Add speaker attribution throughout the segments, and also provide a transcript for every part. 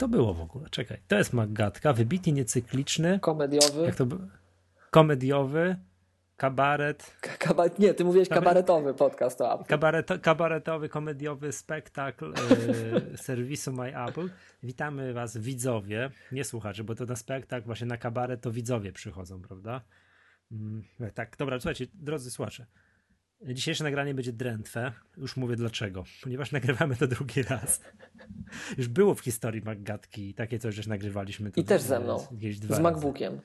Speaker 1: To było w ogóle? Czekaj. To jest Magatka, wybitnie niecykliczny.
Speaker 2: Komediowy.
Speaker 1: Jak to było? Komediowy, kabaret.
Speaker 2: Kabaret, nie, ty mówiłeś kabaretowy podcast to Apple.
Speaker 1: Kabareto, kabaretowy, komediowy spektakl e, serwisu My Apple. Witamy Was, widzowie, nie słuchacze, bo to na spektakl, właśnie na kabaret to widzowie przychodzą, prawda? Mm, tak, dobra, słuchajcie, drodzy słuchacze. Dzisiejsze nagranie będzie drętwe. Już mówię dlaczego. Ponieważ nagrywamy to drugi raz. Już było w historii Maggatki takie coś, że nagrywaliśmy. To
Speaker 2: I też ze mną. z
Speaker 1: razy.
Speaker 2: MacBookiem.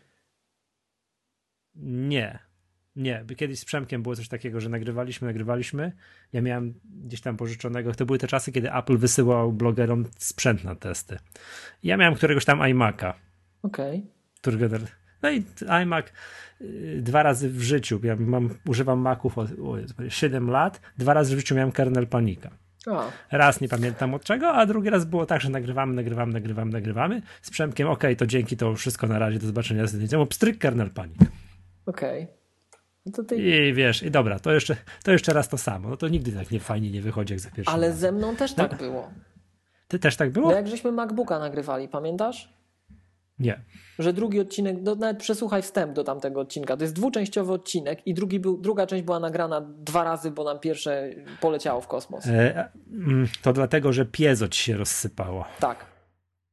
Speaker 1: Nie. Nie, kiedyś z Przemkiem było coś takiego, że nagrywaliśmy, nagrywaliśmy. Ja miałem gdzieś tam pożyczonego. To były te czasy, kiedy Apple wysyłał blogerom sprzęt na testy. Ja miałem któregoś tam iMac'a.
Speaker 2: Okej. Okay.
Speaker 1: Którego no i iMac y, dwa razy w życiu, ja mam, używam Maców od 7 lat, dwa razy w życiu miałem kernel panika.
Speaker 2: A.
Speaker 1: Raz nie pamiętam od czego, a drugi raz było tak, że nagrywamy, nagrywamy, nagrywamy, nagrywamy. Z Przemkiem, okej, okay, to dzięki, to wszystko na razie, do zobaczenia z edycją. Pstryk, kernel panik.
Speaker 2: Okej. Okay.
Speaker 1: No ty... I wiesz, i dobra, to jeszcze, to jeszcze raz to samo. No to nigdy tak nie fajnie nie wychodzi jak za pierwszym
Speaker 2: Ale
Speaker 1: razem.
Speaker 2: ze mną też no. tak było.
Speaker 1: Ty też tak było?
Speaker 2: No jak żeśmy MacBooka nagrywali, pamiętasz?
Speaker 1: Nie.
Speaker 2: Że drugi odcinek, no nawet przesłuchaj wstęp do tamtego odcinka. To jest dwuczęściowy odcinek i drugi był, druga część była nagrana dwa razy, bo nam pierwsze poleciało w kosmos. E,
Speaker 1: mm, to dlatego, że piezo ci się rozsypało.
Speaker 2: Tak.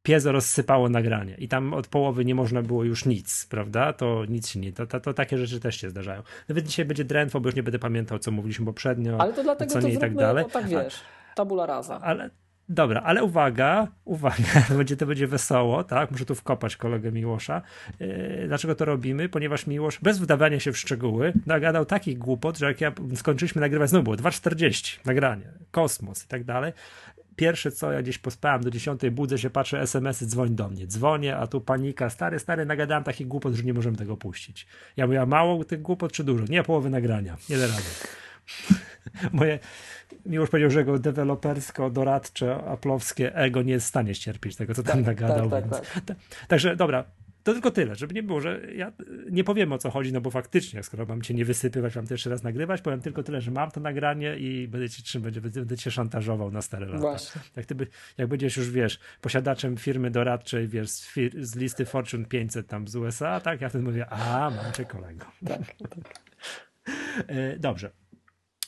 Speaker 1: Piezo rozsypało nagranie i tam od połowy nie można było już nic, prawda? To nic się nie, to, to, to takie rzeczy też się zdarzają. Nawet dzisiaj będzie drętwo, bo już nie będę pamiętał, co mówiliśmy poprzednio.
Speaker 2: Ale to dlatego
Speaker 1: co
Speaker 2: nie
Speaker 1: to
Speaker 2: i tak
Speaker 1: dalej.
Speaker 2: No, tak wiesz, tabula rasa.
Speaker 1: Ale Dobra, ale uwaga, uwaga, będzie, to będzie wesoło, tak? Muszę tu wkopać kolegę Miłosza. Yy, dlaczego to robimy? Ponieważ Miłosz, bez wdawania się w szczegóły, nagadał takich głupot, że jak ja skończyliśmy nagrywać, znowu było 2.40 nagranie, kosmos i tak dalej. Pierwsze co, ja gdzieś pospałem do 10, budzę się, patrzę, SMS-y, dzwoń do mnie. Dzwonię, a tu panika, stary, stary, nagadałem takich głupot, że nie możemy tego puścić. Ja mówię, a mało tych głupot czy dużo? Nie, połowy nagrania, nie da rady. Moje, Miłosz powiedział, że jego dewelopersko-doradcze, aplowskie ego nie jest w stanie ścierpieć tego, co tam tak, nagadał. Tak, tak, tak. Także dobra, to tylko tyle, żeby nie było, że ja nie powiem o co chodzi, no bo faktycznie, skoro mam cię nie wysypywać, mam to jeszcze raz nagrywać, powiem tylko tyle, że mam to nagranie i będę cię, czym będzie, będę cię szantażował na stare lata.
Speaker 2: Właśnie.
Speaker 1: Jak, ty jak będziesz już, wiesz, posiadaczem firmy doradczej, wiesz, z, fir z listy Fortune 500 tam z USA, tak, ja wtedy mówię, a, mam cię kolego.
Speaker 2: Tak, tak.
Speaker 1: E, dobrze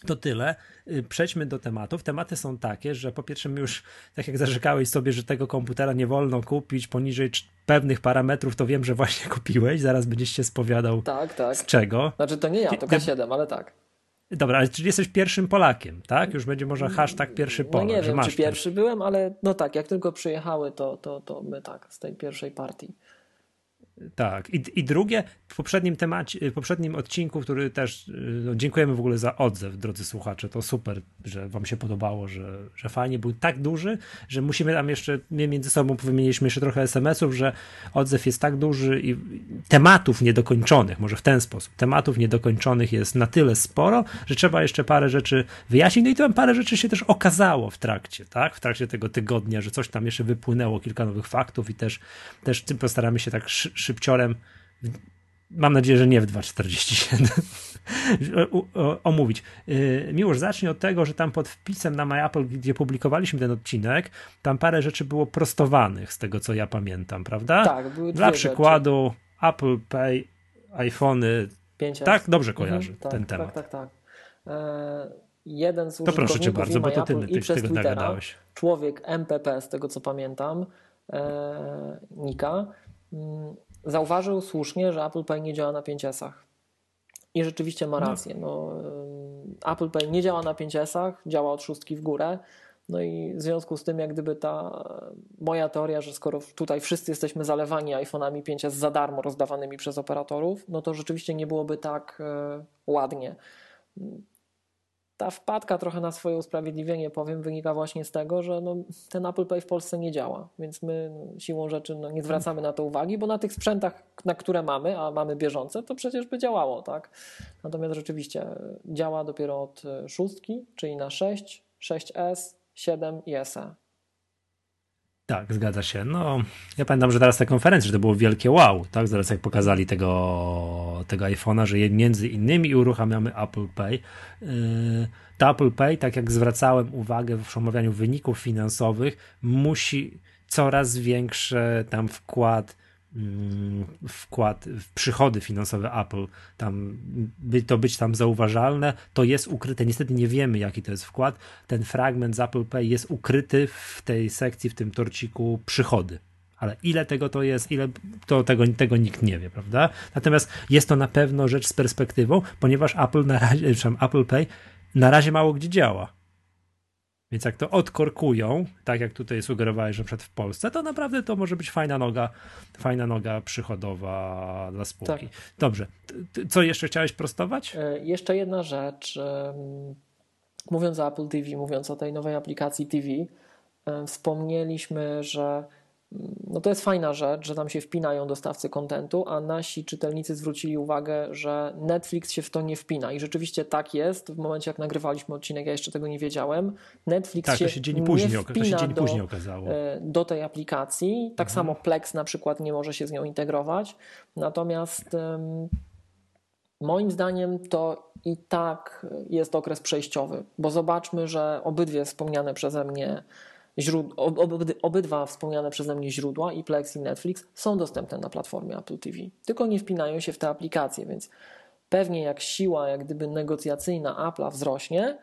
Speaker 1: to tyle. Y, przejdźmy do tematów. Tematy są takie, że po pierwsze już, tak jak zarzekałeś sobie, że tego komputera nie wolno kupić poniżej pewnych parametrów, to wiem, że właśnie kupiłeś. Zaraz będziesz się spowiadał
Speaker 2: tak, tak.
Speaker 1: z czego.
Speaker 2: Znaczy to nie ja, to K7, ale tak.
Speaker 1: Dobra, ale czyli jesteś pierwszym Polakiem, tak? Już będzie może hashtag pierwszy Polak.
Speaker 2: No nie wiem,
Speaker 1: czy
Speaker 2: pierwszy ten... byłem, ale no tak, jak tylko przyjechały, to, to, to my tak, z tej pierwszej partii.
Speaker 1: Tak. I, I drugie, w poprzednim temacie, w poprzednim odcinku, który też no, dziękujemy w ogóle za odzew, drodzy słuchacze. To super, że Wam się podobało, że, że fajnie był tak duży, że musimy tam jeszcze, my między sobą wymieniliśmy jeszcze trochę SMS-ów, że odzew jest tak duży i tematów niedokończonych, może w ten sposób, tematów niedokończonych jest na tyle sporo, że trzeba jeszcze parę rzeczy wyjaśnić. No i tam parę rzeczy się też okazało w trakcie, tak? W trakcie tego tygodnia, że coś tam jeszcze wypłynęło, kilka nowych faktów i też, też postaramy się tak szybciorem, mam nadzieję, że nie w 2.47, omówić. Y, Miłość, zacznij od tego, że tam pod wpisem na MyApple, gdzie publikowaliśmy ten odcinek, tam parę rzeczy było prostowanych, z tego co ja pamiętam, prawda?
Speaker 2: Tak, były
Speaker 1: Dla przykładu rzeczy. Apple Pay, iPhony, 5S. tak? Dobrze kojarzy mhm, tak, ten
Speaker 2: tak,
Speaker 1: temat.
Speaker 2: Tak, tak, tak. E, jeden z
Speaker 1: to proszę cię bardzo, bo to ty,
Speaker 2: ty,
Speaker 1: ty tego nagadałeś.
Speaker 2: Człowiek MPP, z tego co pamiętam, e, Nika, mm, zauważył słusznie, że Apple Pay nie działa na 5S-ach. I rzeczywiście ma no. rację. No, Apple Pay nie działa na 5S-ach, działa od szóstki w górę. No i w związku z tym, jak gdyby ta moja teoria, że skoro tutaj wszyscy jesteśmy zalewani iPhone'ami 5S za darmo rozdawanymi przez operatorów, no to rzeczywiście nie byłoby tak e, ładnie ta wpadka trochę na swoje usprawiedliwienie, powiem, wynika właśnie z tego, że no, ten Apple Pay w Polsce nie działa, więc my no, siłą rzeczy no, nie zwracamy na to uwagi, bo na tych sprzętach, na które mamy, a mamy bieżące, to przecież by działało, tak? Natomiast rzeczywiście działa dopiero od e, szóstki, czyli na 6, 6S, 7 i SE.
Speaker 1: Tak, zgadza się. No, ja pamiętam, że teraz te konferencje, że to było wielkie wow, tak? Zaraz jak pokazali tego, tego iPhone'a, że między innymi uruchamiamy Apple Pay. Yy, to Apple Pay, tak jak zwracałem uwagę w omawianiu wyników finansowych, musi coraz większy tam wkład wkład w przychody finansowe Apple, tam by to być tam zauważalne, to jest ukryte. Niestety nie wiemy, jaki to jest wkład. Ten fragment z Apple Pay jest ukryty w tej sekcji, w tym torciku przychody. Ale ile tego to jest, ile to tego, tego nikt nie wie, prawda? Natomiast jest to na pewno rzecz z perspektywą, ponieważ Apple na razie, Apple Pay na razie mało gdzie działa. Więc jak to odkorkują, tak jak tutaj sugerowałeś, że przed w Polsce, to naprawdę to może być fajna noga, fajna noga przychodowa dla spółki. Tak. Dobrze. Co jeszcze chciałeś prostować?
Speaker 2: E, jeszcze jedna rzecz. Mówiąc o Apple TV, mówiąc o tej nowej aplikacji TV, wspomnieliśmy, że no to jest fajna rzecz, że tam się wpinają dostawcy kontentu, a nasi czytelnicy zwrócili uwagę, że Netflix się w to nie wpina. I rzeczywiście tak jest. W momencie, jak nagrywaliśmy odcinek, ja jeszcze tego nie wiedziałem. Netflix
Speaker 1: tak,
Speaker 2: się,
Speaker 1: się dzień później, nie wpina się dzień do, okazało.
Speaker 2: E, do tej aplikacji. Tak mhm. samo Plex na przykład nie może się z nią integrować. Natomiast moim zdaniem to i tak jest okres przejściowy, bo zobaczmy, że obydwie wspomniane przeze mnie źród, obydwa wspomniane przeze mnie źródła, i Plex i Netflix, są dostępne na platformie Apple TV. Tylko nie wpinają się w te aplikacje, więc pewnie jak siła, jak gdyby negocjacyjna Apple'a wzrośnie,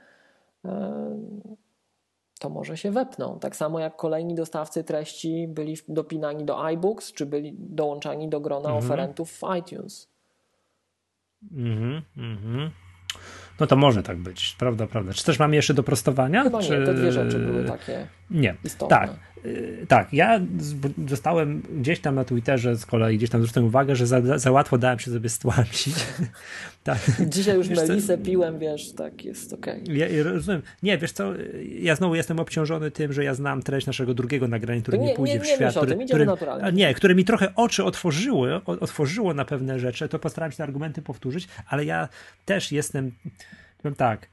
Speaker 2: to może się wepną. Tak samo jak kolejni dostawcy treści byli dopinani do iBooks, czy byli dołączani do grona mhm. oferentów w iTunes.
Speaker 1: Mhm, mhm. No to może tak być, prawda, prawda. Czy też mamy jeszcze do prostowania?
Speaker 2: Chyba
Speaker 1: czy...
Speaker 2: nie, te dwie rzeczy były takie
Speaker 1: Nie,
Speaker 2: istotne.
Speaker 1: tak. Y, tak, ja zostałem gdzieś tam na Twitterze z kolei, gdzieś tam zwróciłem uwagę, że za, za łatwo dałem się sobie stłamsić.
Speaker 2: tak. Dzisiaj już melisę piłem, wiesz, tak, jest okej. Okay.
Speaker 1: Ja, ja, rozumiem. Nie, wiesz co, ja znowu jestem obciążony tym, że ja znam treść naszego drugiego nagrania, które nie, mi pójdzie
Speaker 2: nie,
Speaker 1: w świat.
Speaker 2: Nie, który, który, naturalnie.
Speaker 1: Nie, które mi trochę oczy otworzyły, otworzyło na pewne rzeczy, to postaram się te argumenty powtórzyć, ale ja też jestem, powiem tak,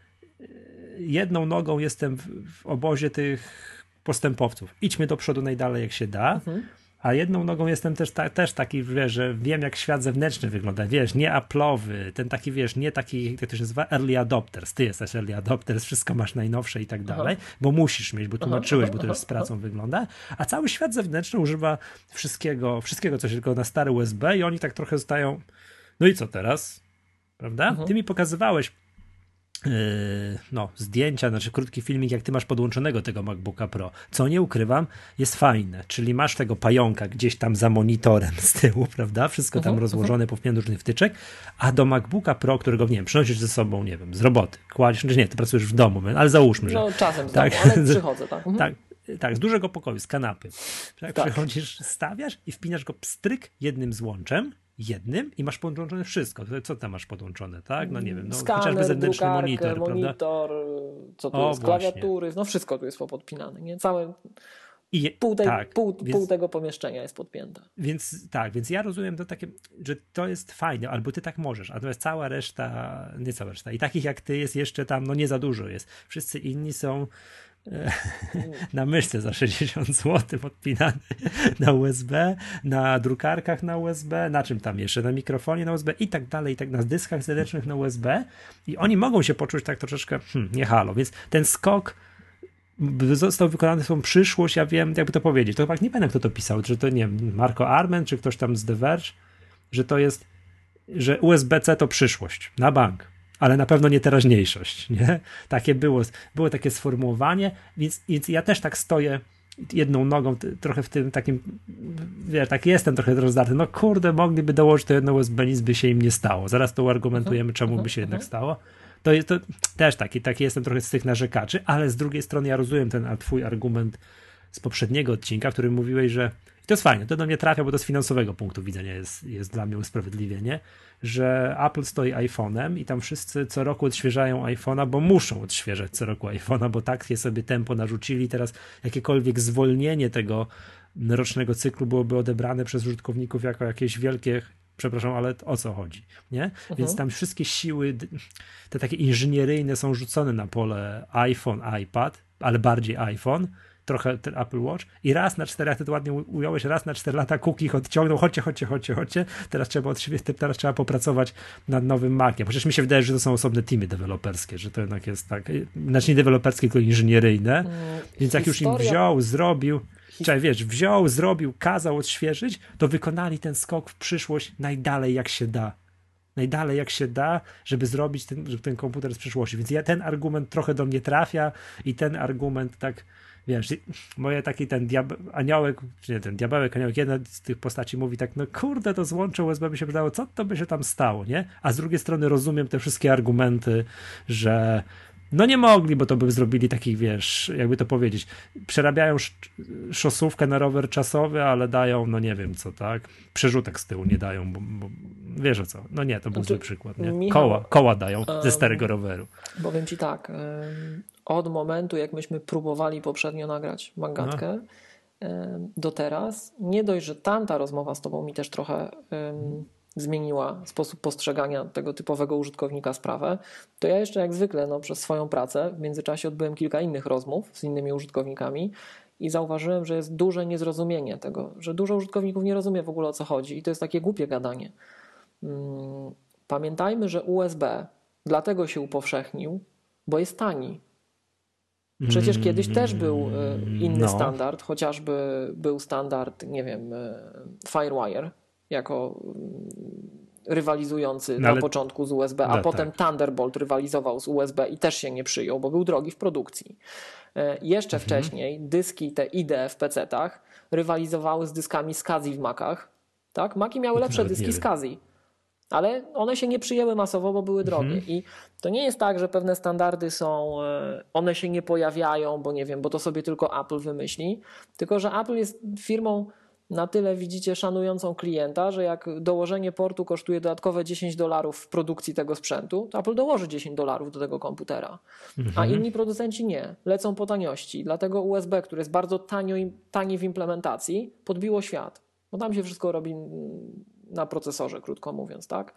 Speaker 1: jedną nogą jestem w, w obozie tych postępowców. Idźmy do przodu najdalej jak się da. Mhm. A jedną nogą jestem też, ta, też taki, wiesz, że wiem, jak świat zewnętrzny wygląda. Wiesz, nie Apple'owy, ten taki, wiesz, nie taki, jak to się nazywa, early adopters. Ty jesteś early adopters, wszystko masz najnowsze i tak dalej, bo musisz mieć, bo tłumaczyłeś, bo to już z pracą wygląda. A cały świat zewnętrzny używa wszystkiego, wszystkiego, co się tylko na stare USB i oni tak trochę zostają, no i co teraz? Prawda? Mhm. Ty mi pokazywałeś no, zdjęcia, znaczy krótki filmik, jak ty masz podłączonego tego MacBooka Pro. Co nie ukrywam, jest fajne, czyli masz tego pająka gdzieś tam za monitorem z tyłu, prawda? Wszystko tam uh -huh, rozłożone, uh -huh. powpięte różnych wtyczek, a do MacBooka Pro, którego, nie wiem, przynosisz ze sobą, nie wiem, z roboty, kładziesz, znaczy nie, ty pracujesz w domu, ale załóżmy, że...
Speaker 2: No, czasem tak, domu, ale przychodzę, tak. Uh
Speaker 1: -huh. tak. Tak, z dużego pokoju, z kanapy. Tak, tak. Przychodzisz, stawiasz i wpinasz go pstryk jednym złączem jednym i masz podłączone wszystko. Co tam masz podłączone, tak? No nie wiem, no,
Speaker 2: Skaner,
Speaker 1: chociażby zewnętrzny monitor,
Speaker 2: monitor, prawda? co tu o, jest, klawiatury, no wszystko tu jest podpinane, nie? Całe i, pół, tej, tak, pół, więc, pół, tego pomieszczenia jest podpięte.
Speaker 1: Więc tak, więc ja rozumiem to takie, że to jest fajne, albo ty tak możesz, natomiast cała reszta, nie cała reszta, i takich jak ty jest jeszcze tam, no nie za dużo jest. Wszyscy inni są na myszce za 60 zł podpinany na USB, na drukarkach na USB, na czym tam jeszcze, na mikrofonie na USB i tak dalej, i tak na dyskach zewnętrznych na USB i oni mogą się poczuć tak troszeczkę, hmm, nie halo, więc ten skok został wykonany swoją przyszłość, ja wiem, jakby to powiedzieć, to chyba nie pamiętam kto to pisał, czy to nie wiem, Marco Armen, czy ktoś tam z The Verge, że to jest, że USB-C to przyszłość, na bank ale na pewno nie teraźniejszość, nie? Takie było, było takie sformułowanie, więc, więc ja też tak stoję jedną nogą trochę w tym takim, wiesz, tak jestem trochę rozdarty, no kurde, mogliby dołożyć to jedno USB, nic by się im nie stało. Zaraz to uargumentujemy, czemu by się jednak stało. To, jest, to też taki, taki jestem trochę z tych narzekaczy, ale z drugiej strony ja rozumiem ten twój argument z poprzedniego odcinka, w którym mówiłeś, że to jest fajne, to do mnie trafia, bo to z finansowego punktu widzenia jest, jest dla mnie usprawiedliwienie, że Apple stoi iPhone'em i tam wszyscy co roku odświeżają iPhone'a, bo muszą odświeżać co roku iPhone'a, bo tak je sobie tempo narzucili. Teraz jakiekolwiek zwolnienie tego rocznego cyklu byłoby odebrane przez użytkowników jako jakieś wielkie przepraszam, ale o co chodzi, nie? Mhm. Więc tam wszystkie siły, te takie inżynieryjne są rzucone na pole iPhone, iPad, ale bardziej iPhone, trochę ten Apple Watch. I raz na cztery, jak ty to ładnie ująłeś, raz na cztery lata Cook ich odciągnął, chodźcie, chodźcie, chodźcie, chodźcie, teraz trzeba teraz trzeba popracować nad nowym Maciem. Przecież mi się wydaje, że to są osobne teamy deweloperskie, że to jednak jest tak, znaczy nie deweloperskie, tylko inżynieryjne, mm, więc jak już im wziął, zrobił, Czyli wiesz, wziął, zrobił, kazał odświeżyć, to wykonali ten skok w przyszłość najdalej jak się da. Najdalej jak się da, żeby zrobić ten, żeby ten komputer z przyszłości. Więc ja, ten argument trochę do mnie trafia i ten argument tak, wiesz, moje taki ten diab aniołek, czy nie, ten diabełek, aniołek, jedna z tych postaci mówi tak, no kurde, to złącze USB by się wydało, co to by się tam stało, nie? A z drugiej strony rozumiem te wszystkie argumenty, że no nie mogli, bo to by zrobili takich, wiesz, jakby to powiedzieć, przerabiają szosówkę na rower czasowy, ale dają, no nie wiem co, tak? Przerzutek z tyłu nie dają, bo, bo wiesz o co. No nie, to był znaczy, zły przykład, nie? Michał, koła, koła dają ze starego roweru.
Speaker 2: Powiem ci tak, od momentu jak myśmy próbowali poprzednio nagrać magatkę, no. do teraz, nie dość, że tamta rozmowa z tobą mi też trochę zmieniła sposób postrzegania tego typowego użytkownika sprawę, to ja jeszcze jak zwykle no, przez swoją pracę w międzyczasie odbyłem kilka innych rozmów z innymi użytkownikami i zauważyłem, że jest duże niezrozumienie tego, że dużo użytkowników nie rozumie w ogóle o co chodzi i to jest takie głupie gadanie. Mm, pamiętajmy, że USB dlatego się upowszechnił, bo jest tani. Przecież kiedyś też był e, inny no. standard, chociażby był standard, nie wiem, e, Firewire, jako mm, rywalizujący no, na początku z USB, a no, potem tak. Thunderbolt rywalizował z USB i też się nie przyjął, bo był drogi w produkcji. E, jeszcze mhm. wcześniej dyski te IDE w PC-tach rywalizowały z dyskami SCSI w Macach. Tak? Maki miały lepsze dyski SCSI, ale one się nie przyjęły masowo, bo były drogie. Mhm. I to nie jest tak, że pewne standardy są, e, one się nie pojawiają, bo nie wiem, bo to sobie tylko Apple wymyśli, tylko że Apple jest firmą na tyle widzicie szanującą klienta, że jak dołożenie portu kosztuje dodatkowe 10 dolarów w produkcji tego sprzętu, to Apple dołoży 10 dolarów do tego komputera. Mhm. A inni producenci nie, lecą po taniości. Dlatego USB, który jest bardzo tanio, tani w implementacji, podbiło świat. Bo tam się wszystko robi na procesorze, krótko mówiąc, tak?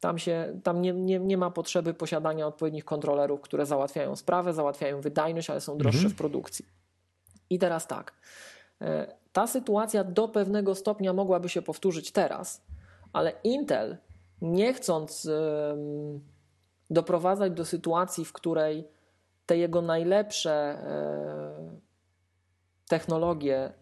Speaker 2: Tam, się, tam nie, nie, nie ma potrzeby posiadania odpowiednich kontrolerów, które załatwiają sprawę, załatwiają wydajność, ale są droższe mhm. w produkcji. I teraz tak. E, ta sytuacja do pewnego stopnia mogłaby się powtórzyć teraz, ale Intel, nie chcąc doprowadzać do sytuacji, w której te jego najlepsze e, technologie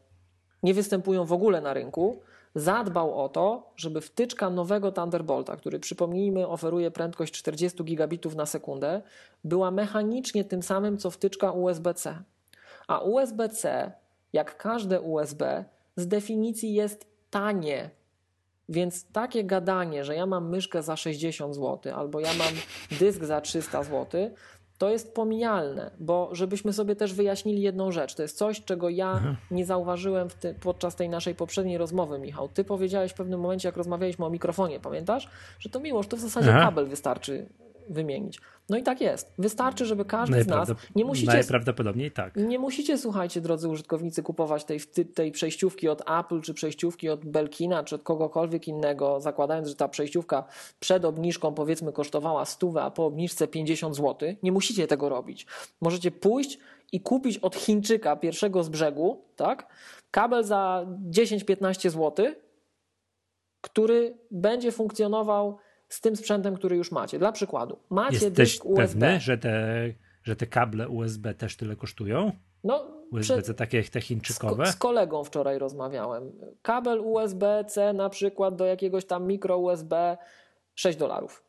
Speaker 2: nie występują w ogóle na rynku, zadbał o to, żeby wtyczka nowego Thunderbolta, który przypomnijmy oferuje prędkość 40 gigabitów na sekundę, była mechanicznie tym samym co wtyczka USB-C. A USB-C jak każde USB, z definicji jest tanie. Więc takie gadanie, że ja mam myszkę za 60 zł albo ja mam dysk za 300 zł, to jest pomijalne, bo żebyśmy sobie też wyjaśnili jedną rzecz. To jest coś, czego ja nie zauważyłem ty, podczas tej naszej poprzedniej rozmowy, Michał. Ty powiedziałeś w pewnym momencie, jak rozmawialiśmy o mikrofonie, pamiętasz? Że to miłość, to w zasadzie kabel wystarczy wymienić. No i tak jest. Wystarczy, żeby każdy z nas. Nie musicie,
Speaker 1: najprawdopodobniej tak.
Speaker 2: Nie musicie, słuchajcie, drodzy użytkownicy, kupować tej, tej przejściówki od Apple, czy przejściówki od Belkina, czy od kogokolwiek innego, zakładając, że ta przejściówka przed obniżką powiedzmy kosztowała 100, a po obniżce 50 zł. Nie musicie tego robić. Możecie pójść i kupić od Chińczyka pierwszego z brzegu, tak? Kabel za 10-15 zł, który będzie funkcjonował z tym sprzętem, który już macie. Dla przykładu, macie
Speaker 1: Jesteś
Speaker 2: dysk USB.
Speaker 1: pewny, że te, że te kable USB też tyle kosztują? No, USB te takie te chińczykowe?
Speaker 2: Z, z, kolegą wczoraj rozmawiałem. Kabel USB-C na przykład do jakiegoś tam mikro USB 6 dolarów.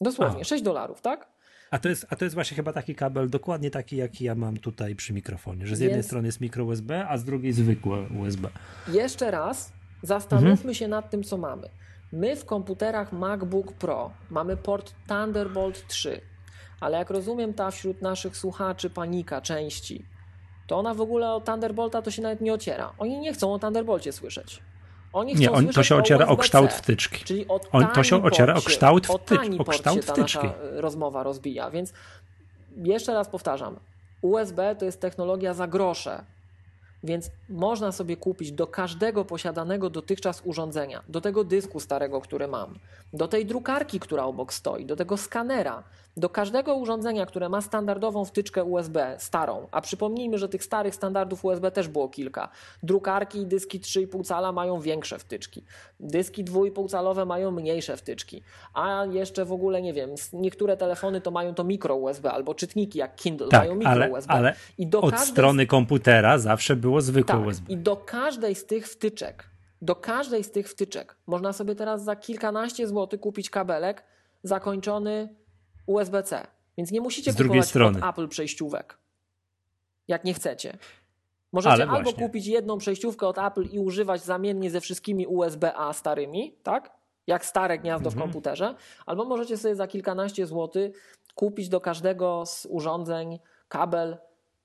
Speaker 2: Dosłownie, a. 6 dolarów, tak?
Speaker 1: A to, jest, a to jest właśnie chyba taki kabel, dokładnie taki, jaki ja mam tutaj przy mikrofonie, że z Więc... jednej strony jest mikro USB, a z drugiej zwykłe USB.
Speaker 2: Jeszcze raz zastanówmy mhm. się nad tym, co mamy. My w komputerach MacBook Pro mamy port Thunderbolt 3, ale jak rozumiem ta wśród naszych słuchaczy panika części, to ona w ogóle o Thunderbolta to się nawet nie ociera. Oni nie chcą o Thunderbolcie słyszeć. Oni
Speaker 1: nie, on, to się ociera o, o kształt wtyczki.
Speaker 2: Czyli o on,
Speaker 1: to się ociera o kształt,
Speaker 2: wtyczki.
Speaker 1: o kształt
Speaker 2: ta wtyczki. rozmowa rozbija. Więc jeszcze raz powtarzam. USB to jest technologia za grosze. Więc można sobie kupić do każdego posiadanego dotychczas urządzenia, do tego dysku starego, który mam, do tej drukarki, która obok stoi, do tego skanera, do każdego urządzenia, które ma standardową wtyczkę USB, starą, a przypomnijmy, że tych starych standardów USB też było kilka. Drukarki i dyski 3,5 cala mają większe wtyczki. Dyski 2,5 calowe mają mniejsze wtyczki. A jeszcze w ogóle nie wiem, niektóre telefony to mają to mikro USB albo czytniki jak Kindle
Speaker 1: tak,
Speaker 2: mają mikro
Speaker 1: ale,
Speaker 2: USB.
Speaker 1: Ale I do od każdej... strony komputera zawsze było było zwykłe
Speaker 2: tak,
Speaker 1: USB.
Speaker 2: I do każdej z tych wtyczek, do każdej z tych wtyczek można sobie teraz za kilkanaście złotych kupić kabelek zakończony USB-C. Więc nie musicie
Speaker 1: Z drugiej strony.
Speaker 2: od Apple przejściówek. Jak nie chcecie. Możecie
Speaker 1: Ale
Speaker 2: albo
Speaker 1: właśnie.
Speaker 2: kupić jedną przejściówkę od Apple i używać zamiennie ze wszystkimi USB-A starymi, tak? Jak stare gniazdo w
Speaker 1: Mhm.
Speaker 2: komputerze, albo możecie sobie za kilkanaście złotych kupić do każdego z urządzeń kabel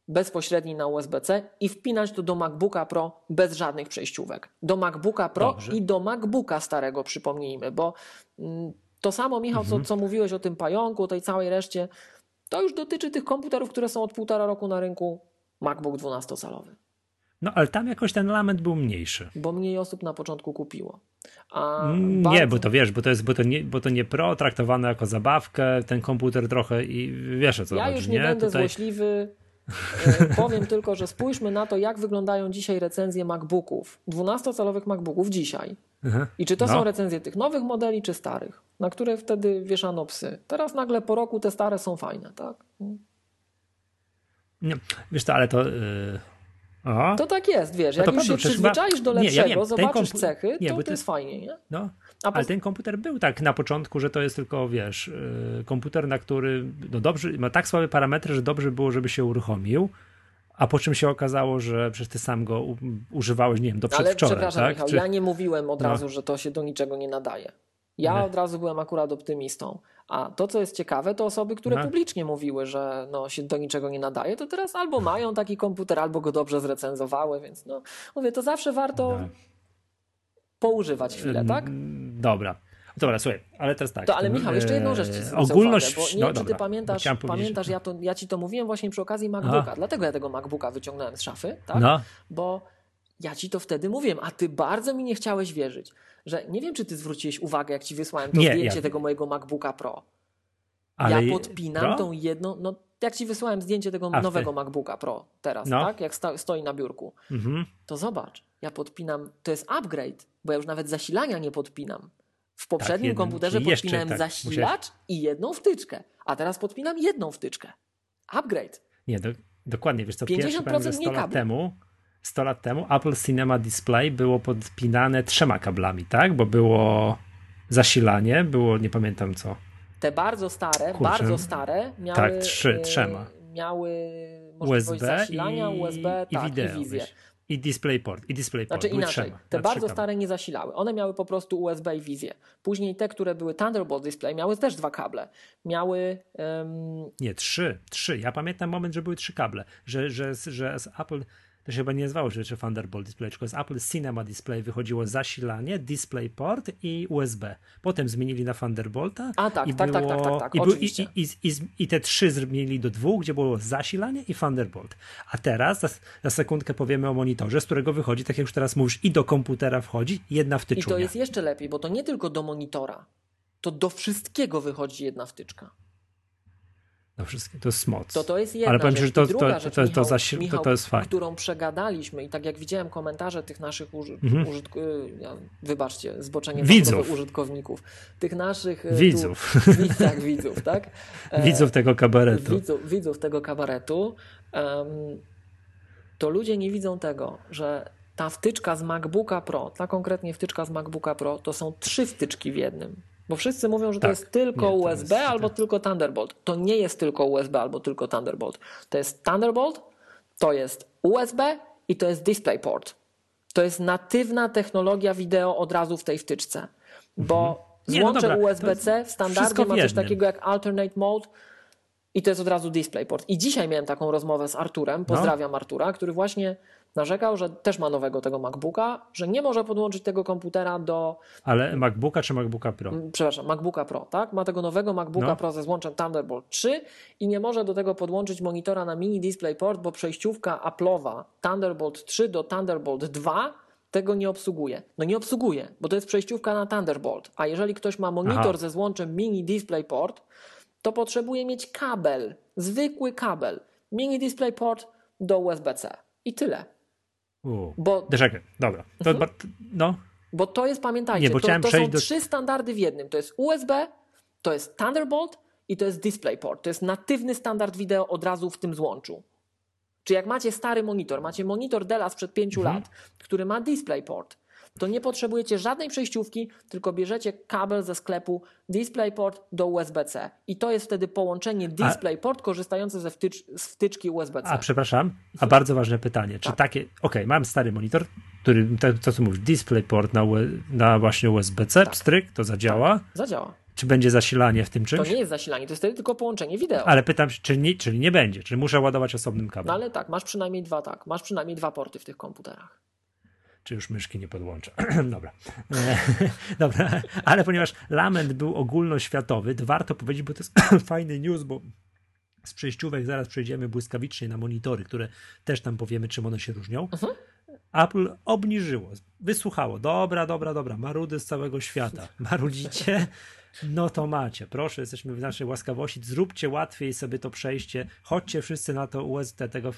Speaker 2: bezpośredni na USB-C i wpinać to do MacBooka Pro bez żadnych przejściówek. Do MacBooka Pro
Speaker 1: Dobrze.
Speaker 2: i do MacBooka starego, przypomnijmy, bo mm, to samo, Michał,
Speaker 1: Mhm.
Speaker 2: co, co mówiłeś o tym pająku, o tej całej reszcie, to już dotyczy tych komputerów, które są od półtora roku na rynku MacBook 12-calowy,
Speaker 1: No ale tam jakoś ten element był mniejszy.
Speaker 2: bo mniej osób na początku kupiło.
Speaker 1: Mm,
Speaker 2: bardzo-
Speaker 1: Nie, bo to wiesz, bo to jest, bo to nie, bo to nie pro, traktowane jako zabawkę, ten komputer trochę i wiesz o co
Speaker 2: Ja
Speaker 1: chodzi,
Speaker 2: już nie, będę
Speaker 1: Tutaj-
Speaker 2: złośliwy. E, Powiem tylko, że spójrzmy na to, jak wyglądają dzisiaj recenzje MacBooków, 12-calowych MacBooków dzisiaj.
Speaker 1: Aha.
Speaker 2: I czy to
Speaker 1: No.
Speaker 2: są recenzje tych nowych modeli, czy starych, na które wtedy wieszano psy. Teraz nagle po roku te stare są fajne, tak?
Speaker 1: Nie, wiesz to, ale to... Yy...
Speaker 2: To tak jest, wiesz,
Speaker 1: No
Speaker 2: jak już się
Speaker 1: przecież chyba-
Speaker 2: przyzwyczaisz do
Speaker 1: Nie, ja
Speaker 2: lepszego,
Speaker 1: wiem,
Speaker 2: zobaczysz
Speaker 1: kompu-
Speaker 2: cechy,
Speaker 1: nie,
Speaker 2: to to- jest fajnie, nie?
Speaker 1: no. Ale ten komputer był tak na początku, że to jest tylko, wiesz, yy, komputer, na który no dobrze, ma tak słabe parametry, że dobrze było, żeby się uruchomił, a po czym się okazało, że przecież ty sam go używałeś, nie wiem, do
Speaker 2: Ale
Speaker 1: przedwczoraj,
Speaker 2: przepraszam,
Speaker 1: tak?
Speaker 2: Michał,
Speaker 1: Czy-
Speaker 2: ja nie mówiłem od
Speaker 1: No.
Speaker 2: razu, że to się do niczego nie nadaje. Ja
Speaker 1: Nie.
Speaker 2: od razu byłem akurat optymistą. A to, co jest ciekawe, to osoby, które
Speaker 1: No.
Speaker 2: publicznie mówiły, że no, się do niczego nie nadaje, to teraz albo mają taki komputer, albo go dobrze zrecenzowały, więc no, mówię, to zawsze warto
Speaker 1: No.
Speaker 2: poużywać chwilę, tak?
Speaker 1: Dobra. Dobra, słuchaj, ale teraz tak.
Speaker 2: To, ale Michał, jeszcze jedną rzecz ci
Speaker 1: e,
Speaker 2: zwrócę
Speaker 1: Ogólność,
Speaker 2: uwagę, bo nie
Speaker 1: no
Speaker 2: wiem, czy
Speaker 1: dobra,
Speaker 2: ty
Speaker 1: bo
Speaker 2: pamiętasz, pamiętasz ja, to, ja ci to mówiłem właśnie przy okazji MacBooka, dlatego ja tego MacBooka wyciągnąłem z szafy, tak?
Speaker 1: No,
Speaker 2: bo ja ci to wtedy mówiłem, a ty bardzo mi nie chciałeś wierzyć, że nie wiem, czy ty zwróciłeś uwagę, jak ci wysłałem to
Speaker 1: Nie,
Speaker 2: zdjęcie
Speaker 1: ja-
Speaker 2: tego mojego MacBooka Pro.
Speaker 1: ale...
Speaker 2: ja podpinam
Speaker 1: Pro?
Speaker 2: tą jedną, no jak ci wysłałem zdjęcie tego
Speaker 1: A,
Speaker 2: nowego
Speaker 1: ty.
Speaker 2: MacBooka Pro teraz,
Speaker 1: No.
Speaker 2: tak? Jak sta- stoi na biurku.
Speaker 1: Mhm.
Speaker 2: To zobacz, ja podpinam, to jest upgrade, bo ja już nawet zasilania nie podpinam. W poprzednim
Speaker 1: jeden,
Speaker 2: komputerze
Speaker 1: jeszcze
Speaker 2: podpinałem
Speaker 1: tak,
Speaker 2: zasilacz i jedną wtyczkę, a teraz podpinam jedną wtyczkę. Upgrade.
Speaker 1: Nie, do, dokładnie, wiesz co, pierwszy
Speaker 2: 50%
Speaker 1: powiem, że
Speaker 2: mniej
Speaker 1: 100 lat temu 100 lat temu Apple Cinema Display było podpinane trzema kablami, tak? Bo było zasilanie, było, nie pamiętam co.
Speaker 2: Te bardzo stare,
Speaker 1: Kurczę.
Speaker 2: bardzo stare miały,
Speaker 1: Tak, trzy,
Speaker 2: e,
Speaker 1: trzema.
Speaker 2: miały możliwość
Speaker 1: USB
Speaker 2: zasilania,
Speaker 1: i,
Speaker 2: USB
Speaker 1: i
Speaker 2: tak,
Speaker 1: wideo.
Speaker 2: i wizję.
Speaker 1: I DisplayPort, i DisplayPort.
Speaker 2: Znaczy inaczej,
Speaker 1: trzema,
Speaker 2: te
Speaker 1: na
Speaker 2: bardzo stare nie zasilały. One miały po prostu USB i wizję. Później te, które były Thunderbolt Display, miały też dwa kable. Miały em,
Speaker 1: Nie, trzy, trzy. Ja pamiętam moment, że były trzy kable, że, że, że z Apple, to się chyba nie nazywało rzeczy Thunderbolt Display, tylko z Apple Cinema Display wychodziło zasilanie, DisplayPort i USB. Potem zmienili na Thunderbolta.
Speaker 2: A, tak,
Speaker 1: i
Speaker 2: tak, tak,
Speaker 1: było,
Speaker 2: tak, tak, tak,
Speaker 1: i, był- i, i, i, i, I te trzy zmienili do dwóch, gdzie było zasilanie i Thunderbolt. A teraz, za, za sekundkę powiemy o monitorze, z którego wychodzi, tak jak już teraz mówisz, i do komputera wchodzi jedna
Speaker 2: i
Speaker 1: wtyczunia.
Speaker 2: to jest jeszcze lepiej, bo to nie tylko do monitora, to do wszystkiego wychodzi jedna wtyczka.
Speaker 1: No wszystkie, to jest moc.
Speaker 2: To to jest jedna
Speaker 1: Ale powiem
Speaker 2: rzecz.
Speaker 1: ci, że to,
Speaker 2: druga
Speaker 1: to,
Speaker 2: rzecz,
Speaker 1: to, to,
Speaker 2: Michał,
Speaker 1: to,
Speaker 2: Michał,
Speaker 1: jest fajne.
Speaker 2: którą przegadaliśmy i tak jak widziałem komentarze tych naszych uży...
Speaker 1: Mhm.
Speaker 2: użytk... y, wybaczcie, zboczenie
Speaker 1: Widzów.
Speaker 2: użytkowników, tych naszych y,
Speaker 1: Widzów.
Speaker 2: Tu, widz, tak, widzów, tak?
Speaker 1: Widzów tego kabaretu.
Speaker 2: widzów, widzów tego kabaretu, em, to ludzie nie widzą tego, że ta wtyczka z MacBooka Pro, ta konkretnie wtyczka z MacBooka Pro, to są trzy wtyczki w jednym. Bo wszyscy mówią, że to
Speaker 1: Tak.
Speaker 2: jest tylko
Speaker 1: Nie, to
Speaker 2: USB
Speaker 1: jest-
Speaker 2: albo tylko Thunderbolt. To nie jest tylko USB albo tylko Thunderbolt. To jest Thunderbolt, to jest USB i to jest DisplayPort. To jest natywna technologia wideo od razu w tej wtyczce. Bo
Speaker 1: Mhm. Nie, no
Speaker 2: złącze
Speaker 1: to
Speaker 2: USB-C w standardzie ma coś takiego jak alternate mode i to jest od razu DisplayPort. I dzisiaj miałem taką rozmowę z Arturem, pozdrawiam Artura, który właśnie narzekał, że też ma nowego tego MacBooka, że nie może podłączyć tego komputera do,
Speaker 1: Ale MacBooka czy MacBooka Pro?
Speaker 2: m, przepraszam, MacBooka Pro, tak? Ma tego nowego MacBooka
Speaker 1: No.
Speaker 2: Pro ze złączem Thunderbolt 3 i nie może do tego podłączyć monitora na mini DisplayPort, bo przejściówka Apple'owa Thunderbolt 3 do Thunderbolt 2 tego nie obsługuje. No nie obsługuje, bo to jest przejściówka na Thunderbolt, a jeżeli ktoś ma monitor
Speaker 1: Aha.
Speaker 2: ze złączem mini DisplayPort, to potrzebuje mieć kabel, zwykły kabel, mini DisplayPort do USB-C i tyle. Bo
Speaker 1: Czekaj, dobra. To, ba- no,
Speaker 2: Bo to jest, pamiętajcie,
Speaker 1: Nie, bo
Speaker 2: to, to są
Speaker 1: do-
Speaker 2: trzy standardy w jednym. To jest USB, to jest Thunderbolt i to jest DisplayPort. To jest natywny standard wideo od razu w tym złączu. Czy jak macie stary monitor, macie monitor Della sprzed 5 mhm. lat, który ma DisplayPort, to nie potrzebujecie żadnej przejściówki, tylko bierzecie kabel ze sklepu DisplayPort do USB-C. I to jest wtedy połączenie DisplayPort korzystające ze wtycz, z wtyczki USB-C.
Speaker 1: A przepraszam, a bardzo ważne pytanie. Czy tak. takie, okej, okay, mam stary monitor, który, to co mówisz, DisplayPort na, na właśnie USB-C, tak. pstryk, to zadziała? Tak.
Speaker 2: Zadziała.
Speaker 1: Czy będzie zasilanie w tym czymś?
Speaker 2: To nie jest zasilanie, to jest wtedy tylko połączenie wideo.
Speaker 1: Ale pytam, czy nie, czyli nie będzie, czyli muszę ładować osobnym kablem.
Speaker 2: No ale tak, masz przynajmniej dwa, tak, masz przynajmniej dwa porty w tych komputerach
Speaker 1: czy już myszki nie podłączę. Dobra. E, dobra, ale ponieważ lament był ogólnoświatowy, to warto powiedzieć, bo to jest fajny news, bo z przejściówek zaraz przejdziemy błyskawicznie na monitory, które też tam powiemy, czym one się różnią. Uh-huh. Apple obniżyło, wysłuchało. Dobra, dobra, dobra, marudy z całego świata. Marudzicie? No to macie. Proszę, jesteśmy w naszej łaskawości. Zróbcie łatwiej sobie to przejście. Chodźcie wszyscy na to USB tego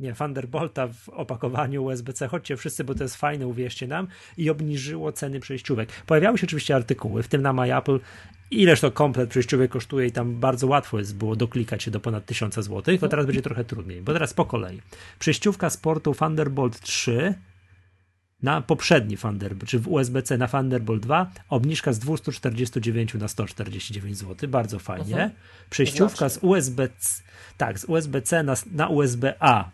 Speaker 1: nie, Thunderbolta w opakowaniu USB-C. Chodźcie wszyscy, bo to jest fajne, uwierzcie nam. I obniżyło ceny przejściówek. Pojawiały się oczywiście artykuły, w tym na MyApple, ileż to komplet przejściówek kosztuje i tam bardzo łatwo jest było doklikać się do ponad 1000 zł, to teraz będzie trochę trudniej, bo teraz po kolei. Przejściówka z portu Thunderbolt 3 na poprzedni Thunderbolt, czy w USB-C na Thunderbolt 2, obniżka z 249 na 149 zł, bardzo fajnie. Mhm. Przejściówka z USB-C, tak, z USB-C na, na USB-A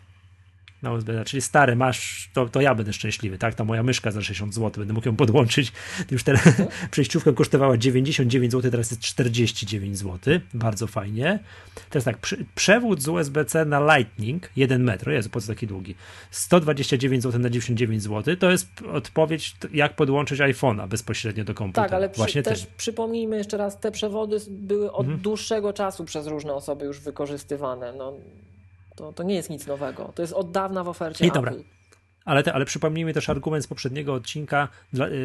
Speaker 1: na USB, czyli stare masz, to, to ja będę szczęśliwy, tak? Ta moja myszka za 60 zł, będę mógł ją podłączyć. Już teraz przejściówka kosztowała 99 zł, teraz jest 49 zł, bardzo fajnie. Teraz tak, przewód z USB-C na Lightning, 1 metr, jest po co taki długi, 129 zł na 99 zł, to jest odpowiedź, jak podłączyć iPhone'a bezpośrednio do komputera.
Speaker 2: Tak, ale przy, Właśnie też tym. przypomnijmy jeszcze raz, te przewody były od mhm. dłuższego czasu przez różne osoby już wykorzystywane. No, to, to nie jest nic nowego. To jest od dawna w ofercie I Apple. Dobra.
Speaker 1: Ale, te, ale przypomnijmy też argument z poprzedniego odcinka, dla, yy,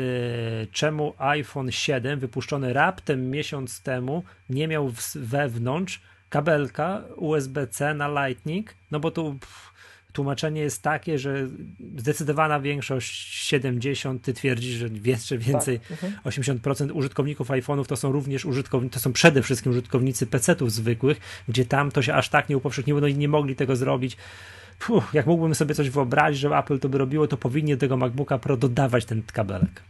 Speaker 1: czemu iPhone 7 wypuszczony raptem miesiąc temu nie miał w, wewnątrz kabelka USB-C na Lightning, no bo tu pff, tłumaczenie jest takie, że zdecydowana większość 70 ty twierdzisz, że jeszcze więcej, tak. mhm. 80% użytkowników iPhone'ów to są również użytkownicy, to są przede wszystkim użytkownicy PC-ów zwykłych, gdzie tam to się aż tak nie upowszechniło, no i nie mogli tego zrobić. Puh, jak mógłbym sobie coś wyobrazić, że Apple to by robiło, to powinien tego MacBooka Pro dodawać ten kabelek.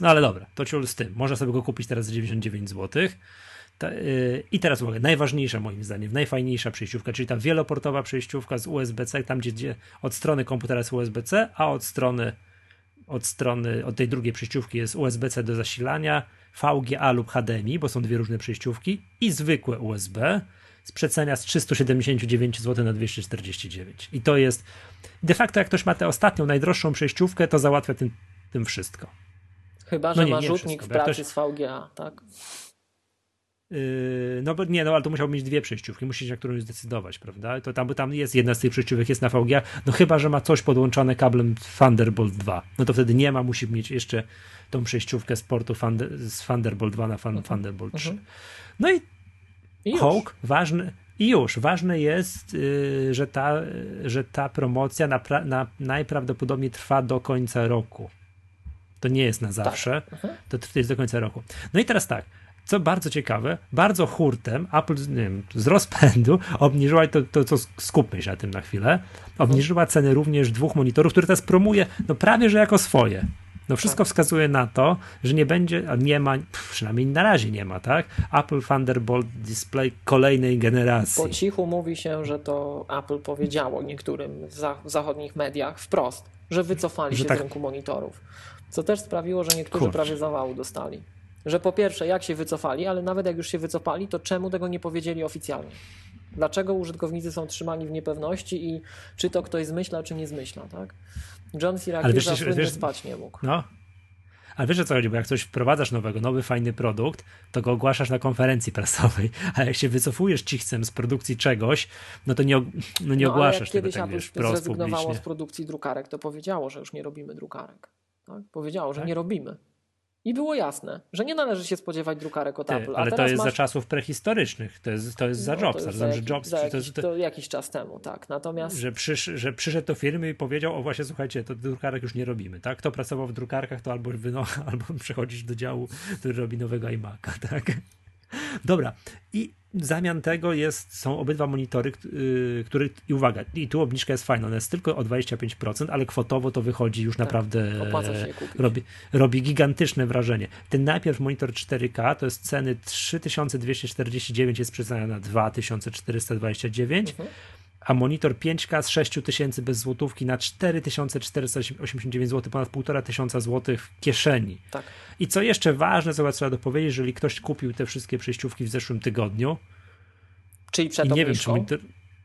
Speaker 1: No ale dobra, to ciul z tym. Można sobie go kupić teraz za 99 zł. Y, I teraz uwaga, najważniejsza moim zdaniem, najfajniejsza przejściówka, czyli ta wieloportowa przejściówka z USB-C, tam gdzie, gdzie od strony komputera jest USB-C, a od strony od strony, od tej drugiej przejściówki jest USB-C do zasilania, VGA lub HDMI, bo są dwie różne przejściówki i zwykłe USB z przecenia z 379 zł na 249. I to jest de facto jak ktoś ma tę ostatnią, najdroższą przejściówkę, to załatwia tym, tym wszystko.
Speaker 2: Chyba, no że no nie, ma nie rzutnik wszystko, w pracy ktoś... z VGA, tak?
Speaker 1: Yy, no bo nie, no ale to musiał mieć dwie przejściówki, musisz na którąś zdecydować, prawda? To tam, bo tam jest jedna z tych przejściówek, jest na VGA, no chyba, że ma coś podłączone kablem Thunderbolt 2, no to wtedy nie ma, musi mieć jeszcze tą przejściówkę z portu Thunder, z Thunderbolt 2 na Fun, uh-huh. Thunderbolt 3. Uh-huh. No i, I Hawk, ważny, i już, ważne jest, yy, że, ta, że ta promocja na, na, najprawdopodobniej trwa do końca roku. To nie jest na tak. zawsze, tak. to jest do końca roku. No i teraz tak, co bardzo ciekawe, bardzo hurtem Apple nie wiem, z rozpędu obniżyła, to, to, to skupmy się na tym na chwilę, obniżyła ceny również dwóch monitorów, które teraz promuje no prawie, że jako swoje. No wszystko tak. wskazuje na to, że nie będzie, nie ma, przynajmniej na razie nie ma, tak? Apple Thunderbolt Display kolejnej generacji.
Speaker 2: Po cichu mówi się, że to Apple powiedziało niektórym w zachodnich mediach wprost, że wycofali że się tak... z rynku monitorów. Co też sprawiło, że niektórzy Kurczę. prawie zawału dostali. Że po pierwsze, jak się wycofali, ale nawet jak już się wycofali, to czemu tego nie powiedzieli oficjalnie? Dlaczego użytkownicy są trzymani w niepewności i czy to ktoś zmyśla, czy nie zmyśla, tak? John Siracusa słynnie spać nie mógł.
Speaker 1: No, ale wiesz o co chodzi, bo jak coś wprowadzasz nowego, nowy fajny produkt, to go ogłaszasz na konferencji prasowej, a jak się wycofujesz cichcem z produkcji czegoś, no to nie, no nie no, ogłaszasz
Speaker 2: tego
Speaker 1: tak,
Speaker 2: wiesz, wprost zrezygnowało z produkcji drukarek, to powiedziało, że już nie robimy drukarek. Tak? Powiedziało, że tak? nie robimy. I było jasne, że nie należy się spodziewać drukarek od Ty, Apple.
Speaker 1: ale to jest masz... za czasów prehistorycznych, to jest, to jest za no, Jobsa. To, jest
Speaker 2: za, Jobs, za jakiś, to, to, jakiś czas temu, tak. Natomiast...
Speaker 1: Że, przysz, że przyszedł do firmy i powiedział, o właśnie słuchajcie, to drukarek już nie robimy, tak? Kto pracował w drukarkach, to albo, wyno, albo przechodzić do działu, który robi nowego iMac'a, tak? Dobra. I w zamian tego jest, są obydwa monitory, yy, które, i uwaga, i tu obniżka jest fajna, ona jest tylko o 25%, ale kwotowo to wychodzi już tak, naprawdę, robi, robi gigantyczne wrażenie. Ten najpierw monitor 4K to jest ceny 3249, jest przyznana na 2429, mhm a monitor 5K z 6000 bez złotówki na 4489 zł, ponad 1,5 tysiąca złotych w kieszeni.
Speaker 2: Tak.
Speaker 1: I co jeszcze ważne, co trzeba dopowiedzieć, jeżeli ktoś kupił te wszystkie przejściówki w zeszłym tygodniu,
Speaker 2: czyli przed i nie wiem, czy monitor,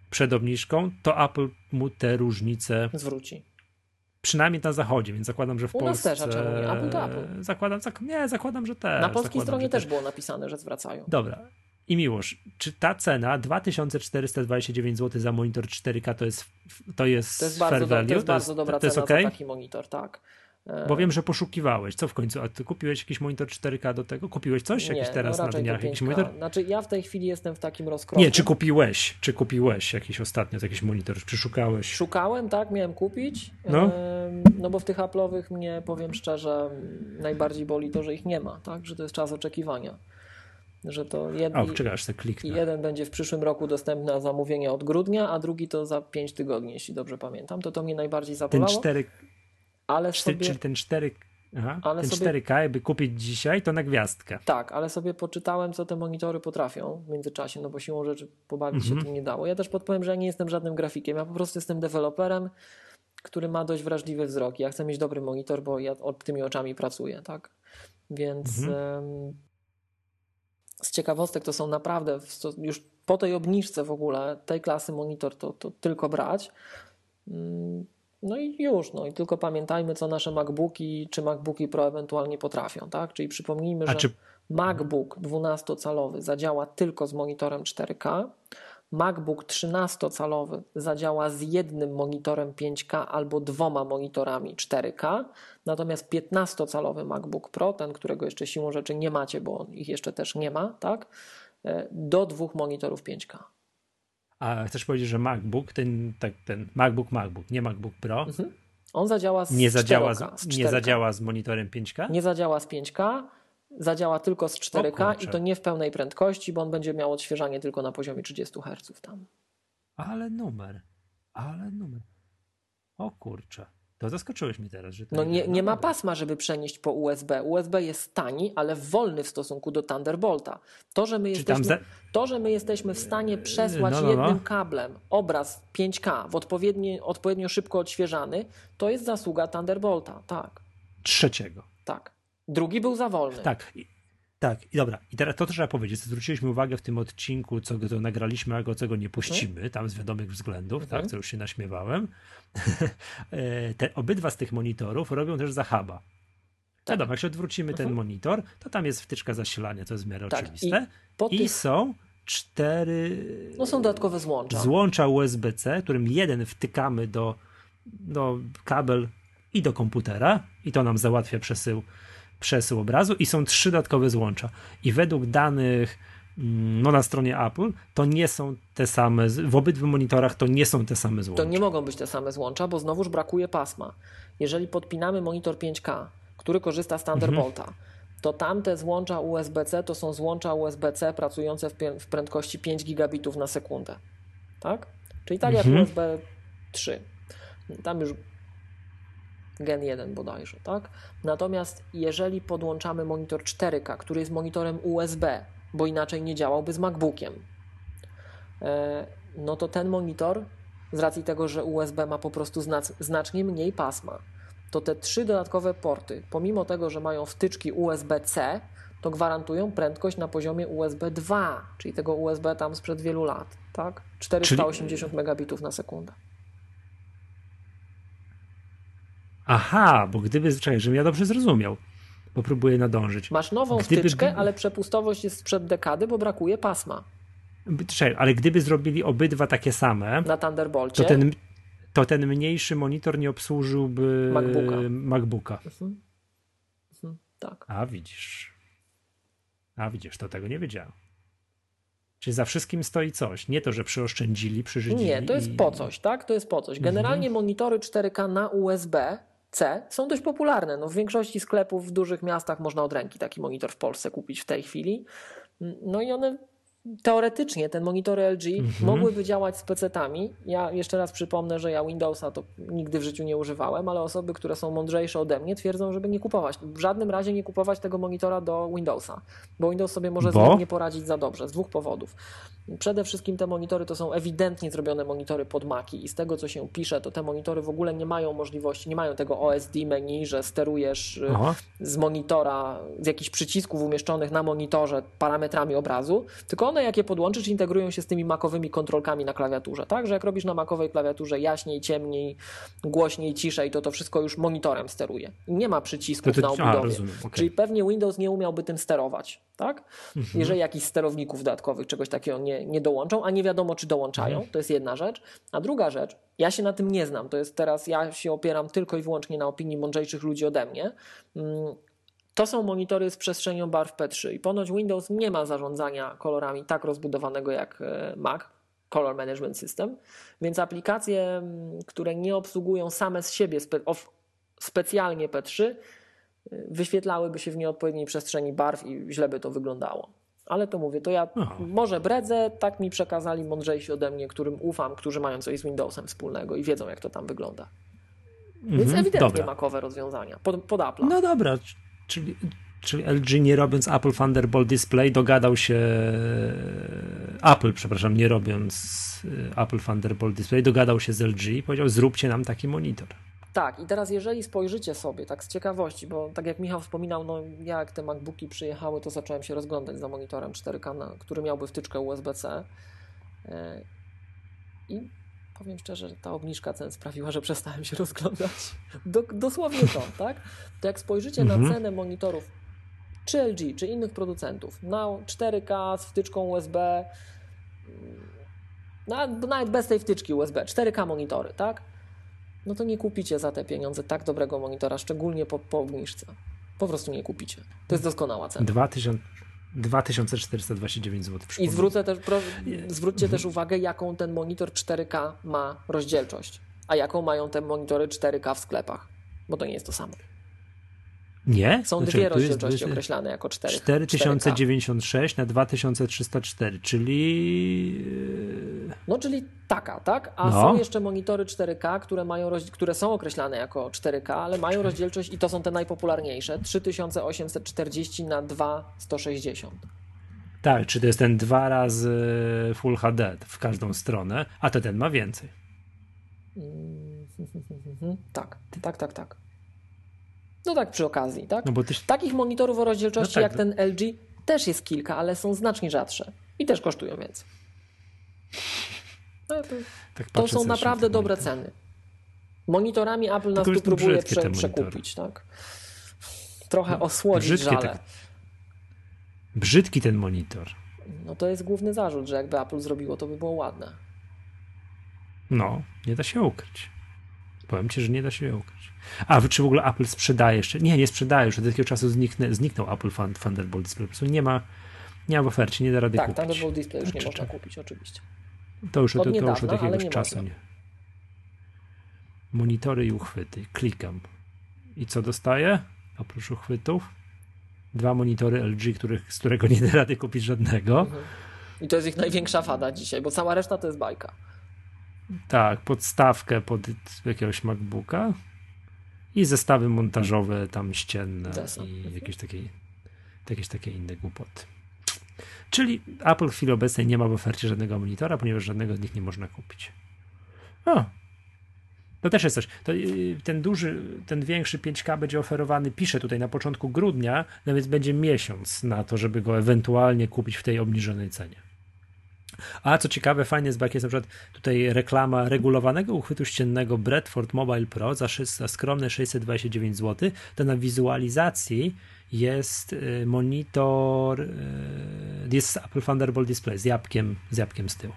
Speaker 1: przed obniżką, to Apple mu te różnice
Speaker 2: zwróci.
Speaker 1: Przynajmniej na zachodzie, więc zakładam, że w
Speaker 2: U
Speaker 1: Polsce...
Speaker 2: nas też, a czemu nie? Apple to Apple.
Speaker 1: Zakładam, zak... nie, zakładam, że też.
Speaker 2: Na polskiej
Speaker 1: zakładam,
Speaker 2: stronie też było napisane, że zwracają.
Speaker 1: Dobra, i miłość, czy ta cena 2429 zł za monitor 4K to jest to jest,
Speaker 2: to jest bardzo,
Speaker 1: fair value?
Speaker 2: To jest bardzo dobra
Speaker 1: to jest
Speaker 2: cena
Speaker 1: okay?
Speaker 2: za taki monitor, tak.
Speaker 1: Bo wiem, że poszukiwałeś. Co w końcu? A ty kupiłeś jakiś monitor 4K do tego? Kupiłeś coś?
Speaker 2: Nie,
Speaker 1: jakiś teraz
Speaker 2: no
Speaker 1: na dniach jakiś monitor?
Speaker 2: Znaczy ja w tej chwili jestem w takim rozkroku.
Speaker 1: Nie, czy kupiłeś? Czy kupiłeś jakiś ostatnio jakiś monitor? Czy szukałeś?
Speaker 2: Szukałem, tak, miałem kupić.
Speaker 1: No,
Speaker 2: no bo w tych Apple'owych mnie, powiem szczerze, najbardziej boli to, że ich nie ma, tak, że to jest czas oczekiwania że to
Speaker 1: jeden, o, czekaj, aż kliknę.
Speaker 2: jeden będzie w przyszłym roku dostępny na zamówienie od grudnia, a drugi to za 5 tygodni, jeśli dobrze pamiętam. To to mnie najbardziej zabolało.
Speaker 1: Ten 4,
Speaker 2: ale sobie,
Speaker 1: czyli ten 4, aha, ale ten sobie, 4K, jakby kupić dzisiaj, to na gwiazdkę.
Speaker 2: Tak, ale sobie poczytałem, co te monitory potrafią w międzyczasie, no bo siłą rzeczy pobawić mhm. się tym nie dało. Ja też podpowiem, że ja nie jestem żadnym grafikiem, ja po prostu jestem deweloperem, który ma dość wrażliwy wzrok. Ja chcę mieć dobry monitor, bo ja tymi oczami pracuję, tak? Więc mhm z ciekawostek to są naprawdę już po tej obniżce w ogóle tej klasy monitor to, to tylko brać. Mm, no i już, no i tylko pamiętajmy, co nasze MacBooki czy MacBooki Pro ewentualnie potrafią, tak? Czyli przypomnijmy, że czy... MacBook 12-calowy zadziała tylko z monitorem 4K, MacBook 13-calowy zadziała z jednym monitorem 5K albo dwoma monitorami 4K, natomiast 15-calowy MacBook Pro, ten, którego jeszcze siłą rzeczy nie macie, bo ich jeszcze też nie ma, tak, e, do dwóch monitorów 5K.
Speaker 1: A chcesz powiedzieć, że MacBook, ten, tak, ten MacBook, MacBook, nie MacBook Pro, mhm.
Speaker 2: on zadziała z
Speaker 1: nie zadziała,
Speaker 2: 4K,
Speaker 1: z, nie zadziała z monitorem 5K?
Speaker 2: Nie zadziała z 5K, zadziała tylko z 4K i to nie w pełnej prędkości, bo on będzie miał odświeżanie tylko na poziomie 30 Hz tam.
Speaker 1: Ale numer, ale numer. O kurczę. To zaskoczyłeś mi teraz, że
Speaker 2: No nie, nie ma pasma, żeby przenieść po USB. USB jest tani, ale wolny w stosunku do Thunderbolta. To, że my, jesteśmy, za... to, że my jesteśmy w stanie przesłać no, no, no. jednym kablem obraz 5K w odpowiednio, odpowiednio szybko odświeżany, to jest zasługa Thunderbolta, tak.
Speaker 1: Trzeciego.
Speaker 2: Tak. Drugi był za wolny.
Speaker 1: Tak. Tak, i dobra. I teraz to trzeba powiedzieć. Zwróciliśmy uwagę w tym odcinku, co go nagraliśmy, a go co go nie puścimy, mhm. tam z wiadomych względów, tak, mhm. tak, co już się naśmiewałem. E, te, obydwa z tych monitorów robią też zahaba. Tak. Wiadomo, jak się odwrócimy ten mhm. monitor, to tam jest wtyczka zasilania, co jest w miarę tak. oczywiste. I, I tych... są cztery.
Speaker 2: No są dodatkowe złącza.
Speaker 1: Złącza USB-C, którym jeden wtykamy do, do kabel i do komputera, i to nam załatwia przesył przesył obrazu i są trzy dodatkowe złącza. I według danych mm, no, na stronie Apple to nie są te same, w obydwu monitorach to nie są te same złącza.
Speaker 2: To nie mogą być te same złącza, bo znowuż brakuje pasma. Jeżeli podpinamy monitor 5K, który korzysta z Thunderbolta, mhm. to tamte złącza USB-C to są złącza USB-C pracujące w prędkości 5 gigabitów na sekundę. Tak? Czyli tak jak mhm. USB 3. Tam już Gen 1 bodajże, tak? Natomiast jeżeli podłączamy monitor 4K, który jest monitorem USB, bo inaczej nie działałby z MacBookiem, e, no to ten monitor, z racji tego, że USB ma po prostu znacznie mniej pasma, to te trzy dodatkowe porty, pomimo tego, że mają wtyczki USB-C, to gwarantują prędkość na poziomie USB 2, czyli tego USB tam sprzed wielu lat, tak? 480 czyli... megabitów na sekundę.
Speaker 1: Aha, bo gdyby, czekaj, żebym ja dobrze zrozumiał, bo próbuję nadążyć.
Speaker 2: Masz nową gdyby, wtyczkę, ale przepustowość jest sprzed dekady, bo brakuje pasma.
Speaker 1: Czekaj, ale gdyby zrobili obydwa takie same,
Speaker 2: na Thunderbolcie,
Speaker 1: to ten, to ten mniejszy monitor nie obsłużyłby
Speaker 2: MacBooka.
Speaker 1: MacBooka.
Speaker 2: Mhm. Mhm, tak.
Speaker 1: A widzisz. A widzisz, to tego nie wiedziałem. Czyli za wszystkim stoi coś. Nie to, że przyoszczędzili, przyrzydzili.
Speaker 2: Nie, to jest i... po coś, tak? To jest po coś. Generalnie mhm. monitory 4K na USB C są dość popularne. No, w większości sklepów w dużych miastach można od ręki taki monitor w Polsce kupić w tej chwili. No i one teoretycznie te monitory LG mhm. mogłyby działać z PC-tami. Ja jeszcze raz przypomnę, że ja Windowsa to nigdy w życiu nie używałem, ale osoby, które są mądrzejsze ode mnie twierdzą, żeby nie kupować. W żadnym razie nie kupować tego monitora do Windowsa, bo Windows sobie może bo? z nim nie poradzić za dobrze, z dwóch powodów. Przede wszystkim te monitory to są ewidentnie zrobione monitory pod Maki i z tego co się pisze, to te monitory w ogóle nie mają możliwości, nie mają tego OSD menu, że sterujesz y, Aha. z monitora, z jakichś przycisków umieszczonych na monitorze parametrami obrazu, tylko one jak je podłączysz integrują się z tymi makowymi kontrolkami na klawiaturze, tak, że jak robisz na makowej klawiaturze jaśniej, ciemniej, głośniej, ciszej, to to wszystko już monitorem steruje. Nie ma przycisków to to, na obudowie. A, rozumiem, okay. Czyli pewnie Windows nie umiałby tym sterować, tak? Mhm. Jeżeli jakichś sterowników dodatkowych, czegoś takiego nie nie, dołączą, a nie wiadomo, czy dołączają. Mhm. To jest jedna rzecz. A druga rzecz, ja się na tym nie znam. To jest teraz, ja się opieram tylko i wyłącznie na opinii mądrzejszych ludzi ode mnie. To są monitory z przestrzenią barw P3 i ponoć Windows nie ma zarządzania kolorami tak rozbudowanego jak e, Mac, Color Management System, więc aplikacje, które nie obsługują same z siebie spe specjalnie P3, e, wyświetlałyby się w nieodpowiedniej przestrzeni barw i źle by to wyglądało. Ale to mówię, to ja Aha. może bredzę, tak mi przekazali mądrzejsi ode mnie, którym ufam, którzy mają coś z Windowsem wspólnego i wiedzą, jak to tam wygląda. Więc mhm, ewidentnie dobra. makowe rozwiązania pod, pod Apple.
Speaker 1: No dobra, czyli, czyli LG nie robiąc Apple Thunderbolt Display dogadał się Apple, przepraszam, nie robiąc e, Apple Thunderbolt Display, dogadał się z LG i powiedział zróbcie nam taki monitor.
Speaker 2: Tak, i teraz jeżeli spojrzycie sobie, tak z ciekawości, bo tak jak Michał wspominał, no jak te MacBooki przyjechały, to zacząłem się rozglądać za monitorem 4K, który miałby wtyczkę USB-C. E, I powiem szczerze, ta obniżka cen sprawiła, że przestałem się rozglądać. Do, dosłownie to, tak? To jak spojrzycie mhm. na cenę monitorów czy LG, czy innych producentów na 4K z wtyczką USB, nawet bez tej wtyczki USB, 4K monitory, tak? no to nie kupicie za te pieniądze tak dobrego monitora, szczególnie po, po obniżce. Po prostu nie kupicie. To jest doskonała cena.
Speaker 1: 2000, 2429 zł.
Speaker 2: I zwrócę też, pro, zwróćcie też uwagę, jaką ten monitor 4K ma rozdzielczość, a jaką mają te monitory 4K w sklepach, bo to nie jest to samo.
Speaker 1: Nie?
Speaker 2: Są znaczy, dwie rozdzielczości jest, określane jako 4.
Speaker 1: 4096 na 2304, czyli.
Speaker 2: No, czyli taka, tak? A no. są jeszcze monitory 4K, które, mają, które są określane jako 4K, ale mają rozdzielczość i to są te najpopularniejsze 3840 na 2160.
Speaker 1: Tak, czy to jest ten dwa razy Full HD w każdą stronę, a to ten ma więcej.
Speaker 2: Mm, tak, tak, tak, tak. No tak przy okazji, tak? No bo tyś... Takich monitorów o rozdzielczości no tak, jak ten LG też jest kilka, ale są znacznie rzadsze i też kosztują więcej. No to, tak to są naprawdę dobre monitor. ceny. Monitorami Apple nas tu próbuje prze, przekupić, tak? Trochę no, osłodzić żale. Tak.
Speaker 1: Brzydki ten monitor.
Speaker 2: No to jest główny zarzut, że jakby Apple zrobiło, to by było ładne.
Speaker 1: No, nie da się ukryć. Powiem ci, że nie da się ukryć. A czy w ogóle Apple sprzedaje jeszcze? Nie, nie sprzedaje już. Od takiego czasu zniknę, zniknął Apple Thunderbolt Display. Po prostu nie ma, nie ma w ofercie, nie da rady
Speaker 2: tak,
Speaker 1: kupić.
Speaker 2: Tak, Thunderbolt Display już nie czy, można kupić, oczywiście.
Speaker 1: To już od, to, to już od jakiegoś nie czasu nie. Monitory i uchwyty. Klikam. I co dostaję? Oprócz uchwytów? Dwa monitory LG, których, z którego nie da rady kupić żadnego. Mhm.
Speaker 2: I to jest ich największa fada dzisiaj, bo cała reszta to jest bajka.
Speaker 1: Tak, podstawkę pod jakiegoś MacBooka i zestawy montażowe tam ścienne i jakieś takie, jakieś takie inne głupoty. Czyli Apple w chwili obecnej nie ma w ofercie żadnego monitora, ponieważ żadnego z nich nie można kupić. O, to też jest coś. To, y, ten duży, ten większy 5K będzie oferowany, piszę tutaj na początku grudnia, no więc będzie miesiąc na to, żeby go ewentualnie kupić w tej obniżonej cenie. A co ciekawe, fajnie jest, bo jak jest na przykład tutaj reklama regulowanego uchwytu ściennego Bradford Mobile Pro za, za skromne 629 zł, to na wizualizacji jest y, monitor, y, jest Apple Thunderbolt Display z jabłkiem, z jabłkiem z tyłu.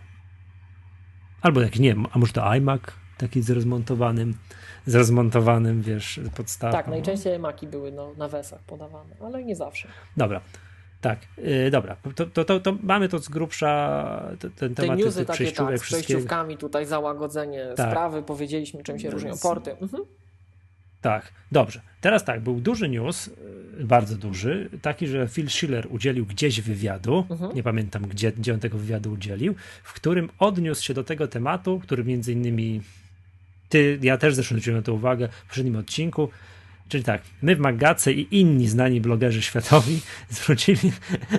Speaker 1: Albo jak nie, a może to iMac taki z rozmontowanym, z rozmontowanym, wiesz, podstawą.
Speaker 2: Tak, najczęściej Maki były no, na wesach podawane, ale nie zawsze.
Speaker 1: Dobra. Tak, yy, dobra, to, to, to, to, mamy to z grubsza ten temat
Speaker 2: Te newsy takie tak, z przejściówkami tutaj załagodzenie tak. sprawy, powiedzieliśmy czym się różnią porty. Mhm.
Speaker 1: Tak, dobrze. Teraz tak, był duży news, y, bardzo duży, taki, że Phil Schiller udzielił gdzieś wywiadu, mhm. nie pamiętam gdzie, gdzie on tego wywiadu udzielił, w którym odniósł się do tego tematu, który między innymi ty, ja też zresztą zwróciłem na to uwagę w poprzednim odcinku, Czyli tak, my w Magace i inni znani blogerzy światowi zwrócili,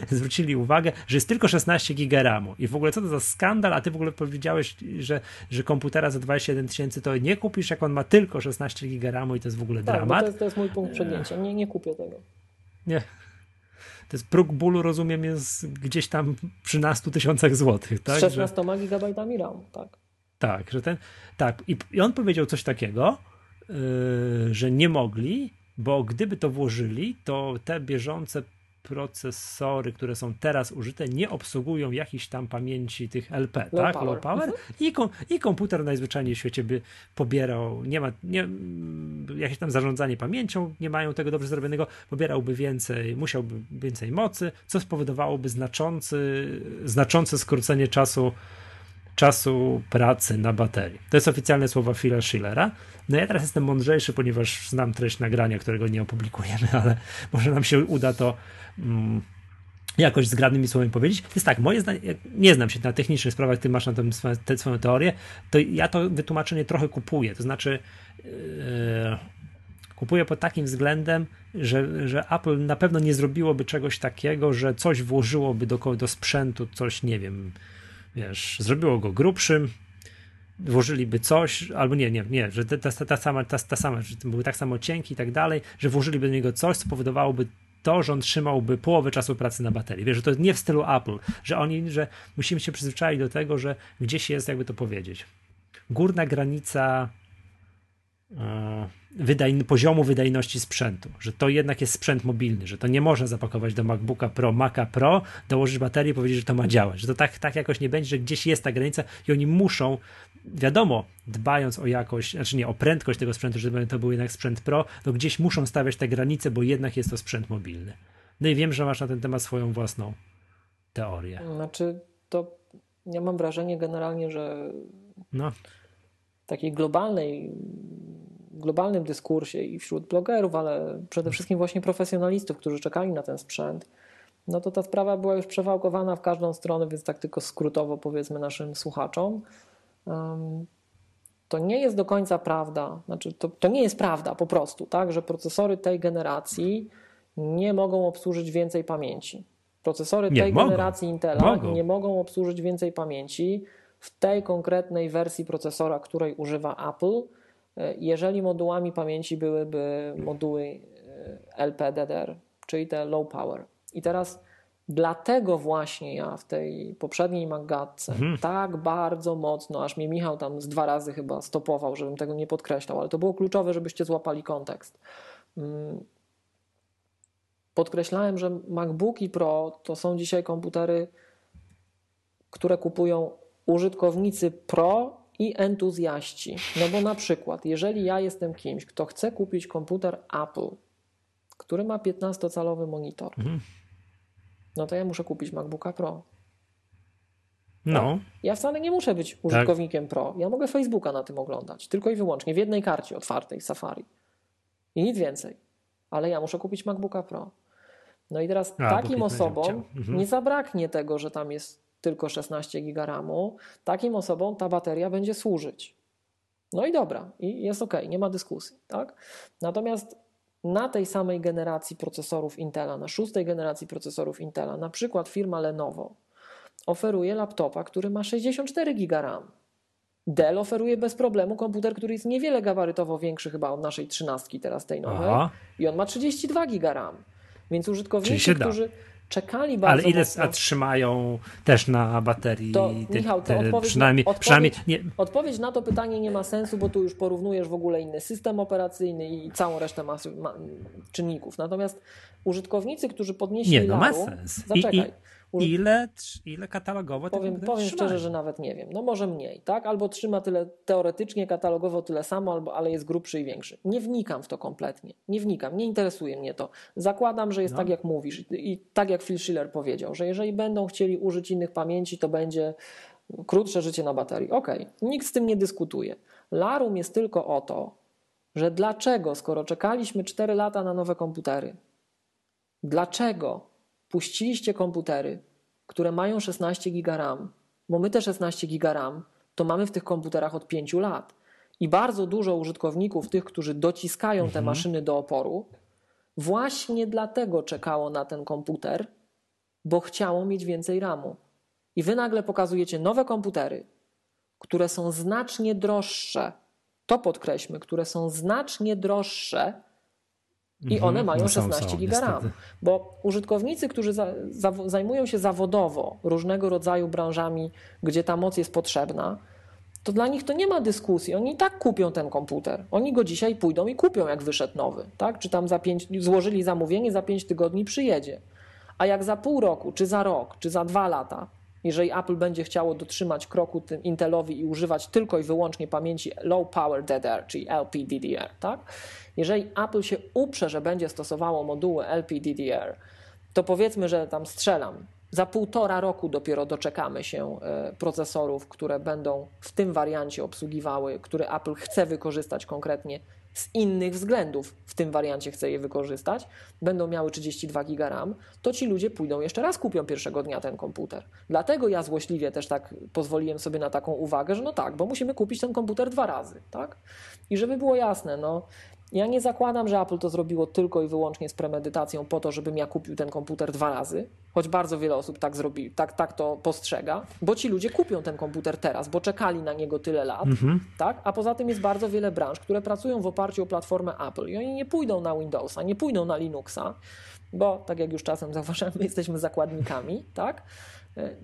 Speaker 1: zwrócili uwagę, że jest tylko 16 giga RAMu. I w ogóle co to za skandal, a ty w ogóle powiedziałeś, że, że komputera za 21 tysięcy to nie kupisz, jak on ma tylko 16 giga RAMu i to jest w ogóle
Speaker 2: tak,
Speaker 1: dramat.
Speaker 2: To jest, to jest mój punkt przegięcia. Nie, nie kupię tego.
Speaker 1: Nie. To jest próg bólu, rozumiem, jest gdzieś tam 13 tysiącach złotych. Tak? Z
Speaker 2: 16 że... gigabajtami RAM, tak.
Speaker 1: Tak, że ten, tak. I, I on powiedział coś takiego, że nie mogli, bo gdyby to włożyli, to te bieżące procesory, które są teraz użyte, nie obsługują jakiejś tam pamięci tych LP, low tak? Power. Low power. Mhm. I, kom, I komputer najzwyczajniej w świecie by pobierał, nie ma, nie, jakieś tam zarządzanie pamięcią, nie mają tego dobrze zrobionego, pobierałby więcej, musiałby więcej mocy, co spowodowałoby znaczący, znaczące skrócenie czasu czasu pracy na baterii. To jest oficjalne słowa Phila Schillera. No ja teraz jestem mądrzejszy, ponieważ znam treść nagrania, którego nie opublikujemy, ale może nam się uda to mm, jakoś zgrabnymi słowami powiedzieć. To jest tak, moje zdanie, nie znam się na technicznych sprawach, ty masz na tym swoją, te, swoją teorię, to ja to wytłumaczenie trochę kupuję, to znaczy yy, kupuję pod takim względem, że, że Apple na pewno nie zrobiłoby czegoś takiego, że coś włożyłoby do, do sprzętu, coś, nie wiem, wiesz, zrobiło go grubszym, włożyliby coś, albo nie, nie, nie, że ta, ta, ta sama, ta, ta sama, że były tak samo cienki i tak dalej, że włożyliby do niego coś, co powodowałoby to, że on trzymałby połowę czasu pracy na baterii. Wiesz, że to nie w stylu Apple, że oni, że musimy się przyzwyczaić do tego, że gdzieś jest, jakby to powiedzieć, górna granica e, wydajny, poziomu wydajności sprzętu, że to jednak jest sprzęt mobilny, że to nie można zapakować do MacBooka Pro, Maca Pro, dołożyć baterię i powiedzieć, że to ma działać, że to tak, tak jakoś nie będzie, że gdzieś jest ta granica i oni muszą, wiadomo, dbając o jakość, znaczy nie, o prędkość tego sprzętu, żeby to był jednak sprzęt Pro, to gdzieś muszą stawiać te granice, bo jednak jest to sprzęt mobilny. No i wiem, że masz na ten temat swoją własną teorię.
Speaker 2: Znaczy, to ja mam wrażenie generalnie, że no. takiej globalnej globalnym dyskursie i wśród blogerów, ale przede wszystkim właśnie profesjonalistów, którzy czekali na ten sprzęt, no to ta sprawa była już przewałkowana w każdą stronę, więc tak tylko skrótowo powiedzmy naszym słuchaczom. To nie jest do końca prawda, znaczy to, to nie jest prawda po prostu, tak, że procesory tej generacji nie mogą obsłużyć więcej pamięci. Procesory nie, tej mogą. generacji Intela mogą. nie mogą obsłużyć więcej pamięci w tej konkretnej wersji procesora, której używa Apple jeżeli modułami pamięci byłyby moduły e, LPDDR, czyli te low power. I teraz dlatego właśnie ja w tej poprzedniej magatce mhm. tak bardzo mocno, aż mnie Michał tam z dwa razy chyba stopował, żebym tego nie podkreślał, ale to było kluczowe, żebyście złapali kontekst. Mm, podkreślałem, że MacBooki Pro to są dzisiaj komputery, które kupują użytkownicy Pro i entuzjaści. No bo na przykład, jeżeli ja jestem kimś, kto chce kupić komputer Apple, który ma 15-calowy monitor, mhm. no to ja muszę kupić MacBooka Pro.
Speaker 1: No.
Speaker 2: Tak? Ja wcale nie muszę być tak. użytkownikiem tak. Pro. Ja mogę Facebooka na tym oglądać, tylko i wyłącznie w jednej karcie otwartej Safari. I nic więcej. Ale ja muszę kupić MacBooka Pro. No i teraz A, takim osobom mhm. nie zabraknie tego, że tam jest tylko 16 GB RAMu, takim osobom ta bateria będzie służyć. No i dobra, i jest ok, nie ma dyskusji. Tak? Natomiast na tej samej generacji procesorów Intela, na szóstej generacji procesorów Intela, na przykład firma Lenovo oferuje laptopa, który ma 64 GB RAM. Dell oferuje bez problemu komputer, który jest niewiele gabarytowo większy chyba od naszej trzynastki teraz tej nowej Aha. i on ma 32 GB RAM. Więc użytkownicy, którzy, czekali bardzo
Speaker 1: Ale ile
Speaker 2: mocno.
Speaker 1: trzymają też na baterii?
Speaker 2: To, te, Michał, te, odpowiedź, przynajmniej, odpowiedź, przynajmniej nie... odpowiedź na to pytanie nie ma sensu, bo tu już porównujesz w ogóle inny system operacyjny i całą resztę ma, ma, czynników. Natomiast użytkownicy, którzy podnieśli
Speaker 1: Nie, no ma sens. Zaczekaj. I, i Ile, ile katalogowo
Speaker 2: Powiem, powiem szczerze, że nawet nie wiem. No może mniej, tak? Albo trzyma tyle teoretycznie, katalogowo tyle samo, albo, ale jest grubszy i większy. Nie wnikam w to kompletnie. Nie wnikam, nie interesuje mnie to. Zakładam, że jest no. tak, jak mówisz. I, I tak jak Phil Schiller powiedział, że jeżeli będą chcieli użyć innych pamięci, to będzie krótsze życie na baterii. Okej, okay. nikt z tym nie dyskutuje. Larum jest tylko o to, że dlaczego, skoro czekaliśmy 4 lata na nowe komputery, dlaczego puściliście komputery, które mają 16 GB RAM, bo my te 16 GB RAM to mamy w tych komputerach od 5 lat. I bardzo dużo użytkowników, tych, którzy dociskają te mhm. maszyny do oporu, właśnie dlatego czekało na ten komputer, bo chciało mieć więcej RAMu. I wy nagle pokazujecie nowe komputery, które są znacznie droższe. To podkreślmy, które są znacznie droższe i mhm. one mają 16 GB RAM. Bo użytkownicy, którzy za, za, zajmują się zawodowo różnego rodzaju branżami, gdzie ta moc jest potrzebna, to dla nich to nie ma dyskusji. Oni i tak kupią ten komputer. Oni go dzisiaj pójdą i kupią, jak wyszedł nowy. Tak? Czy tam za pięć, złożyli zamówienie, za 5 tygodni przyjedzie. A jak za pół roku, czy za rok, czy za dwa lata, jeżeli Apple będzie chciało dotrzymać kroku tym Intelowi i używać tylko i wyłącznie pamięci Low Power DDR, czyli LPDDR, tak? Jeżeli Apple się uprze, że będzie stosowało moduły LPDDR, to powiedzmy, że tam strzelam, za półtora roku dopiero doczekamy się e, procesorów, które będą w tym wariancie obsługiwały, który Apple chce wykorzystać konkretnie z innych względów w tym wariancie chce je wykorzystać, będą miały 32 GB RAM, to ci ludzie pójdą jeszcze raz kupią pierwszego dnia ten komputer. Dlatego ja złośliwie też tak pozwoliłem sobie na taką uwagę, że no tak, bo musimy kupić ten komputer dwa razy, tak? I żeby było jasne, no ja nie zakładam, że Apple to zrobiło tylko i wyłącznie z premedytacją po to, żebym ja kupił ten komputer dwa razy, choć bardzo wiele osób tak zrobi, tak, tak to postrzega, bo ci ludzie kupią ten komputer teraz, bo czekali na niego tyle lat, mhm. tak? A poza tym jest bardzo wiele branż, które pracują w oparciu o platformę Apple i oni nie pójdą na Windowsa, nie pójdą na Linuxa, bo tak jak już czasem zauważyłem, my jesteśmy zakładnikami, tak? E,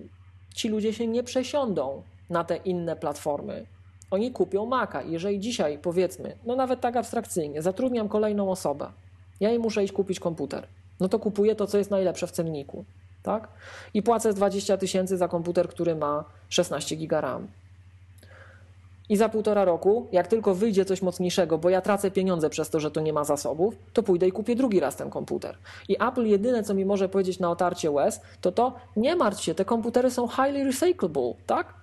Speaker 2: ci ludzie się nie przesiądą na te inne platformy, oni kupią Maca. Jeżeli dzisiaj, powiedzmy, no nawet tak abstrakcyjnie, zatrudniam kolejną osobę, ja jej muszę iść kupić komputer, no to kupuję to, co jest najlepsze w cenniku, tak? I płacę 20 tysięcy za komputer, który ma 16 giga RAM. I za półtora roku, jak tylko wyjdzie coś mocniejszego, bo ja tracę pieniądze przez to, że to nie ma zasobów, to pójdę i kupię drugi raz ten komputer. I Apple jedyne, co mi może powiedzieć na otarcie łez, to to nie martw się, te komputery są highly recyclable, tak?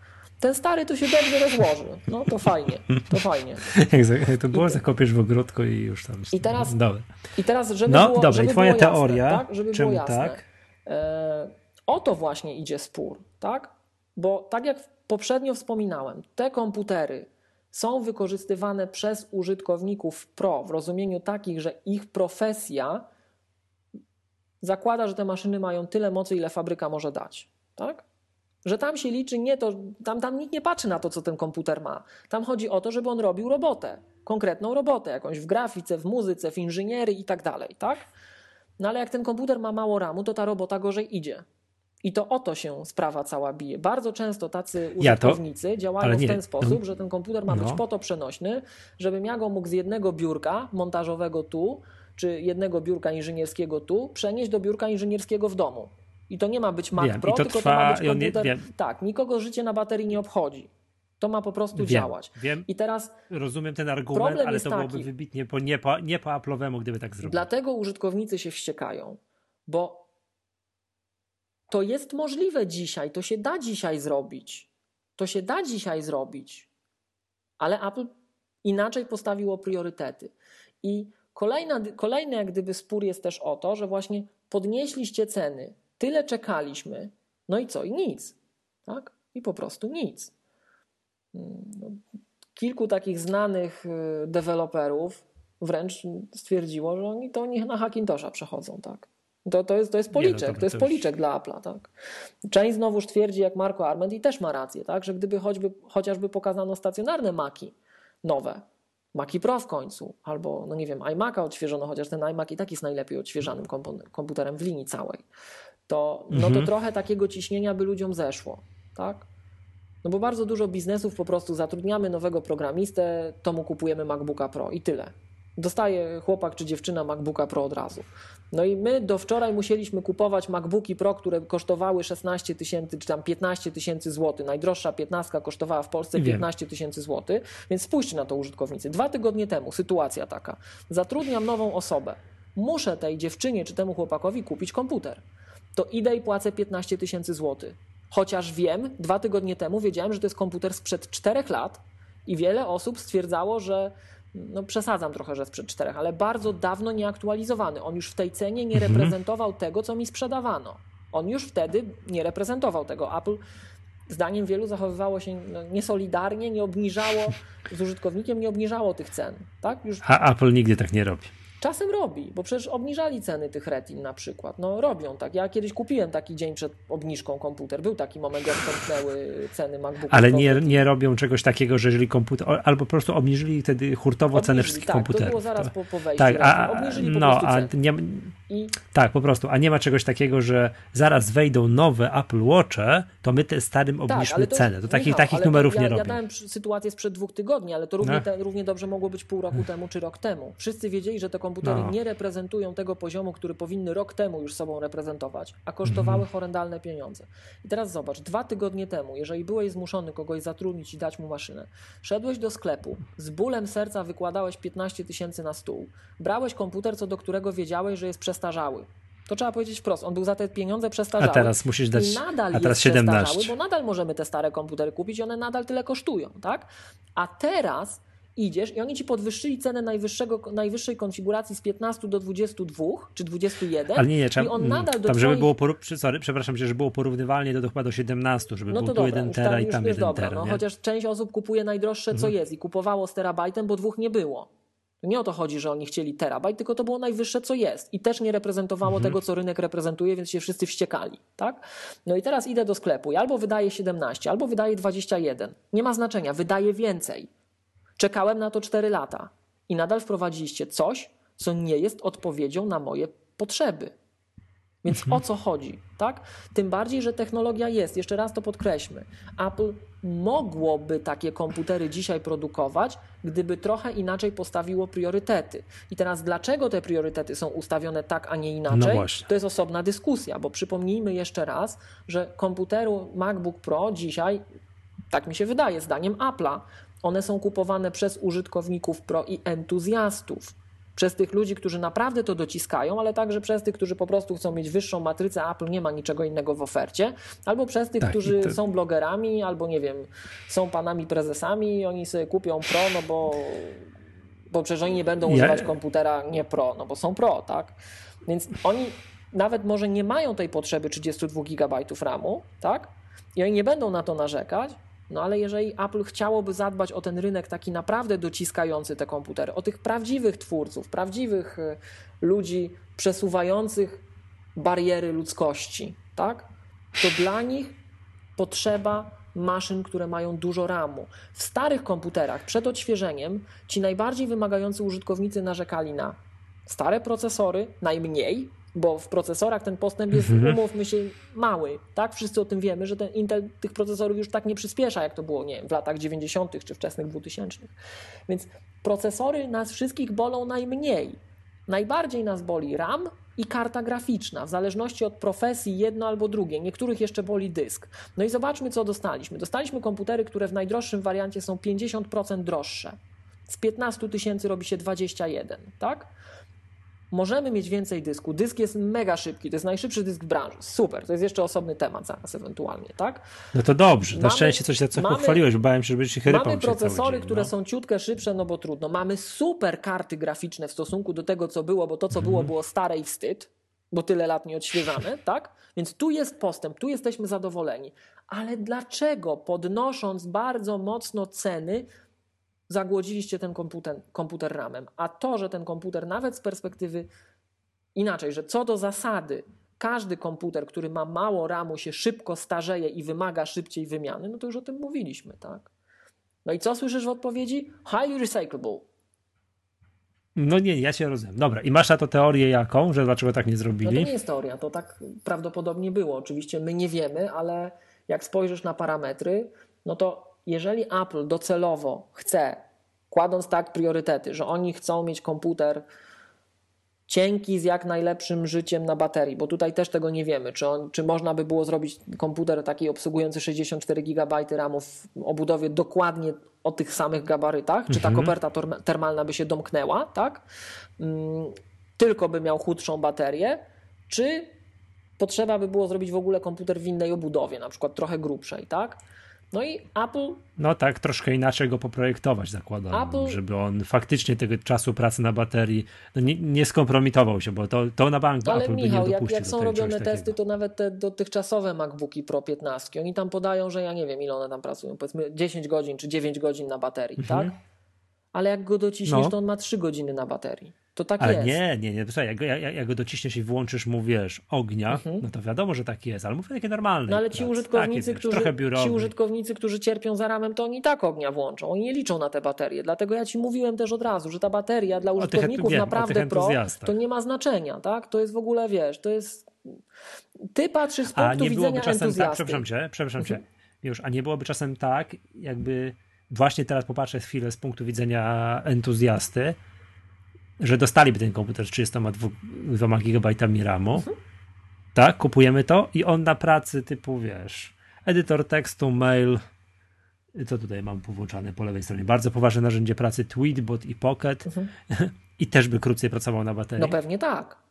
Speaker 2: Ten stary to się dobrze rozłoży. No to fajnie, to fajnie.
Speaker 1: Jak to było, I, zakopiesz w ogródku i już tam.
Speaker 2: I teraz, dobra. I teraz żeby
Speaker 1: no,
Speaker 2: było,
Speaker 1: dobra,
Speaker 2: żeby
Speaker 1: i twoja
Speaker 2: było
Speaker 1: teoria,
Speaker 2: jasne, tak? żeby
Speaker 1: czym
Speaker 2: było jasne.
Speaker 1: tak?
Speaker 2: E, o to właśnie idzie spór, tak? Bo tak jak poprzednio wspominałem, te komputery są wykorzystywane przez użytkowników pro w rozumieniu takich, że ich profesja zakłada, że te maszyny mają tyle mocy, ile fabryka może dać. Tak? Że tam się liczy nie to, tam, tam nikt nie patrzy na to, co ten komputer ma. Tam chodzi o to, żeby on robił robotę, konkretną robotę, jakąś w grafice, w muzyce, w inżynierii i tak dalej, tak? No ale jak ten komputer ma mało ramu, to ta robota gorzej idzie. I to o to się sprawa cała bije. Bardzo często tacy użytkownicy ja to, działają w ten sposób, że ten komputer ma no. być po to przenośny, żebym ja go mógł z jednego biurka montażowego tu, czy jednego biurka inżynierskiego tu, przenieść do biurka inżynierskiego w domu. I to nie ma być Mac wiem, Pro, to tylko trwa, to ma być komputer. Nie, tak, nikogo życie na baterii nie obchodzi. To ma po prostu wiem, działać.
Speaker 1: Wiem, I teraz rozumiem ten argument, ale to byłoby taki, wybitnie po, nie, po, nie po Apple'owemu, gdyby tak zrobił.
Speaker 2: Dlatego użytkownicy się wściekają, bo to jest możliwe dzisiaj, to się da dzisiaj zrobić. To się da dzisiaj zrobić. Ale Apple inaczej postawiło priorytety. I kolejna, kolejny jak gdyby spór jest też o to, że właśnie podnieśliście ceny Tyle czekaliśmy, no i co? I nic. Tak? I po prostu nic. No, kilku takich znanych y, deweloperów wręcz stwierdziło, że oni to oni na Hackintosha przechodzą, tak. To, to, jest, to jest policzek, Nie, no to, to, jest policzek dla Apple'a, tak. Część znowuż twierdzi, jak Marco Arment i też ma rację, tak, że gdyby choćby, chociażby pokazano stacjonarne Maki nowe, Maki Pro w końcu, albo, no nie wiem, iMac'a odświeżono, chociaż ten iMac i tak jest najlepiej odświeżanym komputerem w linii całej to, no mhm. to trochę takiego ciśnienia by ludziom zeszło, tak? No bo bardzo dużo biznesów po prostu zatrudniamy nowego programistę, to mu kupujemy MacBooka Pro i tyle. Dostaje chłopak czy dziewczyna MacBooka Pro od razu. No i my do wczoraj musieliśmy kupować MacBooki Pro, które kosztowały 16 tysięcy czy tam 15 tysięcy złotych. Najdroższa 15 kosztowała w Polsce 15 tysięcy złotych. Więc spójrzcie na to użytkownicy. Dwa tygodnie temu sytuacja taka. Zatrudniam nową osobę. Muszę tej dziewczynie czy temu chłopakowi kupić komputer to idę i płacę 15 tysięcy złotych. Chociaż wiem, dwa tygodnie temu wiedziałem, że to jest komputer sprzed czterech lat i wiele osób stwierdzało, że no przesadzam trochę, że sprzed czterech, ale bardzo dawno nieaktualizowany. On już w tej cenie nie mhm. reprezentował tego, co mi sprzedawano. On już wtedy nie reprezentował tego. Apple zdaniem wielu zachowywało się no, niesolidarnie, nie obniżało z użytkownikiem, nie obniżało tych cen. Tak?
Speaker 1: Już... A Apple nigdy tak nie robi.
Speaker 2: Czasem robi, bo przecież obniżali ceny tych retin na przykład. No robią tak. Ja kiedyś kupiłem taki dzień przed obniżką komputer. Był taki moment, jak tąpnęły ceny MacBooków.
Speaker 1: Ale nie, nie robią czegoś takiego, że jeżeli komputer, albo po prostu obniżyli wtedy hurtowo
Speaker 2: obniżyli,
Speaker 1: cenę wszystkich
Speaker 2: tak,
Speaker 1: komputerów.
Speaker 2: to było zaraz po, po wejściu. Tak, a, obniżyli po
Speaker 1: no, a nie, I... tak, po prostu. A nie ma czegoś takiego, że zaraz wejdą nowe Apple Watche, to my te starym tak, obniżmy tak, cenę. To takich, Michał, takich numerów
Speaker 2: ja,
Speaker 1: nie robią.
Speaker 2: Ja dałem sytuację sprzed dwóch tygodni, ale to równie, no. te, równie dobrze mogło być pół roku temu czy rok temu. Wszyscy wiedzieli, że te komputery no. nie reprezentują tego poziomu, który powinny rok temu już sobą reprezentować, a kosztowały mhm. horrendalne pieniądze. I teraz zobacz, dwa tygodnie temu, jeżeli byłeś zmuszony kogoś zatrudnić i dać mu maszynę, szedłeś do sklepu, z bólem serca wykładałeś 15 tysięcy na stół, brałeś komputer, co do którego wiedziałeś, że jest przestarzały. To trzeba powiedzieć wprost. On był za te pieniądze przestarzały.
Speaker 1: A teraz musisz dać.
Speaker 2: I nadal
Speaker 1: a teraz
Speaker 2: jest
Speaker 1: 17.
Speaker 2: bo nadal możemy te stare komputery kupić one nadal tyle kosztują, tak? A teraz idziesz i oni ci podwyższyli cenę najwyższego, najwyższej konfiguracji z 15 do 22 czy 21
Speaker 1: Ale nie, nie,
Speaker 2: trzeba, i on nadal do
Speaker 1: tam, żeby było, sorry, przepraszam cię, żeby było porównywalnie do chyba do 17, żeby no był tu 1 tera i tam 1 dobra, tera.
Speaker 2: No, chociaż część osób kupuje najdroższe co mhm. jest i kupowało z terabajtem, bo dwóch nie było. Nie o to chodzi, że oni chcieli terabajt, tylko to było najwyższe, co jest. I też nie reprezentowało mhm. tego, co rynek reprezentuje, więc się wszyscy wściekali. Tak? No i teraz idę do sklepu i albo wydaje 17, albo wydaje 21. Nie ma znaczenia, wydaje więcej. Czekałem na to 4 lata i nadal wprowadziliście coś, co nie jest odpowiedzią na moje potrzeby. Więc mhm. o co chodzi, tak? Tym bardziej, że technologia jest, jeszcze raz to podkreślmy. Apple mogłoby takie komputery dzisiaj produkować, gdyby trochę inaczej postawiło priorytety. I teraz dlaczego te priorytety są ustawione tak, a nie inaczej? No to jest osobna dyskusja, bo przypomnijmy jeszcze raz, że komputeru MacBook Pro dzisiaj, tak mi się wydaje, zdaniem Apple'a, one są kupowane przez użytkowników pro i entuzjastów. Przez tych ludzi, którzy naprawdę to dociskają, ale także przez tych, którzy po prostu chcą mieć wyższą matrycę, Apple nie ma niczego innego w ofercie, albo przez tych, tak, którzy to... są blogerami, albo nie wiem, są panami prezesami i oni sobie kupią Pro, no bo, bo przecież oni nie będą ja... używać komputera nie Pro, no bo są Pro, tak? Więc oni nawet może nie mają tej potrzeby 32 GB RAMu, tak? I oni nie będą na to narzekać, no ale jeżeli Apple chciałoby zadbać o ten rynek taki naprawdę dociskający te komputery, o tych prawdziwych twórców, prawdziwych e, ludzi przesuwających bariery ludzkości, tak? To dla nich potrzeba maszyn, które mają dużo RAMu. W starych komputerach przed odświeżeniem ci najbardziej wymagający użytkownicy narzekali na stare procesory, najmniej, bo w procesorach ten postęp jest, mhm. umówmy się, mały. Tak? Wszyscy o tym wiemy, że ten Intel tych procesorów już tak nie przyspiesza, jak to było nie wiem, w latach 90. czy wczesnych 2000. Więc procesory nas wszystkich bolą najmniej. Najbardziej nas boli RAM i karta graficzna, w zależności od profesji jedno albo drugie. Niektórych jeszcze boli dysk. No i zobaczmy, co dostaliśmy. Dostaliśmy komputery, które w najdroższym wariancie są 50% droższe. Z 15 tysięcy robi się 21, tak? Możemy mieć więcej dysku. Dysk jest mega szybki, to jest najszybszy dysk w branży. Super, to jest jeszcze osobny temat zaraz ewentualnie, tak?
Speaker 1: No to dobrze, na szczęście coś co mamy, pochwaliłeś, bo bałem się, żeby się chrypał
Speaker 2: Mamy procesory, dzień, które no. są ciutkę szybsze, no bo trudno. Mamy super karty graficzne w stosunku do tego, co było, bo to, co było, mhm. było stare i wstyd, bo tyle lat nie odświeżane, tak? Więc tu jest postęp, tu jesteśmy zadowoleni. Ale dlaczego podnosząc bardzo mocno ceny, zagłodziliście ten komputer, komputer ramem. A to, że ten komputer nawet z perspektywy inaczej, że co do zasady każdy komputer, który ma mało ramu, się szybko starzeje i wymaga szybciej wymiany, no to już o tym mówiliśmy, tak? No i co słyszysz w odpowiedzi? Highly recyclable.
Speaker 1: No nie, ja się rozumiem. Dobra, i masz na to teorię jaką, że dlaczego tak nie zrobili?
Speaker 2: No to nie jest teoria, to tak prawdopodobnie było. Oczywiście my nie wiemy, ale jak spojrzysz na parametry, no to jeżeli Apple docelowo chce, kładąc tak priorytety, że oni chcą mieć komputer cienki z jak najlepszym życiem na baterii, bo tutaj też tego nie wiemy, czy, on, czy można by było zrobić komputer taki obsługujący 64 GB RAMu o budowie dokładnie o tych samych gabarytach, czy ta mhm. koperta termalna by się domknęła, tak? Mm, tylko by miał chudszą baterię, czy potrzeba by było zrobić w ogóle komputer w innej obudowie, na przykład trochę grubszej, tak? No i Apple.
Speaker 1: No tak, troszkę inaczej go poprojektować, zakładam, Apple... żeby on faktycznie tego czasu pracy na baterii no nie, nie skompromitował się, bo to, to na bank
Speaker 2: Ale
Speaker 1: Apple
Speaker 2: Michał,
Speaker 1: by nie
Speaker 2: jak, jak są robione testy, to nawet te dotychczasowe MacBooki Pro 15, oni tam podają, że ja nie wiem, ile one tam pracują, powiedzmy 10 godzin czy 9 godzin na baterii, mhm. tak? Ale jak go dociśniesz, no. to on ma 3 godziny na baterii. To tak
Speaker 1: ale
Speaker 2: jest.
Speaker 1: nie, nie, nie. Słuchaj, jak, jak, jak go dociśniesz i włączysz mu, wiesz, ognia, mhm. no to wiadomo, że tak jest, ale mówię takie normalne.
Speaker 2: No ale ci użytkownicy, którzy, ci użytkownicy, którzy cierpią za ramem, to oni tak ognia włączą. Oni nie liczą na te baterie. Dlatego ja ci mówiłem też od razu, że ta bateria dla użytkowników wiem, naprawdę pro to nie ma znaczenia, tak? To jest w ogóle, wiesz, to jest... Ty patrzysz z punktu
Speaker 1: a nie
Speaker 2: widzenia
Speaker 1: czasem tak,
Speaker 2: entuzjasty.
Speaker 1: Tak, przepraszam cię, przepraszam
Speaker 2: mhm.
Speaker 1: cię. Już, a nie byłoby czasem tak, jakby właśnie teraz popatrzę chwilę z punktu widzenia entuzjasty, że dostaliby ten komputer z 32 GB RAMu, mhm. tak, kupujemy to i on na pracy typu, wiesz, edytor tekstu, mail, co tutaj mam powłączane po lewej stronie, bardzo poważne narzędzie pracy, Tweetbot i Pocket mhm. i też by krócej pracował na baterii.
Speaker 2: No pewnie tak.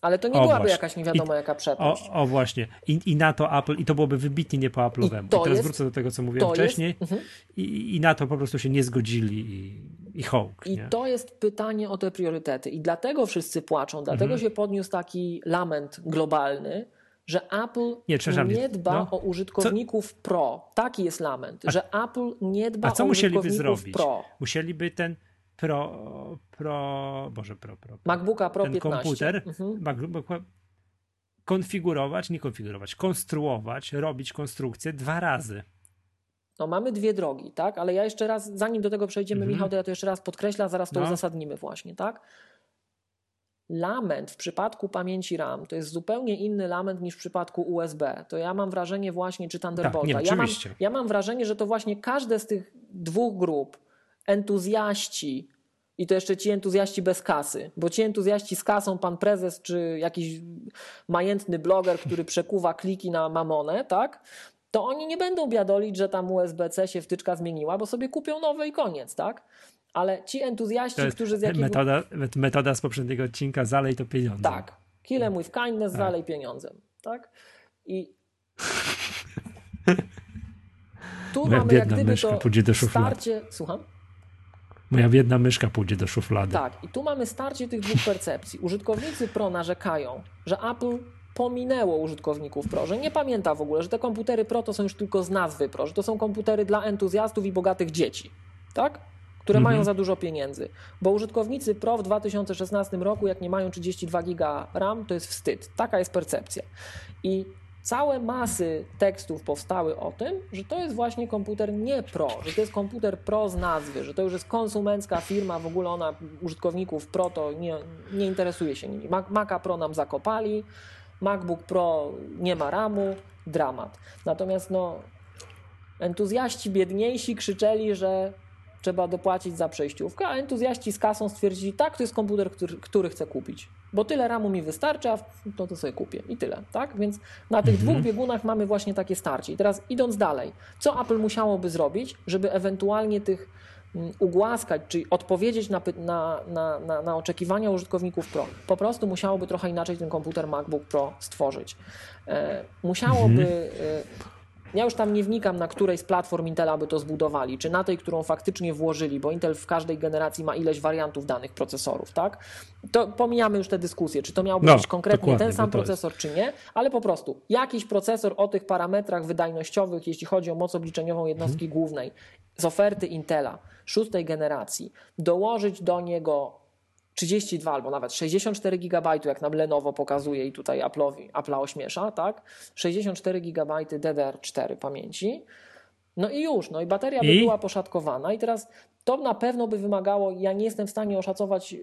Speaker 2: Ale to nie o, byłaby właśnie. jakaś nie wiadomo I, jaka przepaść.
Speaker 1: O, o, właśnie. I, I na to Apple, i to byłoby wybitnie nie po Apple'owemu. I, I teraz jest, wrócę do tego, co mówiłem wcześniej. Jest, uh-huh. I, I na to po prostu się nie zgodzili i, i hołk.
Speaker 2: I
Speaker 1: nie?
Speaker 2: to jest pytanie o te priorytety. I dlatego wszyscy płaczą, dlatego uh-huh. się podniósł taki lament globalny, że Apple nie, nie dba no. o użytkowników co? pro. Taki jest lament, a, że Apple nie dba
Speaker 1: a co
Speaker 2: o
Speaker 1: musieliby
Speaker 2: użytkowników
Speaker 1: zrobić?
Speaker 2: pro.
Speaker 1: Musieliby ten Pro, Pro, Boże, Pro, Pro. pro
Speaker 2: MacBooka Pro
Speaker 1: ten
Speaker 2: 15.
Speaker 1: komputer mhm. MacBook, konfigurować, nie konfigurować, konstruować, robić konstrukcję dwa razy.
Speaker 2: No mamy dwie drogi, tak? Ale ja jeszcze raz, zanim do tego przejdziemy, mhm. Michał, to ja to jeszcze raz podkreślę, a zaraz to no. uzasadnimy właśnie, tak? Lament w przypadku pamięci RAM to jest zupełnie inny lament niż w przypadku USB. To ja mam wrażenie właśnie, czy Thunderbolta.
Speaker 1: Tak, nie,
Speaker 2: ja, mam, ja mam wrażenie, że to właśnie każde z tych dwóch grup, entuzjaści, i to jeszcze ci entuzjaści bez kasy, bo ci entuzjaści z kasą, pan prezes czy jakiś majętny bloger, który przekuwa kliki na mamonę, tak? To oni nie będą biadolić, że tam USB-C się wtyczka zmieniła, bo sobie kupią nowe i koniec, tak? Ale ci entuzjaści, którzy z jakiego...
Speaker 1: Metoda, metoda z poprzedniego odcinka, zalej to pieniądze.
Speaker 2: Tak. Kill em with kindness, tak. zalej pieniądzem, tak? I tu
Speaker 1: Moja
Speaker 2: mamy jak gdyby to
Speaker 1: do
Speaker 2: starcie... Słucham?
Speaker 1: Moja biedna myszka pójdzie do szuflady.
Speaker 2: Tak, i tu mamy starcie tych dwóch percepcji. Użytkownicy Pro narzekają, że Apple pominęło użytkowników Pro, że nie pamięta w ogóle, że te komputery Pro to są już tylko z nazwy Pro, że to są komputery dla entuzjastów i bogatych dzieci, tak? Które mhm. mają za dużo pieniędzy. Bo użytkownicy Pro w 2016 roku, jak nie mają 32 giga RAM, to jest wstyd. Taka jest percepcja. I całe masy tekstów powstały o tym, że to jest właśnie komputer nie pro, że to jest komputer pro z nazwy, że to już jest konsumencka firma, w ogóle ona użytkowników pro to nie, nie interesuje się nimi. Maca Pro nam zakopali, MacBook Pro nie ma RAMu, dramat. Natomiast no, entuzjaści biedniejsi krzyczeli, że trzeba dopłacić za przejściówkę, a entuzjaści z kasą stwierdzili, tak, to jest komputer, który, który chcę kupić, bo tyle ramu mi wystarcza, to to sobie kupię i tyle, tak? Więc na tych mhm. dwóch biegunach mamy właśnie takie starcie. I teraz idąc dalej, co Apple musiałoby zrobić, żeby ewentualnie tych mm, ugłaskać, czyli odpowiedzieć na, na, na, na, oczekiwania użytkowników Pro. Po prostu musiałoby trochę inaczej ten komputer MacBook Pro stworzyć. E, musiałoby mhm. e, ja już tam nie wnikam, na której z platform Intela by to zbudowali, czy na tej, którą faktycznie włożyli, bo Intel w każdej generacji ma ileś wariantów danych procesorów, tak? To pomijamy już te dyskusje, czy to miałby no, być konkretnie ten sam procesor, czy nie, ale po prostu jakiś procesor o tych parametrach wydajnościowych, jeśli chodzi o moc obliczeniową jednostki hmm. głównej z oferty Intela szóstej generacji, dołożyć do niego 32 albo nawet 64 GB, jak nam Lenovo pokazuje i tutaj Apple'owi, Apple'a ośmiesza, tak? 64 GB DDR4 pamięci. No i już, no i bateria I? by była poszatkowana i teraz to na pewno by wymagało, ja nie jestem w stanie oszacować yy,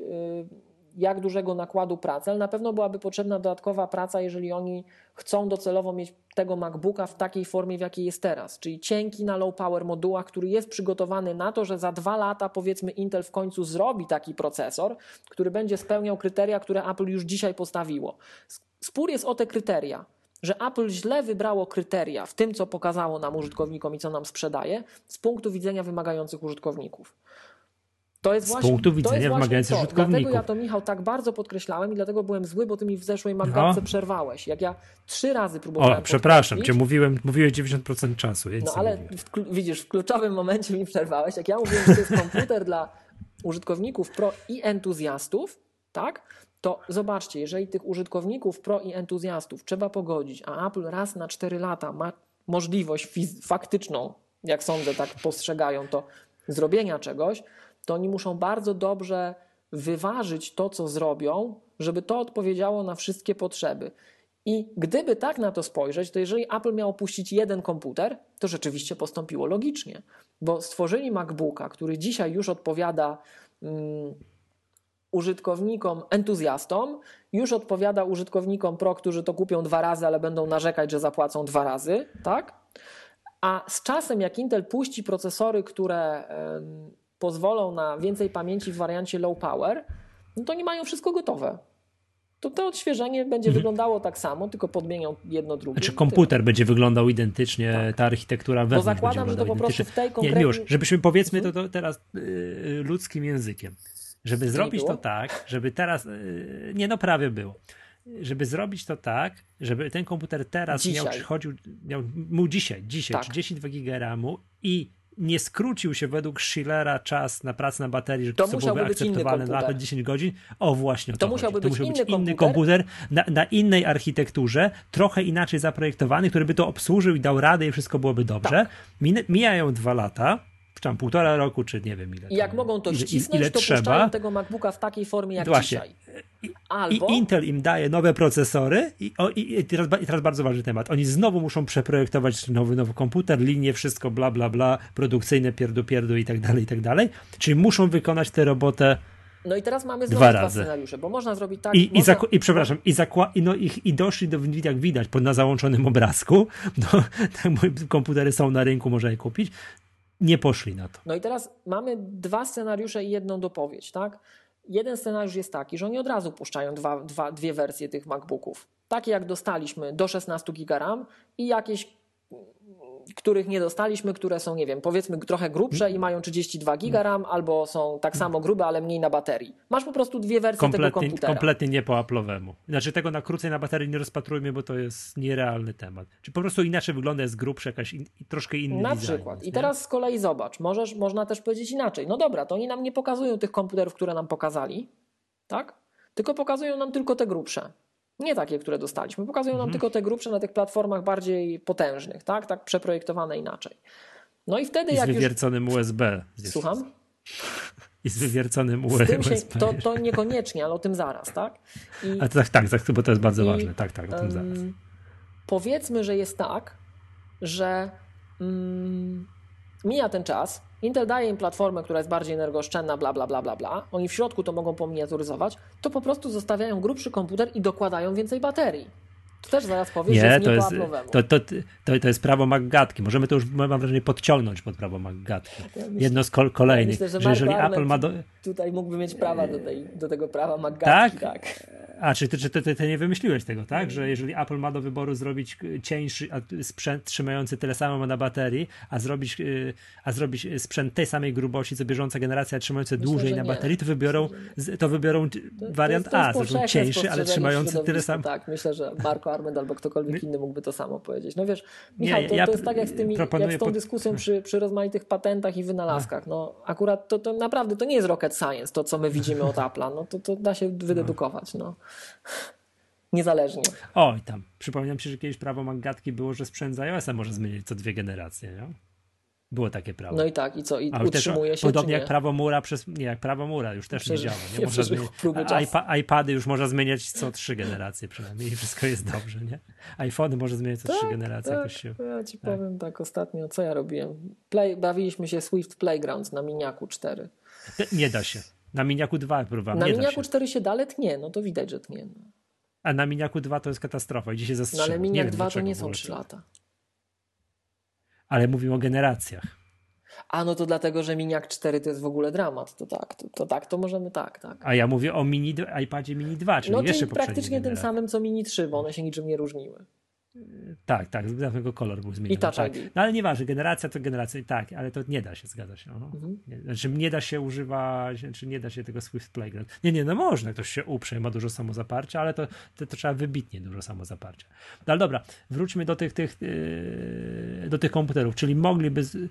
Speaker 2: jak dużego nakładu pracy, ale na pewno byłaby potrzebna dodatkowa praca, jeżeli oni chcą docelowo mieć tego MacBooka w takiej formie, w jakiej jest teraz, czyli cienki na low power modułach, który jest przygotowany na to, że za dwa lata powiedzmy Intel w końcu zrobi taki procesor, który będzie spełniał kryteria, które Apple już dzisiaj postawiło. Spór jest o te kryteria że Apple źle wybrało kryteria w tym, co pokazało nam użytkownikom i co nam sprzedaje, z punktu widzenia wymagających użytkowników.
Speaker 1: To jest z właśnie, punktu widzenia wymagających użytkowników.
Speaker 2: Dlatego ja to, Michał, tak bardzo podkreślałem i dlatego byłem zły, bo ty mi w zeszłej Magdalce no. przerwałeś. Jak ja trzy razy próbowałem
Speaker 1: O, przepraszam cię, mówiłem, mówiłeś 90% czasu.
Speaker 2: no ale w, widzisz, w kluczowym momencie mi przerwałeś. Jak ja mówiłem, że to jest komputer dla użytkowników pro i entuzjastów, tak? To zobaczcie, jeżeli tych użytkowników pro i entuzjastów trzeba pogodzić, a Apple raz na 4 lata ma możliwość faktyczną, jak sądzę, tak postrzegają to, zrobienia czegoś, to oni muszą bardzo dobrze wyważyć to, co zrobią, żeby to odpowiedziało na wszystkie potrzeby. I gdyby tak na to spojrzeć, to jeżeli Apple miał opuścić jeden komputer, to rzeczywiście postąpiło logicznie, bo stworzyli MacBooka, który dzisiaj już odpowiada um, użytkownikom, entuzjastom, już odpowiada użytkownikom Pro, którzy to kupią dwa razy, ale będą narzekać, że zapłacą dwa razy, tak? A z czasem, jak Intel puści procesory, które um, pozwolą na więcej pamięci w wariancie low power, no to nie mają wszystko gotowe. To to odświeżenie będzie mhm. wyglądało tak samo, tylko podmienią jedno drugie.
Speaker 1: Znaczy komputer będzie wyglądał identycznie, tak. ta architektura wewnątrz Bo zakładam, że to po prostu w tej konkretnej... Nie, już, żebyśmy powiedzmy to, to teraz yy, ludzkim językiem. Żeby zrobić to tak, żeby teraz, yy, nie no prawie było, żeby zrobić to tak, żeby ten komputer teraz dzisiaj. miał przychodził, miał mu dzisiaj, dzisiaj tak. 32 GB RAMu i nie skrócił się według Schillera czas na pracę na baterii, że to, to byłoby akceptowalne na lat 10 godzin. O właśnie, to, to musiałby to być, musiał być inny komputer, komputer na, na, innej architekturze, trochę inaczej zaprojektowany, który by to obsłużył i dał radę i wszystko byłoby dobrze. Tak. Mijają dwa lata, tam półtora roku, czy nie wiem ile.
Speaker 2: I jak mogą to ścisnąć, ile, ile to trzeba. tego MacBooka w takiej formie jak Właśnie. dzisiaj.
Speaker 1: Albo... I Intel im daje nowe procesory i, o, i, teraz, i, teraz, bardzo ważny temat. Oni znowu muszą przeprojektować nowy, nowy komputer, linie, wszystko bla, bla, bla, produkcyjne, pierdu, pierdu i tak dalej, i tak dalej. Czyli muszą wykonać tę robotę
Speaker 2: no i teraz mamy dwa, dwa scenariusze, bo można zrobić tak...
Speaker 1: I,
Speaker 2: można...
Speaker 1: i, i przepraszam, i, zakła, i, no, i, i doszli do, jak widać, pod na załączonym obrazku, no, tak, komputery są na rynku, można je kupić, nie poszli na to.
Speaker 2: No i teraz mamy dwa scenariusze i jedną dopowiedź, tak? Jeden scenariusz jest taki, że oni od razu puszczają dwa, dwa, dwie wersje tych MacBooków. Takie jak dostaliśmy do 16 GB RAM i jakieś których nie dostaliśmy, które są, nie wiem, powiedzmy trochę grubsze i mają 32 giga RAM, albo są tak samo grube, ale mniej na baterii. Masz po prostu dwie wersje kompletnie, tego komputera.
Speaker 1: Kompletnie nie po Apple'owemu. Znaczy tego na krócej na baterii nie rozpatrujmy, bo to jest nierealny temat. Czy po prostu inaczej wygląda, jest grubszy, jakaś in, troszkę inny
Speaker 2: Na
Speaker 1: design,
Speaker 2: przykład. I teraz z kolei zobacz, możesz, można też powiedzieć inaczej. No dobra, to oni nam nie pokazują tych komputerów, które nam pokazali, tak? Tylko pokazują nam tylko te grubsze. Nie takie, które dostaliśmy. Pokazują mhm. nam tylko te grubsze na tych platformach bardziej potężnych, tak? Tak przeprojektowane inaczej. No i wtedy
Speaker 1: I
Speaker 2: jak
Speaker 1: z wywierconym już... USB.
Speaker 2: Słucham?
Speaker 1: I z wywierconym USB.
Speaker 2: Się, to, to niekoniecznie, ale o tym zaraz, tak?
Speaker 1: I, A tak, tak, tak, bo to jest bardzo i, ważne. Tak, tak, o tym um, zaraz.
Speaker 2: Powiedzmy, że jest tak, że um, mija ten czas, Intel daje im platformę, która jest bardziej energooszczędna, bla, bla, bla, bla, bla. Oni w środku to mogą pominiaturyzować, to po prostu zostawiają grubszy komputer i dokładają więcej baterii. To też zaraz powiesz, nie, że jest to jest,
Speaker 1: to, to, to, to jest prawo McGatki. Możemy to już, mam wrażenie, podciągnąć pod prawo McGatki. Ja Jedno z kolejnych.
Speaker 2: Ja myślę, że, że jeżeli Apple ma do... tutaj mógłby mieć prawa do, tej, do tego prawa McGatki. Tak? tak.
Speaker 1: A czy ty, czy ty, ty, ty, nie wymyśliłeś tego, tak? Że jeżeli Apple ma do wyboru zrobić cieńszy sprzęt trzymający tyle samo na baterii, a zrobić, y, a zrobić sprzęt tej samej grubości, co bieżąca generacja trzymający Myślę, dłużej na nie. baterii, to wybiorą, to wybiorą to, wariant to jest, jest A, cieńszy, ale trzymający tyle samo.
Speaker 2: Tak, myślę, że Marco Arment albo ktokolwiek inny mógłby to samo powiedzieć. No wiesz, Michał, to, ja to jest tak jak z, tymi, jak z tą dyskusją przy, przy rozmaitych patentach i wynalazkach. No akurat to, to naprawdę to nie jest rocket science, to co my widzimy od Apple'a. No to, to da się wydedukować. No. Niezależnie.
Speaker 1: Oj, tam. Przypominam się, że kiedyś prawo Mangatki było, że sprzęt z iOS-a może zmienić co dwie generacje, nie? Było takie prawo.
Speaker 2: No i tak, i co? I utrzymuje też, się.
Speaker 1: Podobnie jak prawo mura przez. Nie, jak prawo mura już też nie działa. Nie? Można zmieniać, iPa, iPady już można zmieniać co trzy generacje przynajmniej i wszystko jest dobrze, nie? iPhony może zmieniać co tak, trzy generacje.
Speaker 2: Tak, się, ja ci tak. powiem tak ostatnio, co ja robiłem. Play, bawiliśmy się Swift Playground na Miniaku 4.
Speaker 1: Nie da się. Na Miniaku 2 próbowałem.
Speaker 2: Na Miniaku 4 się dalej tnie, no to widać, że tnie. No.
Speaker 1: A na Miniaku 2 to jest katastrofa, idzie się zastrzelać.
Speaker 2: No ale Miniak 2 to nie są 3 lata.
Speaker 1: Ale mówimy o generacjach.
Speaker 2: A no to dlatego, że Miniak 4 to jest w ogóle dramat. To tak, to, to tak, to możemy tak, tak.
Speaker 1: A ja mówię o mini, iPadzie Mini 2, czyli
Speaker 2: no,
Speaker 1: jeszcze
Speaker 2: czyli praktycznie tym samym co Mini 3, bo one się niczym nie różniły.
Speaker 1: Tak, tak, tylko kolor był zmieniony.
Speaker 2: I Touch
Speaker 1: tak.
Speaker 2: ID.
Speaker 1: No ale nieważne, generacja to generacja, tak, ale to nie da się, zgadza się. No. Mhm. Nie, znaczy nie da się używać, znaczy nie da się tego Swift Playground. Nie, nie, no można, ktoś się uprze, ma dużo samozaparcia, ale to, to, to, trzeba wybitnie dużo samozaparcia. No ale dobra, wróćmy do tych, tych, yy, do tych komputerów, czyli mogliby... Z,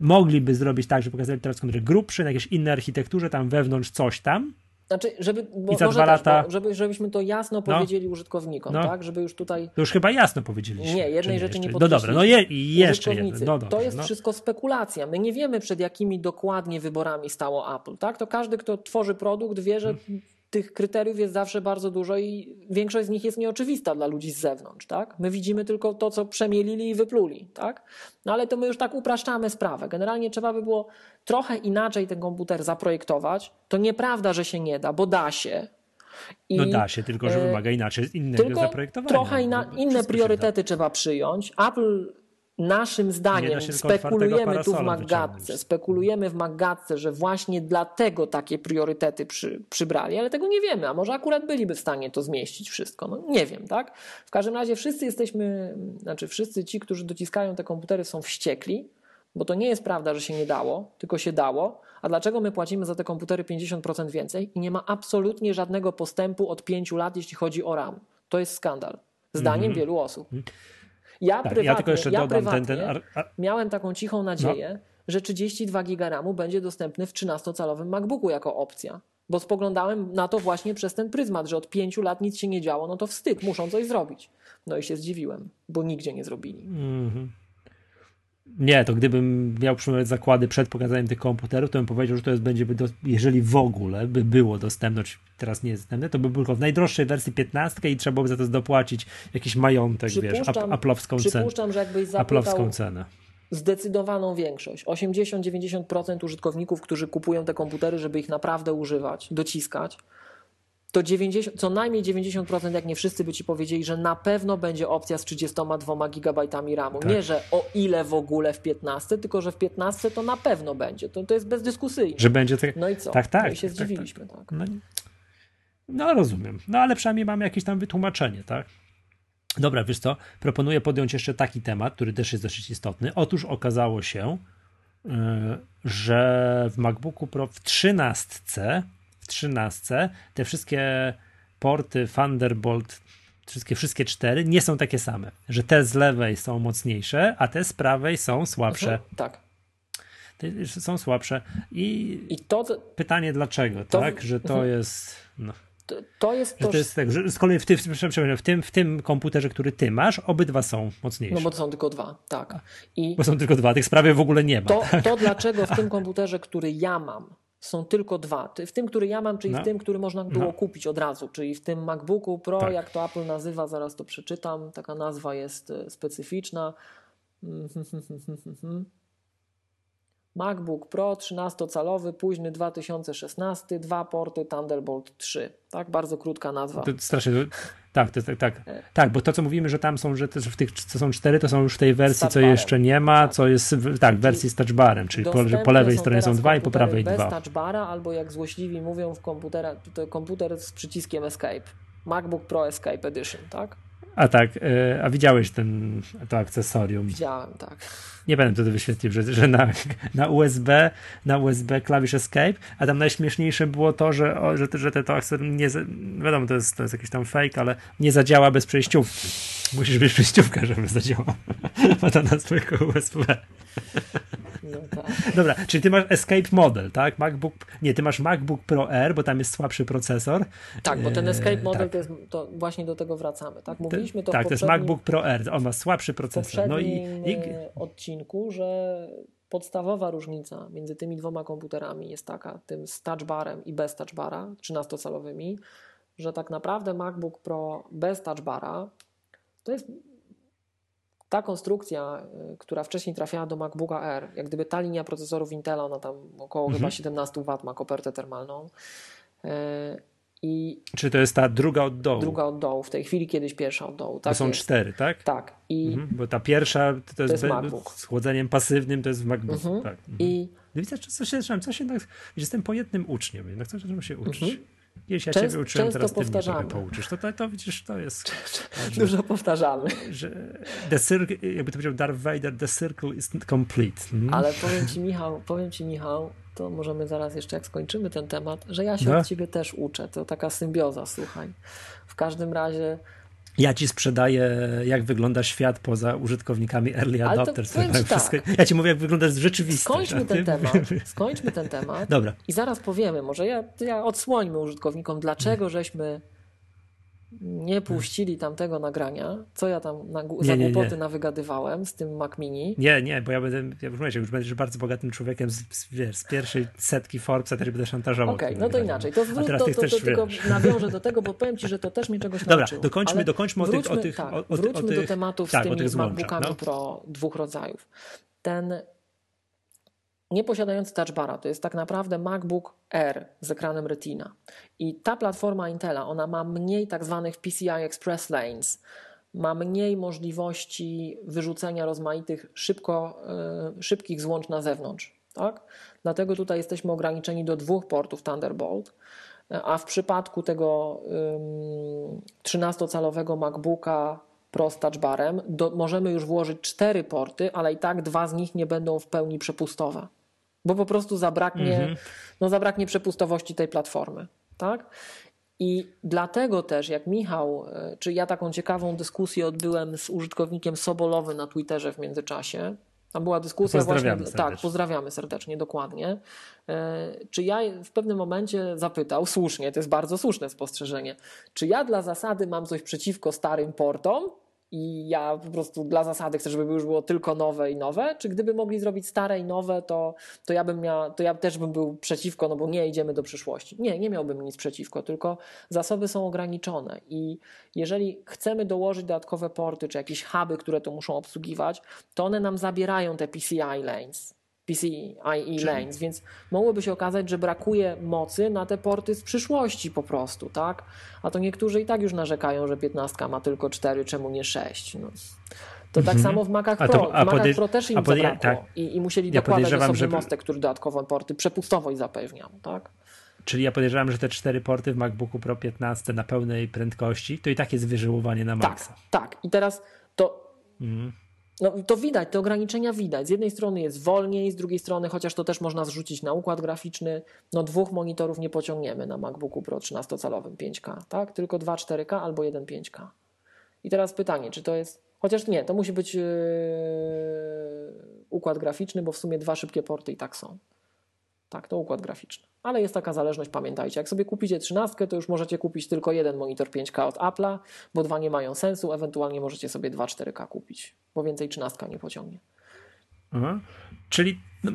Speaker 1: mogliby zrobić tak, że pokazali teraz komputer grubszy, na jakiejś innej architekturze, tam wewnątrz coś tam,
Speaker 2: znaczy, żeby, bo, I za dwa lata... Też, żeby, żebyśmy to jasno no. powiedzieli użytkownikom, no. tak? Żeby już tutaj...
Speaker 1: To już chyba jasno powiedzieliśmy.
Speaker 2: Nie, jednej rzeczy nie
Speaker 1: podkreśliliśmy. No dobra, no je, jeszcze jedno. No
Speaker 2: dobrze, to jest no. wszystko spekulacja. My nie wiemy, przed jakimi dokładnie wyborami stało Apple, tak? To każdy, kto tworzy produkt, wie, że hmm tych kryteriów jest zawsze bardzo dużo i większość z nich jest nieoczywista dla ludzi z zewnątrz, tak? My widzimy tylko to, co przemielili i wypluli, tak? No ale to my już tak upraszczamy sprawę. Generalnie trzeba by było trochę inaczej ten komputer zaprojektować. To nieprawda, że się nie da, bo da się.
Speaker 1: I, no da się, tylko że e, wymaga inaczej innego zaprojektowania.
Speaker 2: Trochę inna, inne priorytety trzeba przyjąć. Apple Naszym zdaniem spekulujemy tu w Maggatce, spekulujemy w Maggatce, że właśnie dlatego takie priorytety przy, przybrali, ale tego nie wiemy, a może akurat byliby w stanie to zmieścić wszystko, no nie wiem, tak? W każdym razie wszyscy jesteśmy, znaczy wszyscy ci, którzy dociskają te komputery są wściekli, bo to nie jest prawda, że się nie dało, tylko się dało, a dlaczego my płacimy za te komputery 50% więcej i nie ma absolutnie żadnego postępu od 5 lat, jeśli chodzi o RAM? To jest skandal, zdaniem mm -hmm. wielu osób. Mhm. Ja tak, prywatnie, ja ja prywatnie ten, ten... miałem taką cichą nadzieję, no. że 32 GB RAMu będzie dostępny w 13-calowym MacBooku jako opcja. Bo spoglądałem na to właśnie przez ten pryzmat, że od pięciu lat nic się nie działo, no to wstyd, muszą coś zrobić. No i się zdziwiłem, bo nigdzie nie zrobili. -hmm.
Speaker 1: Nie, to gdybym miał przyjmować zakłady przed pokazaniem tych komputerów, to bym powiedział, że to jest, będzie, do, jeżeli w ogóle by było dostępne, teraz nie jest dostępne, to by było w najdroższej wersji 15 i trzeba byłoby za to dopłacić jakiś majątek, wiesz, aplowską cenę.
Speaker 2: Przypuszczam, że jakbyś zapytał cenę. zdecydowaną większość, 80-90% użytkowników, którzy kupują te komputery, żeby ich naprawdę używać, dociskać, to 90, co najmniej 90%, jak nie wszyscy by ci powiedzieli, że na pewno będzie opcja z 32 GB RAMu. Tak. Nie, że o ile w ogóle w 15, tylko że w 15 to na pewno będzie. To, to jest bezdyskusyjne.
Speaker 1: Że będzie tak.
Speaker 2: No i co?
Speaker 1: Tak, tak. No
Speaker 2: i się tak, tak, zdziwiliśmy. Tak,
Speaker 1: no, no, rozumiem. No ale przynajmniej mamy jakieś tam wytłumaczenie, tak? Dobra, wiesz co? Proponuję podjąć jeszcze taki temat, który też jest dosyć istotny. Otóż okazało się, yy, że w MacBooku Pro w 13 w 13 te wszystkie porty Thunderbolt, wszystkie, wszystkie cztery nie są takie same. Że te z lewej są mocniejsze, a te z prawej są słabsze. Mhm,
Speaker 2: tak.
Speaker 1: Są słabsze. I, I to, pytanie dlaczego, to, tak? Że to mhm. jest. No.
Speaker 2: To, to jest to.
Speaker 1: to jest tak, że z kolei w tym, w, tym, w tym komputerze, który ty masz, obydwa są mocniejsze.
Speaker 2: No bo to są tylko dwa, tak.
Speaker 1: I bo są tylko dwa, tych sprawy w ogóle nie ma.
Speaker 2: To,
Speaker 1: tak?
Speaker 2: to dlaczego w tym komputerze, który ja mam, są tylko dwa. W tym, który ja mam, czyli no. w tym, który można było no. kupić od razu, czyli w tym MacBooku Pro, tak. jak to Apple nazywa, zaraz to przeczytam. Taka nazwa jest e, specyficzna. MacBook Pro 13-calowy, późny 2016, dwa porty Thunderbolt 3. Tak, bardzo krótka nazwa.
Speaker 1: To strasznie, tak, to, tak, tak, tak, bo to co mówimy, że tam są, że też w tych, co są cztery, to są już w tej wersji, co jeszcze nie ma, co jest, tak, w wersji z touchbarem, czyli po, że po lewej stronie są dwa i po prawej
Speaker 2: bez
Speaker 1: dwa.
Speaker 2: Bez touchbara, albo jak złośliwi mówią w komputerach, to komputer z przyciskiem Escape. MacBook Pro Escape Edition, tak?
Speaker 1: A tak, e, a widziałeś ten, to akcesorium?
Speaker 2: Widziałem, tak.
Speaker 1: Nie będę wtedy wyświetlił, że, że na, na USB na USB klawisz Escape, a tam najśmieszniejsze było to, że, o, że, że te to akcesorium nie, wiadomo, to jest, to jest jakiś tam fake, ale nie zadziała bez przejściówki. Musisz być przejściówka, żeby zadziałała. Ma to nazwę USB. No tak. Dobra, czyli ty masz Escape Model, tak? MacBook, nie, ty masz MacBook Pro R, bo tam jest słabszy procesor.
Speaker 2: Tak, bo ten Escape Model tak. to jest, to właśnie do tego wracamy, tak? Mówiliśmy to
Speaker 1: Tak, to jest MacBook Pro R, on ma słabszy procesor.
Speaker 2: No i, i odcinku, że podstawowa różnica między tymi dwoma komputerami jest taka, tym z touchbarem i bez touchbara, 13-calowymi, że tak naprawdę MacBook Pro bez touchbara to jest ta konstrukcja, y, która wcześniej trafiała do MacBooka R, jak gdyby ta linia procesorów Intela, ona tam około mhm. chyba 17 W ma kopertę termalną. Y, I
Speaker 1: Czy to jest ta druga od dołu?
Speaker 2: Druga od dołu, w tej chwili kiedyś pierwsza od dołu.
Speaker 1: Tak to są jest. cztery, tak?
Speaker 2: Tak.
Speaker 1: I mhm, bo ta pierwsza to, to jest, jest MacBook. z chłodzeniem pasywnym to jest w MacBooku. Mhm. Tak. Mhm. I no widzę, co się, co się, tak, jestem po jednym uczniem, jednak coś, czemu się uczyć. Jeśli ja Częst, ciebie uczyłem, teraz ty mnie pouczysz. To, to, to widzisz, to jest...
Speaker 2: Dużo powtarzamy.
Speaker 1: Że the circle, jakby to powiedział Darth Vader, the circle is complete.
Speaker 2: Hmm? Ale powiem ci Michał, powiem ci Michał, to możemy zaraz jeszcze jak skończymy ten temat, że ja się no. od ciebie też uczę. To taka symbioza, słuchaj. W każdym razie
Speaker 1: ja ci sprzedaję, jak wygląda świat poza użytkownikami early adopters.
Speaker 2: Tak.
Speaker 1: Ja ci mówię, jak wygląda rzeczywistość.
Speaker 2: Skończmy ten temat. Skończmy ten temat.
Speaker 1: Dobra.
Speaker 2: I zaraz powiemy, może ja, ja odsłońmy użytkownikom, dlaczego żeśmy nie puścili tamtego nagrania, co ja tam na, nie, za głupoty nie, nawygadywałem z tym Mac Mini.
Speaker 1: Nie, nie, bo ja będę, ja już, mówię, już będziesz bardzo bogatym człowiekiem z, z, wiesz, z pierwszej setki Forbesa, też będę szantażował.
Speaker 2: Okej, okay, no to inaczej. To, to, to, to, to tylko nawiążę do tego, bo powiem Ci, że to też mnie czegoś
Speaker 1: Dobra,
Speaker 2: nauczyło.
Speaker 1: dokończmy, dokończmy o tych, o tych,
Speaker 2: tak,
Speaker 1: o, o,
Speaker 2: wróćmy
Speaker 1: o tych,
Speaker 2: do tematów
Speaker 1: tak,
Speaker 2: z tymi MacBookami no. Pro dwóch rodzajów. Ten nieposiadający touchbara. To jest tak naprawdę MacBook Air z ekranem Retina. I ta platforma Intela, ona ma mniej tak zwanych PCI Express Lanes, ma mniej możliwości wyrzucenia rozmaitych szybko, yy, szybkich złącz na zewnątrz. Tak? Dlatego tutaj jesteśmy ograniczeni do dwóch portów Thunderbolt, a w przypadku tego yy, 13-calowego MacBooka Pro z touchbarem do, możemy już włożyć cztery porty, ale i tak dwa z nich nie będą w pełni przepustowe bo po prostu zabraknie, mhm. no zabraknie przepustowości tej platformy. Tak? I dlatego też, jak Michał, e, czy ja taką ciekawą dyskusję odbyłem z użytkownikiem Sobolowy na Twitterze w międzyczasie. Tam była dyskusja
Speaker 1: pozdrawiamy
Speaker 2: właśnie. Tak, pozdrawiamy serdecznie, dokładnie. E, czy ja w pewnym momencie zapytał, słusznie, to jest bardzo słuszne spostrzeżenie, czy ja dla zasady mam coś przeciwko starym portom, i ja po prostu dla zasady chcę, żeby już było tylko nowe i nowe, czy gdyby mogli zrobić stare i nowe, to, to ja bym miał, to ja też bym był przeciwko, no bo nie idziemy do przyszłości. Nie, nie miałbym nic przeciwko, tylko zasoby są ograniczone i jeżeli chcemy dołożyć dodatkowe porty, czy jakieś huby, które to muszą obsługiwać, to one nam zabierają te PCI lanes. PCIe lanes, więc mogłoby się okazać, że brakuje mocy na te porty z przyszłości po prostu, tak? A to niektórzy i tak już narzekają, że 15 ma tylko 4, czemu nie 6? No. To tak mhm. samo w Macach Pro. To, w Macach Pro też im zabrakło tak. I, i, musieli ja dokładać osobny że... mostek, który dodatkowo porty przepustowość zapewniał, tak?
Speaker 1: Czyli ja podejrzewam, że te cztery porty w MacBooku Pro 15 na pełnej prędkości, to i tak jest wyżyłowanie na maksa.
Speaker 2: Tak, tak. I teraz to... Mhm no, to widać, te ograniczenia widać. Z jednej strony jest wolniej, z drugiej strony, chociaż to też można zrzucić na układ graficzny, no dwóch monitorów nie pociągniemy na MacBooku Pro 13-calowym 5K, tak? Tylko 2 4K albo 1 5K. I teraz pytanie, czy to jest. Chociaż nie, to musi być yy, układ graficzny, bo w sumie dwa szybkie porty i tak są. Tak, to układ graficzny. Ale jest taka zależność, pamiętajcie. Jak sobie kupicie 13, to już możecie kupić tylko jeden monitor 5K od Apple'a, bo dwa nie mają sensu. Ewentualnie możecie sobie 2 4K kupić, bo więcej 13 nie pociągnie.
Speaker 1: Aha. Czyli no,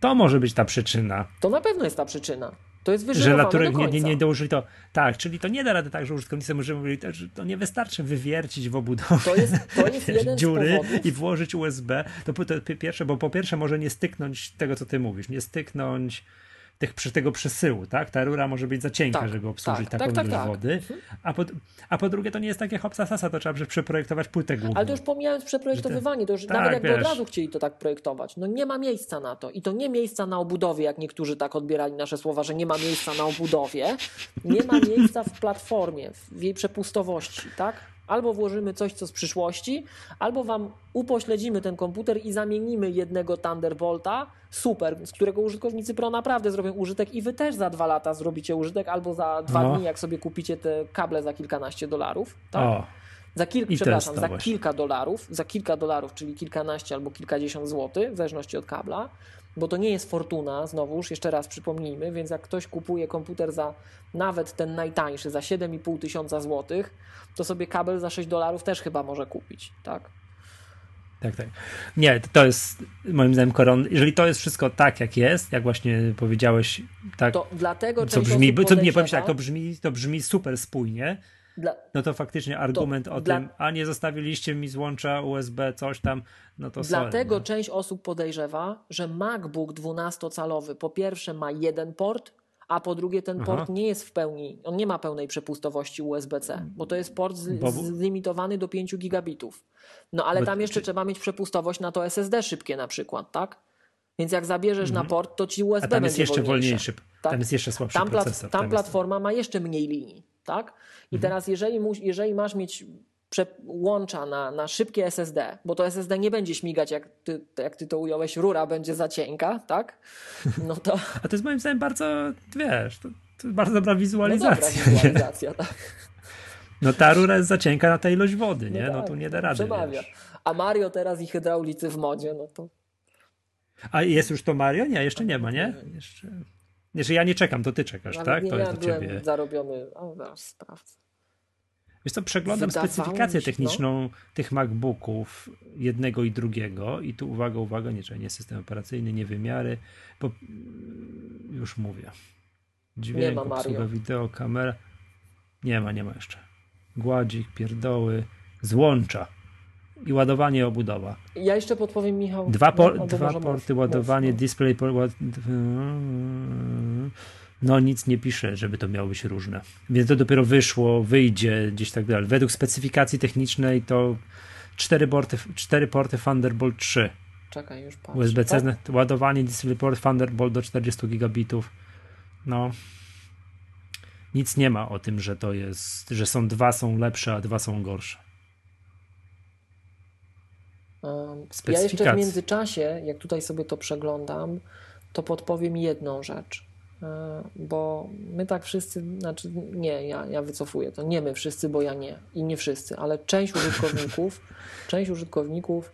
Speaker 1: to może być ta przyczyna.
Speaker 2: To na pewno jest ta przyczyna. To jest Że których
Speaker 1: nie, nie, nie dołożyli to. Tak, czyli to nie da rady tak, że użytkownicy możemy mówić, że to nie wystarczy wywiercić w obudowie
Speaker 2: to jest, to jest jeden
Speaker 1: dziury i włożyć USB. To, to, to pierwsze, bo po pierwsze może nie styknąć tego, co ty mówisz, nie styknąć tych, przy tego przesyłu, tak? Ta rura może być za cienka, tak, żeby obsłużyć tak, taką tak, tak, tak. wody. Mhm. A po, a po drugie, to nie jest takie hopsa sasa, to trzeba przeprojektować płytę główną.
Speaker 2: Ale to już pomijając przeprojektowywanie, to już tak, nawet jakby wiesz. od razu chcieli to tak projektować. No nie ma miejsca na to. I to nie miejsca na obudowie, jak niektórzy tak odbierali nasze słowa, że nie ma miejsca na obudowie. Nie ma miejsca w platformie, w jej przepustowości, tak? Albo włożymy coś, co z przyszłości, albo wam upośledzimy ten komputer i zamienimy jednego Thunderbolta, super, z którego użytkownicy Pro naprawdę zrobią użytek i wy też za dwa lata zrobicie użytek, albo za dwa no. dni, jak sobie kupicie te kable za kilkanaście dolarów. Tak? O. Za kilka, przepraszam, za kilka dolarów, za kilka dolarów, czyli kilkanaście albo kilkadziesiąt złotych, w zależności od kabla bo to nie jest fortuna, znowuż, jeszcze raz przypomnijmy, więc jak ktoś kupuje komputer za nawet ten najtańszy, za 7,5 tysiąca złotych, to sobie kabel za 6 dolarów też chyba może kupić, tak?
Speaker 1: Tak, tak. Nie, to jest moim zdaniem koron. Jeżeli to jest wszystko tak, jak jest, jak właśnie powiedziałeś, tak.
Speaker 2: To dlatego
Speaker 1: co brzmi, co nie powiem tak, to brzmi, to brzmi super spójnie. Dla, no to faktycznie argument to, o dla, tym, a nie zostawiliście mi złącza USB, coś tam, no to
Speaker 2: Dlatego
Speaker 1: sorry,
Speaker 2: no. część osób podejrzewa, że MacBook 12-calowy po pierwsze ma jeden port, a po drugie ten port Aha. nie jest w pełni, on nie ma pełnej przepustowości USB-C, bo to jest port z, zlimitowany do 5 gigabitów. No ale bo, tam jeszcze czy... trzeba mieć przepustowość na to SSD szybkie na przykład, tak? Więc jak zabierzesz na port, to ci USB
Speaker 1: A tam
Speaker 2: będzie
Speaker 1: jest jeszcze wolniejszy,
Speaker 2: Tak.
Speaker 1: tam jest jeszcze słabszy
Speaker 2: Tam,
Speaker 1: procesor.
Speaker 2: tam
Speaker 1: jest-
Speaker 2: platforma ma jeszcze mniej linii, tak? I
Speaker 1: Mhm.
Speaker 2: teraz jeżeli, mu, jeżeli masz mieć łącza na, na szybkie SSD, bo to SSD nie będzie śmigać, jak ty, jak ty to ująłeś, rura będzie za cienka, tak? No to
Speaker 1: A to jest moim zdaniem bardzo, wiesz, to, to jest bardzo dobra
Speaker 2: no dobra
Speaker 1: wizualizacja.
Speaker 2: wizualizacja, tak?
Speaker 1: No ta rura jest za cienka na tę ilość wody, nie? No,
Speaker 2: tak,
Speaker 1: tu nie da rady.
Speaker 2: Przemawia.
Speaker 1: Wiesz.
Speaker 2: A Mario teraz i hydraulicy w modzie, no to
Speaker 1: A jest już to Mario? Nie, jeszcze nie ma, nie? Jeszcze, jeszcze ja nie czekam, to ty czekasz,
Speaker 2: nawet
Speaker 1: tak?
Speaker 2: nie
Speaker 1: To jest do ciebie.
Speaker 2: zarobiony, o zaraz sprawdzę.
Speaker 1: Wiesz co, przeglądam
Speaker 2: Wydawało
Speaker 1: specyfikację
Speaker 2: no.
Speaker 1: techniczną tych MacBooków jednego i drugiego i tu uwaga, uwaga, nie, nie system operacyjny, nie wymiary, bo już mówię. Dźwięk,
Speaker 2: ma Mario.
Speaker 1: obsługa wideo, kamera. Nie ma, nie ma jeszcze. Gładzik, pierdoły, złącza i ładowanie obudowa.
Speaker 2: Ja jeszcze podpowiem Michał.
Speaker 1: Dwa, por,
Speaker 2: no, to
Speaker 1: dwa porty,
Speaker 2: mów,
Speaker 1: ładowanie, display. por- No nic nie pisze, żeby to miało być różne. Więc to dopiero wyszło, wyjdzie gdzieś tak dalej. Według specyfikacji technicznej to cztery porty, cztery porty Thunderbolt 3.
Speaker 2: Czekaj, już patrzę.
Speaker 1: USB-C,
Speaker 2: Tak?
Speaker 1: ładowanie DisplayPort Thunderbolt do 40 gigabitów. No. Nic nie ma o tym, że to jest, że są dwa są lepsze, a dwa są gorsze.
Speaker 2: Ja jeszcze w międzyczasie, jak tutaj sobie to przeglądam, to podpowiem jedną rzecz. E, Bo my tak wszyscy, znaczy nie, ja, ja wycofuję to. Nie my wszyscy, bo ja nie. I nie wszyscy, ale część użytkowników, część użytkowników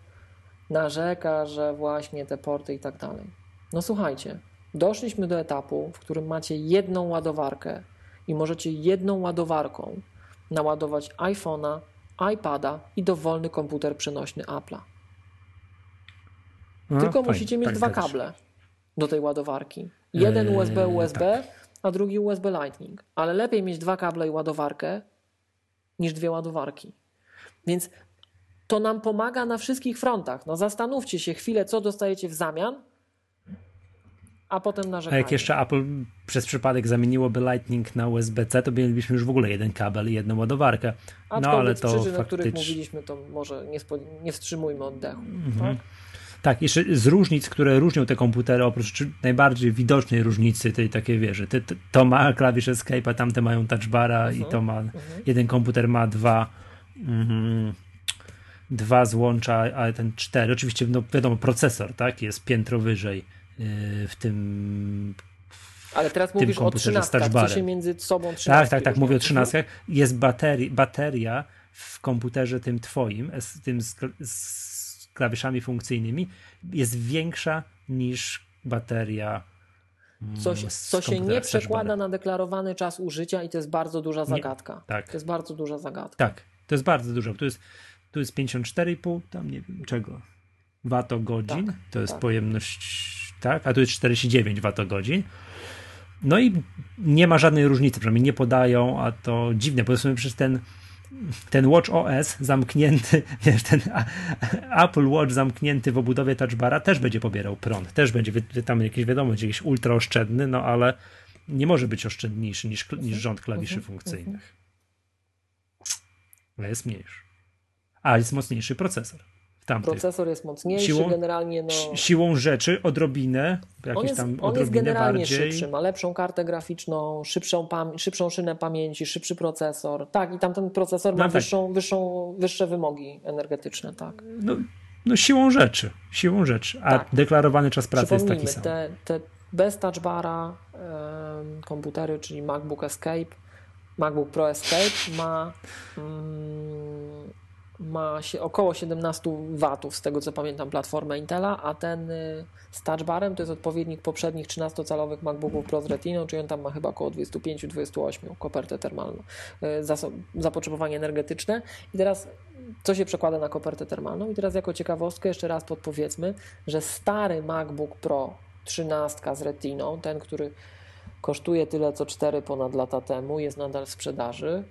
Speaker 2: narzeka, że właśnie te porty i tak dalej. No słuchajcie, doszliśmy do etapu, w którym macie jedną ładowarkę i możecie jedną ładowarką naładować iPhone'a, iPada i dowolny komputer przenośny Apple'a.
Speaker 1: No,
Speaker 2: Tylko
Speaker 1: fajnie,
Speaker 2: musicie mieć
Speaker 1: tak
Speaker 2: dwa kable do tej ładowarki. Jeden
Speaker 1: Eee,
Speaker 2: USB USB,
Speaker 1: tak.
Speaker 2: a drugi USB Lightning. Ale lepiej mieć dwa kable i ładowarkę niż dwie ładowarki. Więc to nam pomaga na wszystkich frontach. No zastanówcie się chwilę, co dostajecie w zamian, a potem
Speaker 1: A
Speaker 2: narzekajcie.
Speaker 1: jak jeszcze Apple przez przypadek zamieniłoby Lightning na USB-C, to mielibyśmy już w ogóle jeden kabel i jedną ładowarkę. No
Speaker 2: Aczkolwiek
Speaker 1: ale to
Speaker 2: przyczyn, o których mówiliśmy, to może nie, spo... nie wstrzymujmy oddechu.
Speaker 1: Mhm.
Speaker 2: Tak?
Speaker 1: Tak, jeszcze z różnic, które różnią te komputery, oprócz najbardziej widocznej różnicy, tej takiej wieży. To ma klawisz Escape, a tamte mają touchbara
Speaker 2: Mhm.
Speaker 1: i to ma. Jeden komputer ma dwa. mhm, dwa złącza, ale ten cztery. Oczywiście, no wiadomo, procesor, tak? Jest piętro wyżej yy, w tym.
Speaker 2: Ale teraz
Speaker 1: tym
Speaker 2: mówisz o
Speaker 1: komputerze z
Speaker 2: trzynastkach, co
Speaker 1: touchbarem.
Speaker 2: się między sobą
Speaker 1: Tak,
Speaker 2: trzynastki
Speaker 1: tak, tak,
Speaker 2: różnią.
Speaker 1: mówię o
Speaker 2: Mhm.
Speaker 1: trzynastkach. Jest baterii, bateria w komputerze tym twoim, z tym z, z klawiszami funkcyjnymi, jest większa niż bateria. mm,
Speaker 2: Co się,
Speaker 1: z
Speaker 2: co się nie przekłada na deklarowany czas użycia i to jest bardzo duża zagadka.
Speaker 1: tak.
Speaker 2: To jest bardzo duża zagadka.
Speaker 1: Tak, to jest bardzo dużo. Tu jest, tu jest 54,5, tam nie wiem czego, watogodzin,
Speaker 2: Tak,
Speaker 1: to jest
Speaker 2: tak.
Speaker 1: pojemność, tak, a tu jest 49 watogodzin. No i nie ma żadnej różnicy, przynajmniej nie podają, a to dziwne, bo sobie przez ten ten Watch OS zamknięty, wiesz, ten Apple Watch zamknięty w obudowie touchbara też będzie pobierał prąd, też będzie tam jakieś wiadomo, będzie jakiś ultra oszczędny, no ale nie może być oszczędniejszy niż, niż rząd klawiszy funkcyjnych. Ale jest mniejszy. A jest mocniejszy procesor. Tamtych.
Speaker 2: Procesor jest mocniejszy,
Speaker 1: Siłą-
Speaker 2: generalnie no,
Speaker 1: Si- Siłą rzeczy odrobinę, jakieś
Speaker 2: on jest,
Speaker 1: tam
Speaker 2: on jest
Speaker 1: odrobinę
Speaker 2: generalnie
Speaker 1: bardziej.
Speaker 2: szybszy, ma lepszą kartę graficzną, szybszą, pam- szybszą szynę pamięci, szybszy procesor. Tak, i tamten procesor
Speaker 1: No
Speaker 2: ma
Speaker 1: tak.
Speaker 2: wyższą, wyższą, wyższe wymogi energetyczne, tak.
Speaker 1: No, no siłą rzeczy, siłą rzeczy. A
Speaker 2: Tak.
Speaker 1: deklarowany czas pracy jest taki sam.
Speaker 2: te, te bez touchbara em, komputery, czyli MacBook Escape, MacBook Pro Escape ma, mm, ma się około 17 watów, z tego co pamiętam, platformę Intela, a ten y, z touchbarem to jest odpowiednik poprzednich 13-calowych MacBooków Pro z Retiną, czyli on tam ma chyba około 25-28 kopertę termalną, y, zapotrzebowanie energetyczne. I teraz co się przekłada na kopertę termalną? I teraz jako ciekawostkę jeszcze raz podpowiedzmy, że stary MacBook Pro 13 z Retiną, ten, który kosztuje tyle co 4 ponad lata temu, jest nadal w sprzedaży,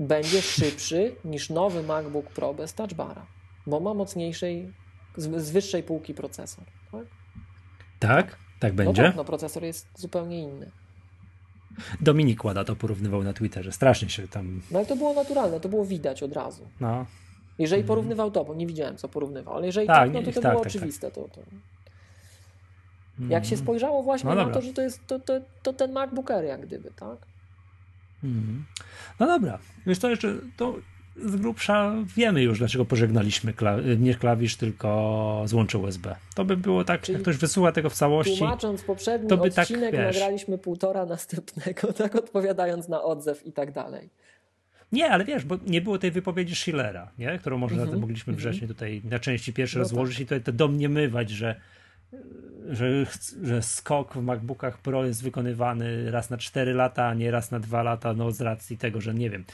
Speaker 2: będzie szybszy niż nowy MacBook Pro bez touchbara, bo ma mocniejszej, z, z wyższej półki procesor. Tak?
Speaker 1: Tak? Tak
Speaker 2: No
Speaker 1: będzie?
Speaker 2: tak, no procesor jest zupełnie inny.
Speaker 1: Dominik Łada to porównywał na Twitterze. Strasznie się tam.
Speaker 2: No ale to było naturalne, to było widać od razu.
Speaker 1: No.
Speaker 2: Jeżeli porównywał to, bo nie widziałem co porównywał, ale jeżeli
Speaker 1: Tak,
Speaker 2: tak, no to to
Speaker 1: tak,
Speaker 2: było
Speaker 1: tak, tak.
Speaker 2: oczywiste. To, to... Jak się spojrzało właśnie no na to, że to jest to, to, to ten MacBook Air jak gdyby, tak?
Speaker 1: Mm. No dobra, wiesz to jeszcze, to z grubsza wiemy już, dlaczego pożegnaliśmy kla- nie klawisz, tylko złącze USB. To by było tak, Czyli jak ktoś wysłucha tego w całości.
Speaker 2: Tłumacząc poprzedni to by tak, odcinek, tak, wiesz, nagraliśmy półtora następnego, tak odpowiadając na odzew i tak dalej.
Speaker 1: Nie, ale wiesz, bo nie było tej wypowiedzi Schillera, nie? którą może mm -hmm, mogliśmy mm -hmm. wcześniej tutaj na części pierwsze no rozłożyć tak. i tutaj to domniemywać, że że, że skok w MacBookach Pro jest wykonywany raz na 4 lata, a nie raz na 2 lata, no z racji tego, że nie wiem,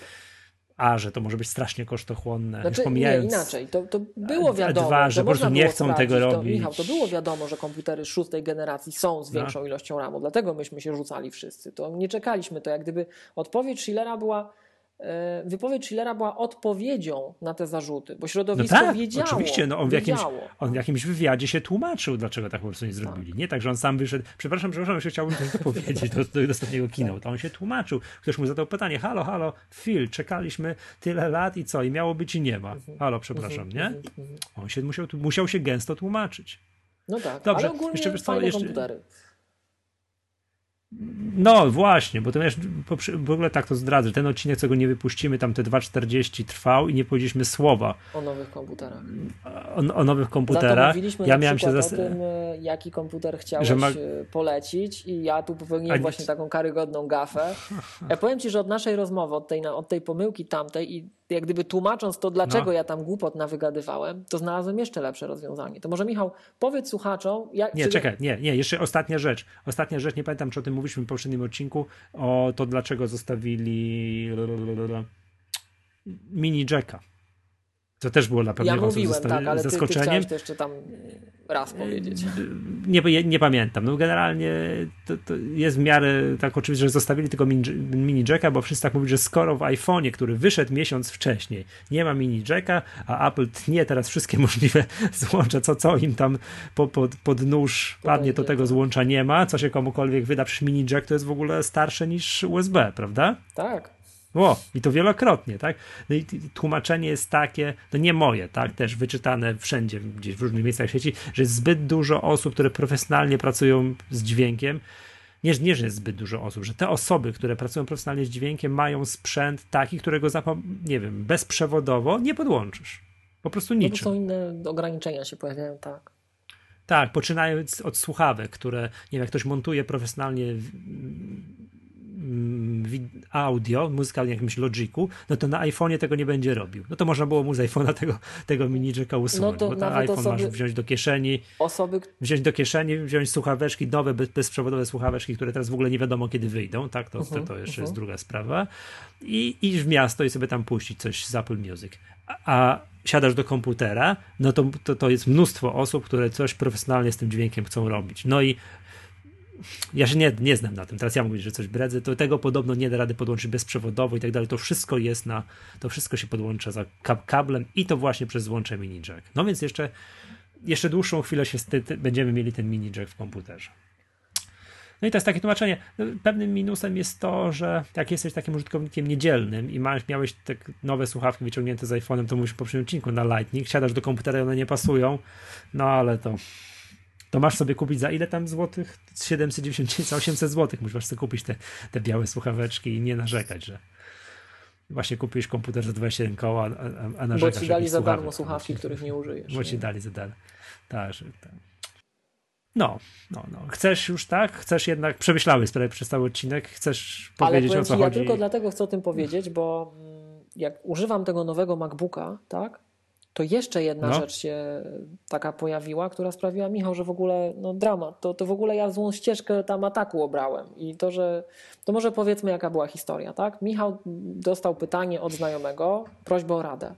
Speaker 1: a, że to może być strasznie kosztochłonne.
Speaker 2: Znaczy, pomijając, nie, inaczej, to, to było wiadomo,
Speaker 1: dwa, że po prostu nie chcą tego
Speaker 2: to,
Speaker 1: robić.
Speaker 2: Michał, to było wiadomo, że komputery szóstej generacji są z no. większą no. ilością RAMu, dlatego myśmy się rzucali wszyscy. To nie czekaliśmy, to jak gdyby odpowiedź Schillera była wypowiedź Schillera była odpowiedzią na te zarzuty, bo środowisko no tak, wiedziało.
Speaker 1: Oczywiście, no on, w jakimś, on w jakimś wywiadzie się tłumaczył, dlaczego tak po prostu nie zrobili. Tak. Nie tak, że on sam wyszedł. Przepraszam, przepraszam, jeszcze chciałbym to powiedzieć do, do, do ostatniego keynote. On się tłumaczył. Ktoś mu zadał pytanie: halo, halo, Phil, czekaliśmy tyle lat i co? I miało być i nie ma. Mhm. Halo, przepraszam, mhm, nie? Mhm, on się musiał, musiał się gęsto tłumaczyć.
Speaker 2: No tak, Dobrze, ale ogólnie jeszcze, wiesz co, jeszcze, komputery.
Speaker 1: No właśnie, bo to wiesz, w ogóle tak to zdradzę. Ten odcinek, co go nie wypuścimy, tam te 2.40 trwał i nie powiedzieliśmy słowa.
Speaker 2: O nowych komputerach.
Speaker 1: O, o nowych komputerach.
Speaker 2: mówiliśmy ja miałem się zas... o tym, e, jaki komputer chciałeś ma... E, polecić i ja tu popełniłem A... właśnie taką karygodną gafę. Ja powiem Ci, że od naszej rozmowy, od tej, od tej pomyłki tamtej i jak gdyby tłumacząc to, dlaczego no. ja tam głupot nawygadywałem, to znalazłem jeszcze lepsze rozwiązanie. To może Michał, powiedz słuchaczom... Jak,
Speaker 1: nie, czekaj, nie, nie, jeszcze ostatnia rzecz. Ostatnia rzecz, nie pamiętam, czy o tym mówiliśmy w poprzednim odcinku, o to, dlaczego zostawili mini jacka. To też było dla pewnych
Speaker 2: ja mówiłem, tak, ale zaskoczeniem. Ty, ty to jeszcze tam raz powiedzieć.
Speaker 1: Nie, nie, nie pamiętam. No generalnie to, to, jest w miarę tak oczywiście, że zostawili tylko mini, jacka, bo wszyscy tak mówią, że skoro w iPhone'ie, który wyszedł miesiąc wcześniej, nie ma mini jacka, a Apple tnie teraz wszystkie możliwe złącza, co, co im tam po, pod, pod nóż padnie, to tego złącza nie ma, co się komukolwiek wyda, przecież mini jack to jest w ogóle starsze niż USB, prawda?
Speaker 2: Tak.
Speaker 1: O, i to wielokrotnie, tak? No i tłumaczenie jest takie, to nie moje, tak? Też wyczytane wszędzie, gdzieś w różnych miejscach sieci, że jest zbyt dużo osób, które profesjonalnie pracują z dźwiękiem. Nie, nie, że jest zbyt dużo osób, że te osoby, które pracują profesjonalnie z dźwiękiem, mają sprzęt taki, którego, nie wiem, bezprzewodowo nie podłączysz. Po prostu niczym. No
Speaker 2: to są inne ograniczenia się pojawiają, tak.
Speaker 1: Tak, poczynając od słuchawek, które, nie wiem, jak ktoś montuje profesjonalnie audio, muzyka w jakimś Logiku, no to na iPhone'ie tego nie będzie robił. No to można było mu z iPhone'a tego, tego mini jacka usunąć, no to bo ten iPhone osoby, masz wziąć do kieszeni,
Speaker 2: osoby...
Speaker 1: wziąć do kieszeni, wziąć słuchaweczki, nowe bez, bezprzewodowe słuchaweczki, które teraz w ogóle nie wiadomo kiedy wyjdą, tak, to, uh -huh, to, to, jeszcze uh -huh. jest druga sprawa i iść w miasto i sobie tam puścić coś z Apple Music. A, a siadasz do komputera, no to, to, to jest mnóstwo osób, które coś profesjonalnie z tym dźwiękiem chcą robić. No i ja się nie, nie znam na tym, teraz ja mówię, że coś bredzę, to tego podobno nie da rady podłączyć bezprzewodowo i tak dalej, to wszystko jest na, to wszystko się podłącza za kablem i to właśnie przez złącze mini jack. No więc jeszcze, jeszcze dłuższą chwilę się będziemy mieli ten mini jack w komputerze. No i to jest takie tłumaczenie. No, pewnym minusem jest to, że jak jesteś takim użytkownikiem niedzielnym i masz, miałeś te nowe słuchawki wyciągnięte z iPhone'em, to mówisz po poprzednim odcinku na Lightning, siadasz do komputera i one nie pasują, no ale to to masz sobie kupić za ile tam złotych? 790, za 800 złotych musisz sobie kupić te, te białe słuchaweczki i nie narzekać, że właśnie kupiłeś komputer za 27 koła, a, a narzekasz,
Speaker 2: Bo ci dali za darmo słuchawki, których nie użyjesz.
Speaker 1: Bo ci dali za darmo. Tak, że tak. No, no, no. Chcesz już tak? Chcesz jednak, przemyślałeś sprawy przez cały odcinek, chcesz powiedzieć
Speaker 2: Ale
Speaker 1: o co
Speaker 2: ci,
Speaker 1: chodzi?
Speaker 2: Ja tylko dlatego chcę o tym powiedzieć, bo mm, jak używam tego nowego MacBooka, tak, to jeszcze jedna no. rzecz się taka pojawiła, która sprawiła, Michał, że w ogóle no dramat, to, to w ogóle ja złą ścieżkę tam ataku obrałem i to, że to może powiedzmy jaka była historia, tak? Michał dostał pytanie od znajomego, prośbę o radę.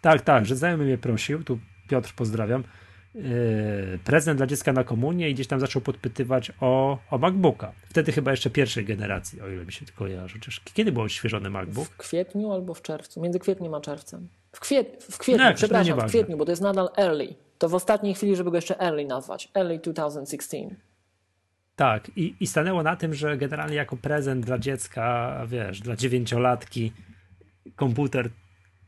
Speaker 1: Tak, tak, że znajomy mnie prosił, tu Piotr pozdrawiam, prezent dla dziecka na komunię i gdzieś tam zaczął podpytywać o, o MacBooka. Wtedy chyba jeszcze pierwszej generacji, o ile mi się tylko ja Chociaż kiedy był odświeżony MacBook?
Speaker 2: W kwietniu albo w czerwcu, między kwietniem a czerwcem. W, kwiet, w kwietniu, no, przepraszam, w kwietniu, bo to jest nadal early. To w ostatniej chwili, żeby go jeszcze early nazwać. Early 2016.
Speaker 1: Tak, i, i stanęło na tym, że generalnie jako prezent dla dziecka, wiesz, dla dziewięciolatki komputer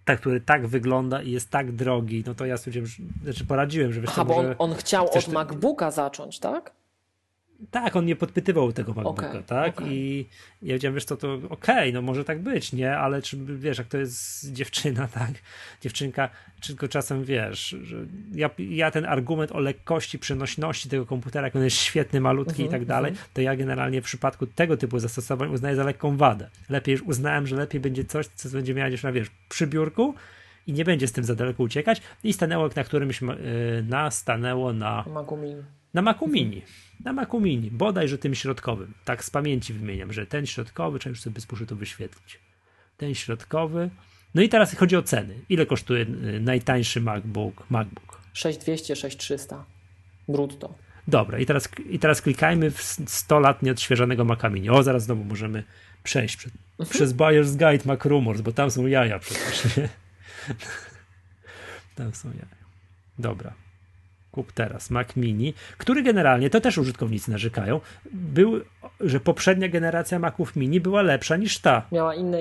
Speaker 1: tak, który tak wygląda i jest tak drogi, no to ja stwierdziłem, że, znaczy poradziłem, że wiesz
Speaker 2: Aha, bo on, on chciał od MacBooka zacząć, tak?
Speaker 1: Tak, on nie podpytywał tego MacBooka, okay, tak? Okay. I ja wiedziałem, wiesz, to, to okej, okay, no może tak być, nie? Ale czy, wiesz, jak to jest dziewczyna, tak? Dziewczynka, tylko czasem, wiesz, że ja, ja ten argument o lekkości, przenośności tego komputera, jak on jest świetny, malutki i tak mhm, dalej, mhm. to ja generalnie w przypadku tego typu zastosowań uznaję za lekką wadę. Lepiej już uznałem, że lepiej będzie coś, co będzie miała gdzieś na, wiesz, przy biurku i nie będzie z tym za daleko uciekać i stanęło na którymś, yy, na, stanęło na... Na Macu Mini na Macu Mini, bodajże tym środkowym. Tak z pamięci wymieniam, że ten środkowy, trzeba już sobie spróbuję to wyświetlić. Ten środkowy. No i teraz chodzi o ceny. Ile kosztuje y, najtańszy MacBook? MacBook?
Speaker 2: 6200, 6300 brutto.
Speaker 1: Dobra, i teraz, i teraz klikajmy w 100 lat nieodświeżonego Maca Mini. O, zaraz znowu możemy przejść przed, mhm. przez Buyer's Guide Mac Rumors, bo tam są jaja przecież. Nie? tam są jaja. Dobra kup teraz Mac Mini, który generalnie, to też użytkownicy narzekają, był, że poprzednia generacja Maców Mini była lepsza niż ta.
Speaker 2: Miała inne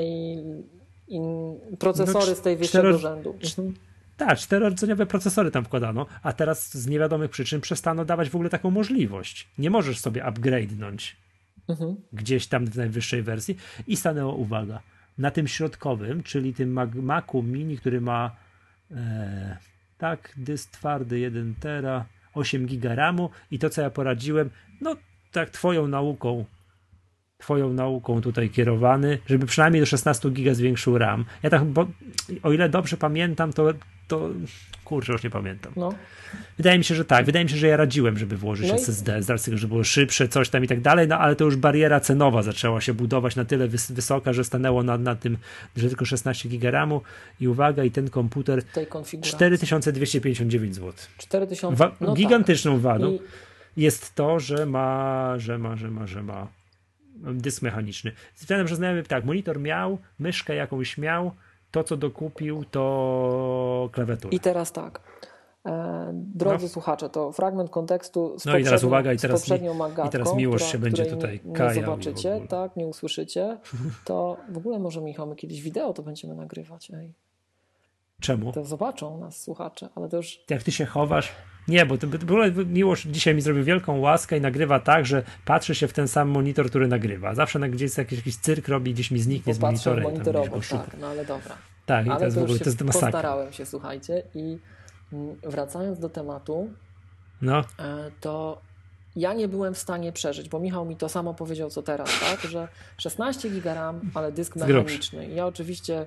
Speaker 2: in, procesory no, z tej wyższego cztero, rzędu.
Speaker 1: Mhm. Tak, czterordzeniowe procesory tam wkładano, a teraz z niewiadomych przyczyn przestano dawać w ogóle taką możliwość. Nie możesz sobie upgrade'nąć mhm. gdzieś tam w najwyższej wersji i stanęło, uwaga, na tym środkowym, czyli tym Macu Mini, który ma e, tak, dysk twardy 1 tera, 8 giga RAMu i to, co ja poradziłem, no tak twoją nauką, twoją nauką tutaj kierowany, żeby przynajmniej do 16 giga zwiększył RAM. Ja tak, bo o ile dobrze pamiętam, to to kurczę, już nie pamiętam. No. Wydaje mi się, że tak. Wydaje mi się, że ja radziłem, żeby włożyć no SSD, z racji tego, że było szybsze, coś tam i tak dalej, no ale to już bariera cenowa zaczęła się budować na tyle wys wysoka, że stanęło na, na tym, że tylko 16 GB i uwaga, i ten komputer 4259 zł.
Speaker 2: 4000, Wa
Speaker 1: no Gigantyczną tak. wadą I... jest to, że ma, że ma, że ma, że ma dysk mechaniczny. Względem, że znajomy tak, monitor miał, myszkę jakąś miał, to, co dokupił, to klawiatura.
Speaker 2: I teraz tak. E, drodzy no. słuchacze, to fragment kontekstu z
Speaker 1: no i teraz uwaga, i teraz, poprzednią Magatką, i teraz miłość która, się będzie tutaj
Speaker 2: nie, nie zobaczycie, tak, nie usłyszycie, to w ogóle może Michał, my kiedyś wideo to będziemy nagrywać. Ej.
Speaker 1: Czemu?
Speaker 2: To zobaczą nas słuchacze, ale to już...
Speaker 1: Jak ty się chowasz? Nie, bo to, Miłosz dzisiaj mi zrobił wielką łaskę i nagrywa tak, że patrzy się w ten sam monitor, który nagrywa. Zawsze gdzieś jakiś, jakiś cyrk robi, gdzieś mi zniknie z monitorem.
Speaker 2: monitorowo, tak, no ale dobra.
Speaker 1: Tak, ale i to jest w ogóle, to jest masakra.
Speaker 2: Postarałem się, słuchajcie, i mm, wracając do tematu,
Speaker 1: no.
Speaker 2: E, to ja nie byłem w stanie przeżyć, bo Michał mi to samo powiedział co teraz, tak, że 16 giga RAM, ale dysk mechaniczny. I ja oczywiście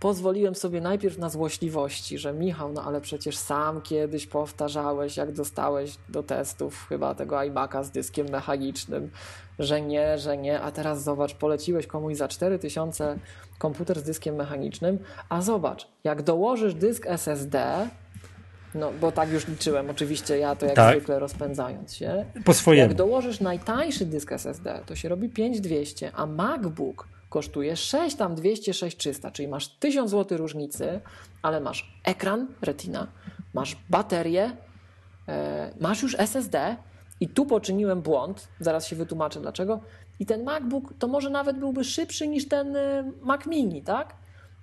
Speaker 2: pozwoliłem sobie najpierw na złośliwości, że Michał, no ale przecież sam kiedyś powtarzałeś, jak dostałeś do testów chyba tego iMac'a z dyskiem mechanicznym, że nie, że nie, a teraz zobacz, poleciłeś komuś za 4000 komputer z dyskiem mechanicznym, a zobacz, jak dołożysz dysk SSD, no bo tak już liczyłem, oczywiście ja to jak tak. zwykle rozpędzając się.
Speaker 1: Po swojemu.
Speaker 2: Jak dołożysz najtańszy dysk SSD, to się robi 5200, a MacBook kosztuje 6 tam 200, 6300, czyli masz 1000 zł różnicy, ale masz ekran Retina, masz baterię, e, masz już SSD i tu poczyniłem błąd, zaraz się wytłumaczę dlaczego. I ten MacBook to może nawet byłby szybszy niż ten e, Mac Mini, tak?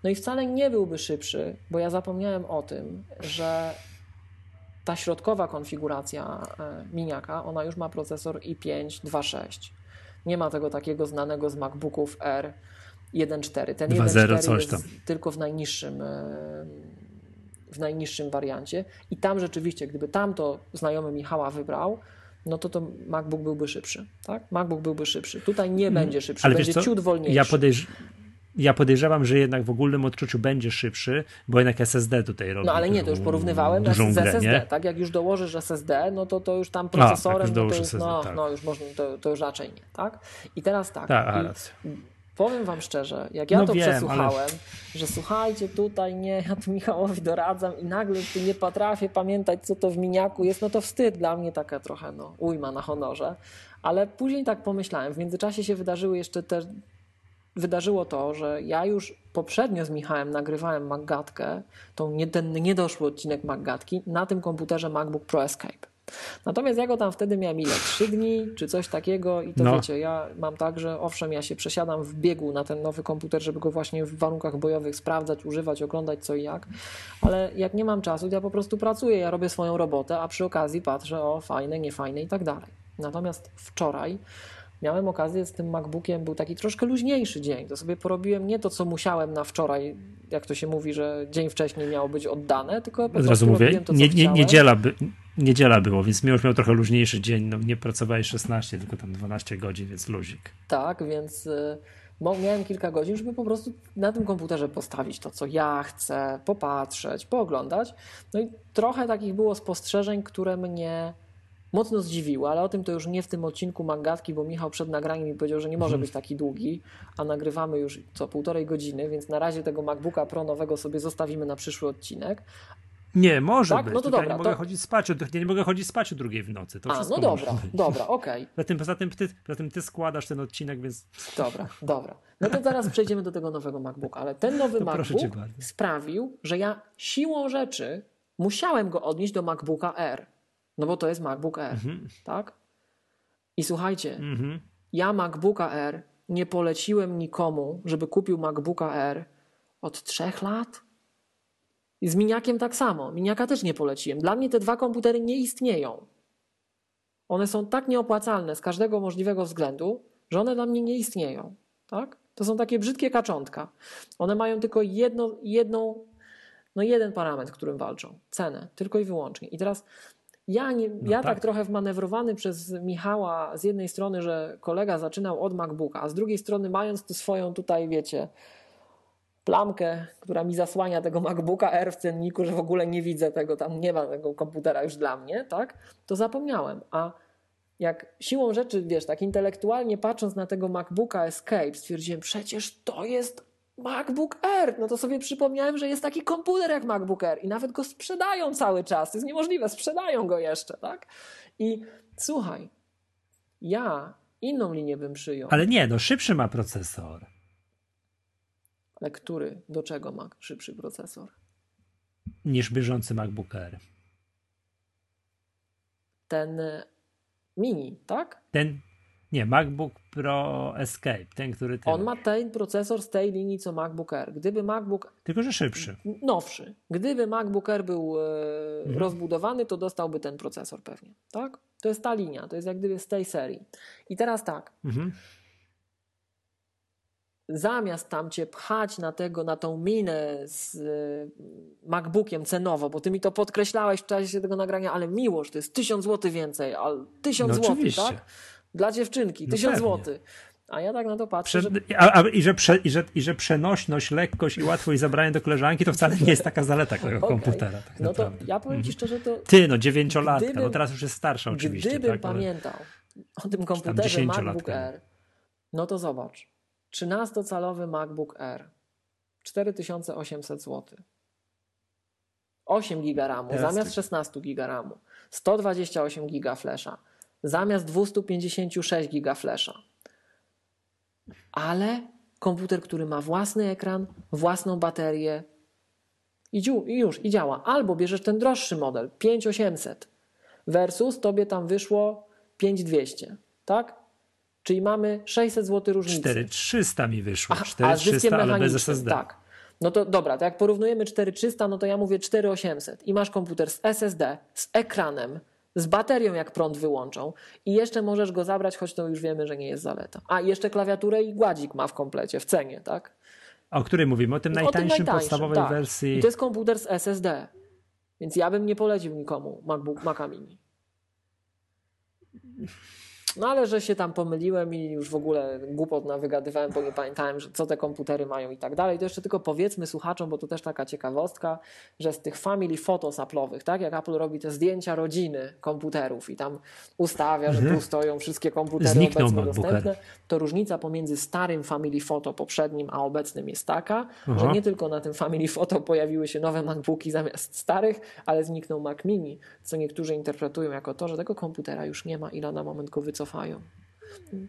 Speaker 2: No i wcale nie byłby szybszy, bo ja zapomniałem o tym, że ta środkowa konfiguracja e, miniaka, ona już ma procesor i5 2.6. Nie ma tego takiego znanego z MacBooków R 1.4. Ten 1.4 jest tam. tylko w najniższym, e, w najniższym wariancie. I tam rzeczywiście, gdyby tamto znajomy Michała wybrał, no to to MacBook byłby szybszy. Tak? MacBook byłby szybszy. Tutaj nie mm, będzie szybszy, Ale będzie ciut wolniejszy.
Speaker 1: Ja, podejrz ja podejrzewam, że jednak w ogólnym odczuciu będzie szybszy, bo jednak SSD tutaj robi.
Speaker 2: No ale nie, to już porównywałem z, z SSD. Nie? Tak, jak już dołożysz SSD, no to to już tam procesorem, A, już no, to już, SSD, no, tak. no już można, to, to już raczej nie, tak? I teraz tak.
Speaker 1: tak
Speaker 2: i powiem wam szczerze, jak ja no to wiem, przesłuchałem, ale... że słuchajcie, tutaj nie, ja tu Michałowi doradzam i nagle tu nie potrafię pamiętać, co to w miniaku jest, no to wstyd dla mnie taka trochę, no, ujma na honorze. Ale później tak pomyślałem, w międzyczasie się wydarzyły jeszcze te wydarzyło to, że ja już poprzednio z Michałem nagrywałem Maggatkę, tą nie, ten niedoszły odcinek Maggatki na tym komputerze MacBook Pro Escape. Natomiast ja go tam wtedy miałem ile? Trzy dni czy coś takiego i to no. wiecie, ja mam tak, że owszem, ja się przesiadam w biegu na ten nowy komputer, żeby go właśnie w warunkach bojowych sprawdzać, używać, oglądać co i jak, ale jak nie mam czasu, to ja po prostu pracuję, ja robię swoją robotę, a przy okazji patrzę o fajne, niefajne i tak dalej. Natomiast wczoraj miałem okazję z tym MacBookiem, był taki troszkę luźniejszy dzień. To sobie porobiłem nie to, co musiałem na wczoraj, jak to się mówi, że dzień wcześniej miało być oddane, tylko po razu mówię,
Speaker 1: to, nie, nie, niedziela, by, niedziela było, więc już miał trochę luźniejszy dzień. No, nie pracowałeś 16, tylko tam 12 godzin, więc luzik.
Speaker 2: Tak, więc y, miałem kilka godzin, żeby po prostu na tym komputerze postawić to, co ja chcę, popatrzeć, pooglądać. No i trochę takich było spostrzeżeń, które mnie mocno zdziwiło, ale o tym to już nie w tym odcinku Mangatki, bo Michał przed nagraniem mi powiedział, że nie może mhm. być taki długi, a nagrywamy już co półtorej godziny, więc na razie tego MacBooka Pro nowego sobie zostawimy na przyszły odcinek.
Speaker 1: Nie, może tak? być. No to dobra, nie mogę to... chodzić spać, ja nie mogę chodzić spać o drugiej w nocy. To
Speaker 2: A, no dobra, dobra, okej. Okay.
Speaker 1: Poza, tym ty, poza tym ty składasz ten odcinek, więc...
Speaker 2: Dobra, dobra. No to zaraz przejdziemy do tego nowego MacBooka, ale ten nowy to MacBook sprawił, że ja siłą rzeczy musiałem go odnieść do MacBooka R. No bo to jest MacBook Air, mhm. tak? I słuchajcie, mhm. ja MacBooka Air nie poleciłem nikomu, żeby kupił MacBooka Air od trzech lat. I z miniakiem tak samo. Miniaka też nie poleciłem. Dla mnie te dwa komputery nie istnieją. One są tak nieopłacalne z każdego możliwego względu, że one dla mnie nie istnieją. Tak? To są takie brzydkie kaczątka. One mają tylko jedno, jedną, no jeden parametr, którym walczą. Cenę. Tylko i wyłącznie. I teraz ja, nie, no ja tak. tak. trochę wmanewrowany przez Michała z jednej strony, że kolega zaczynał od MacBooka, a z drugiej strony mając tu swoją tutaj, wiecie, plamkę, która mi zasłania tego MacBooka R w cenniku, że w ogóle nie widzę tego, tam nie ma tego komputera już dla mnie, tak? To zapomniałem. A jak siłą rzeczy, wiesz, tak intelektualnie patrząc na tego MacBooka Escape, stwierdziłem, przecież to jest MacBook Air. No to sobie przypomniałem, że jest taki komputer jak MacBook Air i nawet go sprzedają cały czas. To jest niemożliwe, sprzedają go jeszcze, tak? I słuchaj, ja inną linię bym przyjął.
Speaker 1: Ale nie, no szybszy ma procesor.
Speaker 2: Ale który? Do czego ma szybszy procesor?
Speaker 1: Niż bieżący MacBook Air.
Speaker 2: Ten mini, tak?
Speaker 1: Ten, nie, MacBook Pro Escape, ten, który ty
Speaker 2: On ma ten procesor z tej linii co MacBook Air. Gdyby MacBook.
Speaker 1: Tylko, że szybszy.
Speaker 2: Nowszy. Gdyby MacBook Air był e, mhm. rozbudowany, to dostałby ten procesor pewnie. Tak? To jest ta linia, to jest jak gdyby z tej serii. I teraz tak. Mhm. Zamiast tam cię pchać na tego, na tą minę z e, MacBookiem cenowo, bo ty mi to podkreślałeś w czasie tego nagrania, ale miłość to jest tysiąc złotych więcej, ale tysiąc no złotych, tak? Dla dziewczynki, no tysiąc złotych. A ja tak na to patrzę. Prze,
Speaker 1: że... a, a, i, że prze, i, że, I że przenośność, lekkość i łatwość zabrania do koleżanki to wcale nie jest taka zaleta tego okay. komputera. Tak
Speaker 2: no to ja powiem ci mhm. szczerze, to.
Speaker 1: Ty, no dziewięciolatka, no gdybym, no teraz już jest starsza oczywiście.
Speaker 2: Gdybym
Speaker 1: tak,
Speaker 2: pamiętał o tym komputerze MacBook Air, no to zobacz. 13-calowy MacBook Air. 4800 zł. 8 giga RAMu zamiast 16 giga RAMu. 128 giga flasha zamiast 256 giga flasha. Ale komputer, który ma własny ekran, własną baterię i już, i działa. Albo bierzesz ten droższy model, 5800 versus tobie tam wyszło 5200, tak? Czyli mamy 600 zł różnicy.
Speaker 1: 4300 mi wyszło, 4300, ale bez SSD.
Speaker 2: Tak. No to dobra, to jak porównujemy 4300, no to ja mówię 4800 i masz komputer z SSD, z ekranem, z baterią, jak prąd wyłączą, i jeszcze możesz go zabrać, choć to już wiemy, że nie jest zaleta. A jeszcze klawiaturę i gładzik ma w komplecie, w cenie, tak?
Speaker 1: A o której mówimy? O tym najtańszym, o tym najtańszym podstawowej tak. wersji.
Speaker 2: I to jest komputer z SSD. Więc ja bym nie polecił nikomu MacBook, Maca Mini. No ale że się tam pomyliłem i już w ogóle głupot wygadywałem, bo nie pamiętałem, że co te komputery mają i tak dalej. To jeszcze tylko powiedzmy słuchaczom, bo to też taka ciekawostka, że z tych family photos Apple'owych, tak jak Apple robi te zdjęcia rodziny komputerów i tam ustawia, że tu mhm. stoją wszystkie komputery obecnie dostępne, to różnica pomiędzy starym family photo poprzednim, a obecnym jest taka, Aha. że nie tylko na tym family photo pojawiły się nowe MacBooki zamiast starych, ale zniknął Mac Mini, co niektórzy interpretują jako to, że tego komputera już nie ma i na moment go wycofają cofają.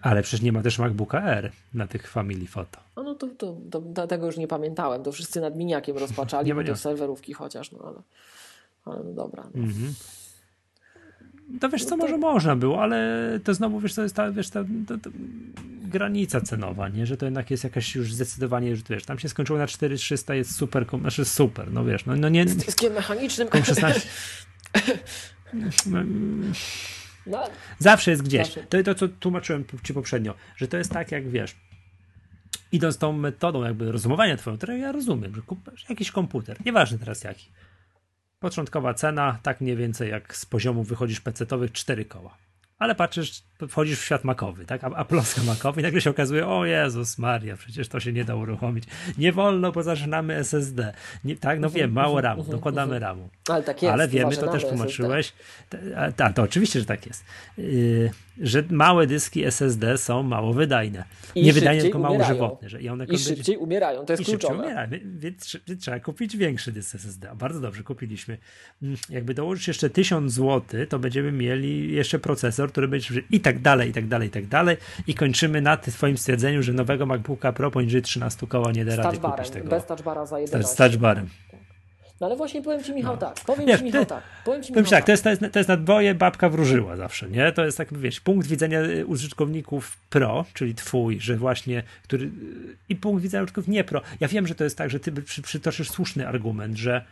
Speaker 1: Ale przecież nie ma też MacBooka R na tych Family Photo.
Speaker 2: No, no to, to, to, tego już nie pamiętałem. To wszyscy nad miniakiem rozpaczali, nie, bo to serwerówki chociaż, no ale, ale no dobra. No. Mhm.
Speaker 1: to wiesz co, no to... może można było, ale to znowu, wiesz, to jest ta, wiesz, ta, ta, ta, granica cenowa, nie? Że to jednak jest jakaś już zdecydowanie, że wiesz, tam się skończyło na 4300, jest super, znaczy super, no wiesz, no, no nie...
Speaker 2: Z dyskiem mechanicznym.
Speaker 1: 16... No, Zawsze jest gdzieś. Zawsze. To to, co tłumaczyłem ci poprzednio, że to jest tak, jak wiesz, idąc tą metodą jakby rozumowania twoją, którą ja rozumiem, że kupisz jakiś komputer, nieważne teraz jaki. Początkowa cena, tak mniej więcej jak z poziomu wychodzisz PC-owych, 4 koła ale patrzysz, wchodzisz w świat makowy, tak? A, a makowy i nagle się okazuje, o Jezus Maria, przecież to się nie da uruchomić. Nie wolno, bo zaczynamy SSD. Nie, tak, no mhm, wiem, mało mhm, ramu, mhm, dokładamy ramu.
Speaker 2: Ale tak jest.
Speaker 1: Ale wiemy, to też tłumaczyłeś. Tak, to oczywiście, że tak jest. Yy, że małe dyski SSD są mało wydajne. I nie wydajne, tylko mało żywotne. Że
Speaker 2: i, one I szybciej umierają, to jest i kluczowe.
Speaker 1: Umierają, więc trzeba kupić większy dysk SSD. Bardzo dobrze, kupiliśmy. Mm, jakby dołożyć jeszcze 1000 zł, to będziemy mieli jeszcze procesor, który będzie i tak dalej, i tak dalej, i tak dalej. I kończymy na twoim stwierdzeniu, że nowego MacBooka Pro poniżej 13 koła nie da rady kupić tego.
Speaker 2: Bez touchbara za 11.
Speaker 1: Z touchbarem.
Speaker 2: No ale właśnie powiem ci Michał no. tak, powiem nie, ci Michał tak, powiem ci
Speaker 1: Michał tak, tak. To, jest, to, jest, to jest na dwoje babka wróżyła zawsze, nie? To jest tak, wiesz, punkt widzenia y, użytkowników pro, czyli twój, że właśnie, który i punkt widzenia użytkowników nie pro. Ja wiem, że to jest tak, że ty przy, przytoczysz słuszny argument, że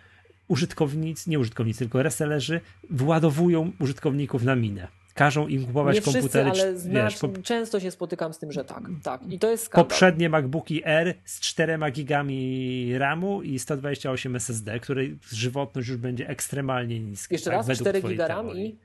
Speaker 1: użytkownicy, nie użytkownicy, tylko resellerzy władowują użytkowników na minę każą im kupować
Speaker 2: nie
Speaker 1: komputery.
Speaker 2: Wszyscy, ale wiesz, po... często się spotykam z tym, że tak, tak. I to jest skandal.
Speaker 1: Poprzednie MacBooki R z 4 gigami RAMu i 128 SSD, której żywotność już będzie ekstremalnie niska.
Speaker 2: Jeszcze tak, raz 4 giga RAM i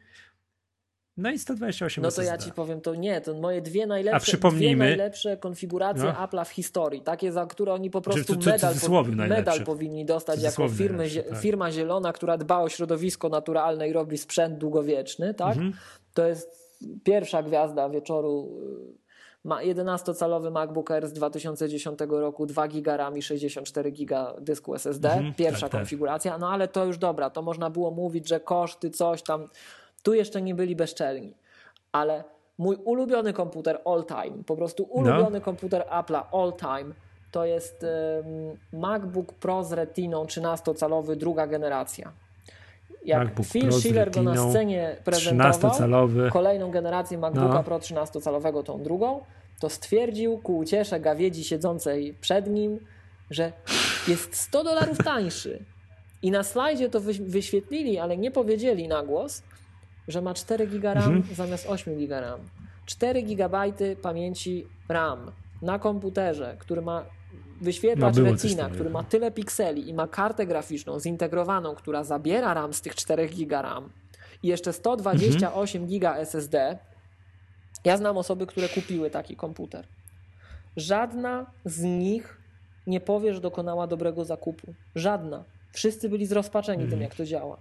Speaker 1: no i 128
Speaker 2: No to
Speaker 1: SSD.
Speaker 2: ja ci powiem, to nie, to moje dwie najlepsze, A przypomnijmy, dwie najlepsze konfiguracje no. Apple'a w historii, takie za które oni po prostu to, medal, po, medal powinni dostać jako firmy, tak. firma zielona, która dba o środowisko naturalne i robi sprzęt długowieczny, tak? Mhm. To jest pierwsza gwiazda wieczoru y, ma 11-calowy MacBook Air z 2010 roku, 2 GB RAM i 64 GB dysku SSD. Mhm, Pierwsza tak, tak. konfiguracja, tak. no ale to już dobra, to można było mówić, że koszty, coś tam. Tu jeszcze nie byli bezczelni, ale mój ulubiony komputer all time, po prostu ulubiony no. komputer Apple'a all time, to jest MacBook Pro z Retiną 13-calowy, druga generacja. Jak MacBook Phil Pro Schiller go na scenie prezentował, kolejną generację MacBooka no. Pro 13-calowego, tą drugą, to stwierdził ku uciesze gawiedzi siedzącej przed nim, że jest 100 dolarów tańszy. I na slajdzie to wyświetlili, ale nie powiedzieli na głos, że ma 4 GB RAM mhm. zamiast 8 GB RAM. 4 GB pamięci RAM na komputerze, który ma wyświetlacz no, Retina, który ma tyle pikseli i ma kartę graficzną zintegrowaną, która zabiera RAM z tych 4 GB RAM i jeszcze 128 mhm. GB SSD. Ja znam osoby, które kupiły taki komputer. Żadna z nich nie powie, że dokonała dobrego zakupu. Żadna. Wszyscy byli zrozpaczeni mhm. tym, jak to działa.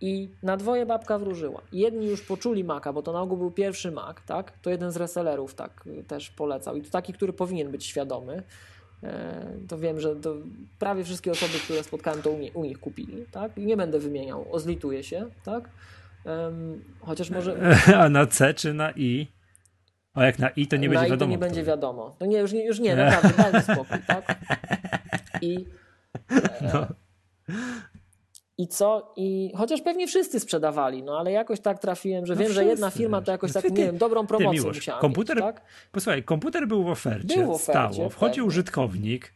Speaker 2: I na dwoje babka wróżyła. Jedni już poczuli Maca, bo to na ogół był pierwszy Mac, tak? To jeden z resellerów tak też polecał. I to taki, który powinien być świadomy. E, to wiem, że to prawie wszystkie osoby, które spotkałem, to u, nie, u nich kupili, tak? I nie będę wymieniał, ozlituję się, tak? Chociaż może...
Speaker 1: A na C czy na I? A jak na I, to nie na będzie I wiadomo.
Speaker 2: to nie będzie wiadomo. No nie, już nie, już nie naprawdę, dajmy spokój, tak? I... E, no. I co? I chociaż pewnie wszyscy sprzedawali, no ale jakoś tak trafiłem, że no wiem, wszyscy. że jedna firma to jakoś tak, nie wiem, dobrą promocję ty, musiała
Speaker 1: komputer,
Speaker 2: mieć, tak?
Speaker 1: Posłuchaj, komputer był w ofercie, był w ofercie stało, wchodzi użytkownik,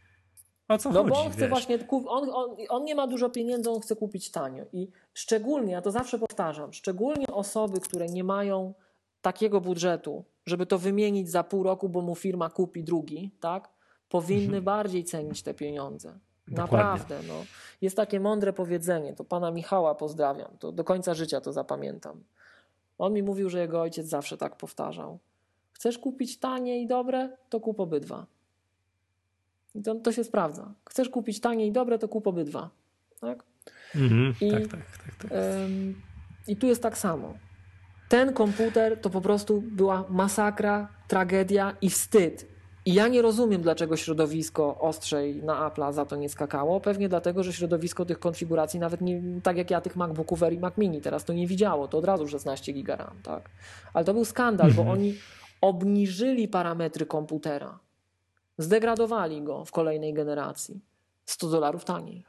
Speaker 1: o co
Speaker 2: no
Speaker 1: chodzi?
Speaker 2: No bo on chce wiesz? właśnie, on, on, on nie ma dużo pieniędzy, on chce kupić tanio i szczególnie, ja to zawsze powtarzam, szczególnie osoby, które nie mają takiego budżetu, żeby to wymienić za pół roku, bo mu firma kupi drugi, tak? Powinny mhm. bardziej cenić te pieniądze. Dokładnie. Naprawdę. No. Jest takie mądre powiedzenie, to pana Michała pozdrawiam, to do końca życia to zapamiętam. On mi mówił, że jego ojciec zawsze tak powtarzał. Chcesz kupić tanie i dobre, to kup obydwa. I to, to się sprawdza. Chcesz kupić tanie i dobre, to kup obydwa. Tak?
Speaker 1: Mhm, I, tak, tak, tak, tak. Ym,
Speaker 2: I tu jest tak samo. Ten komputer to po prostu była masakra, tragedia i wstyd. I ja nie rozumiem, dlaczego środowisko ostrzej na Apple'a za to nie skakało. Pewnie dlatego, że środowisko tych konfiguracji, nawet nie, tak jak ja tych MacBooków Air i Mac Mini teraz to nie widziało, to od razu 16 GB RAM, tak? Ale to był skandal, bo mhm. oni obniżyli parametry komputera. Zdegradowali go w kolejnej generacji. 100 dolarów taniej,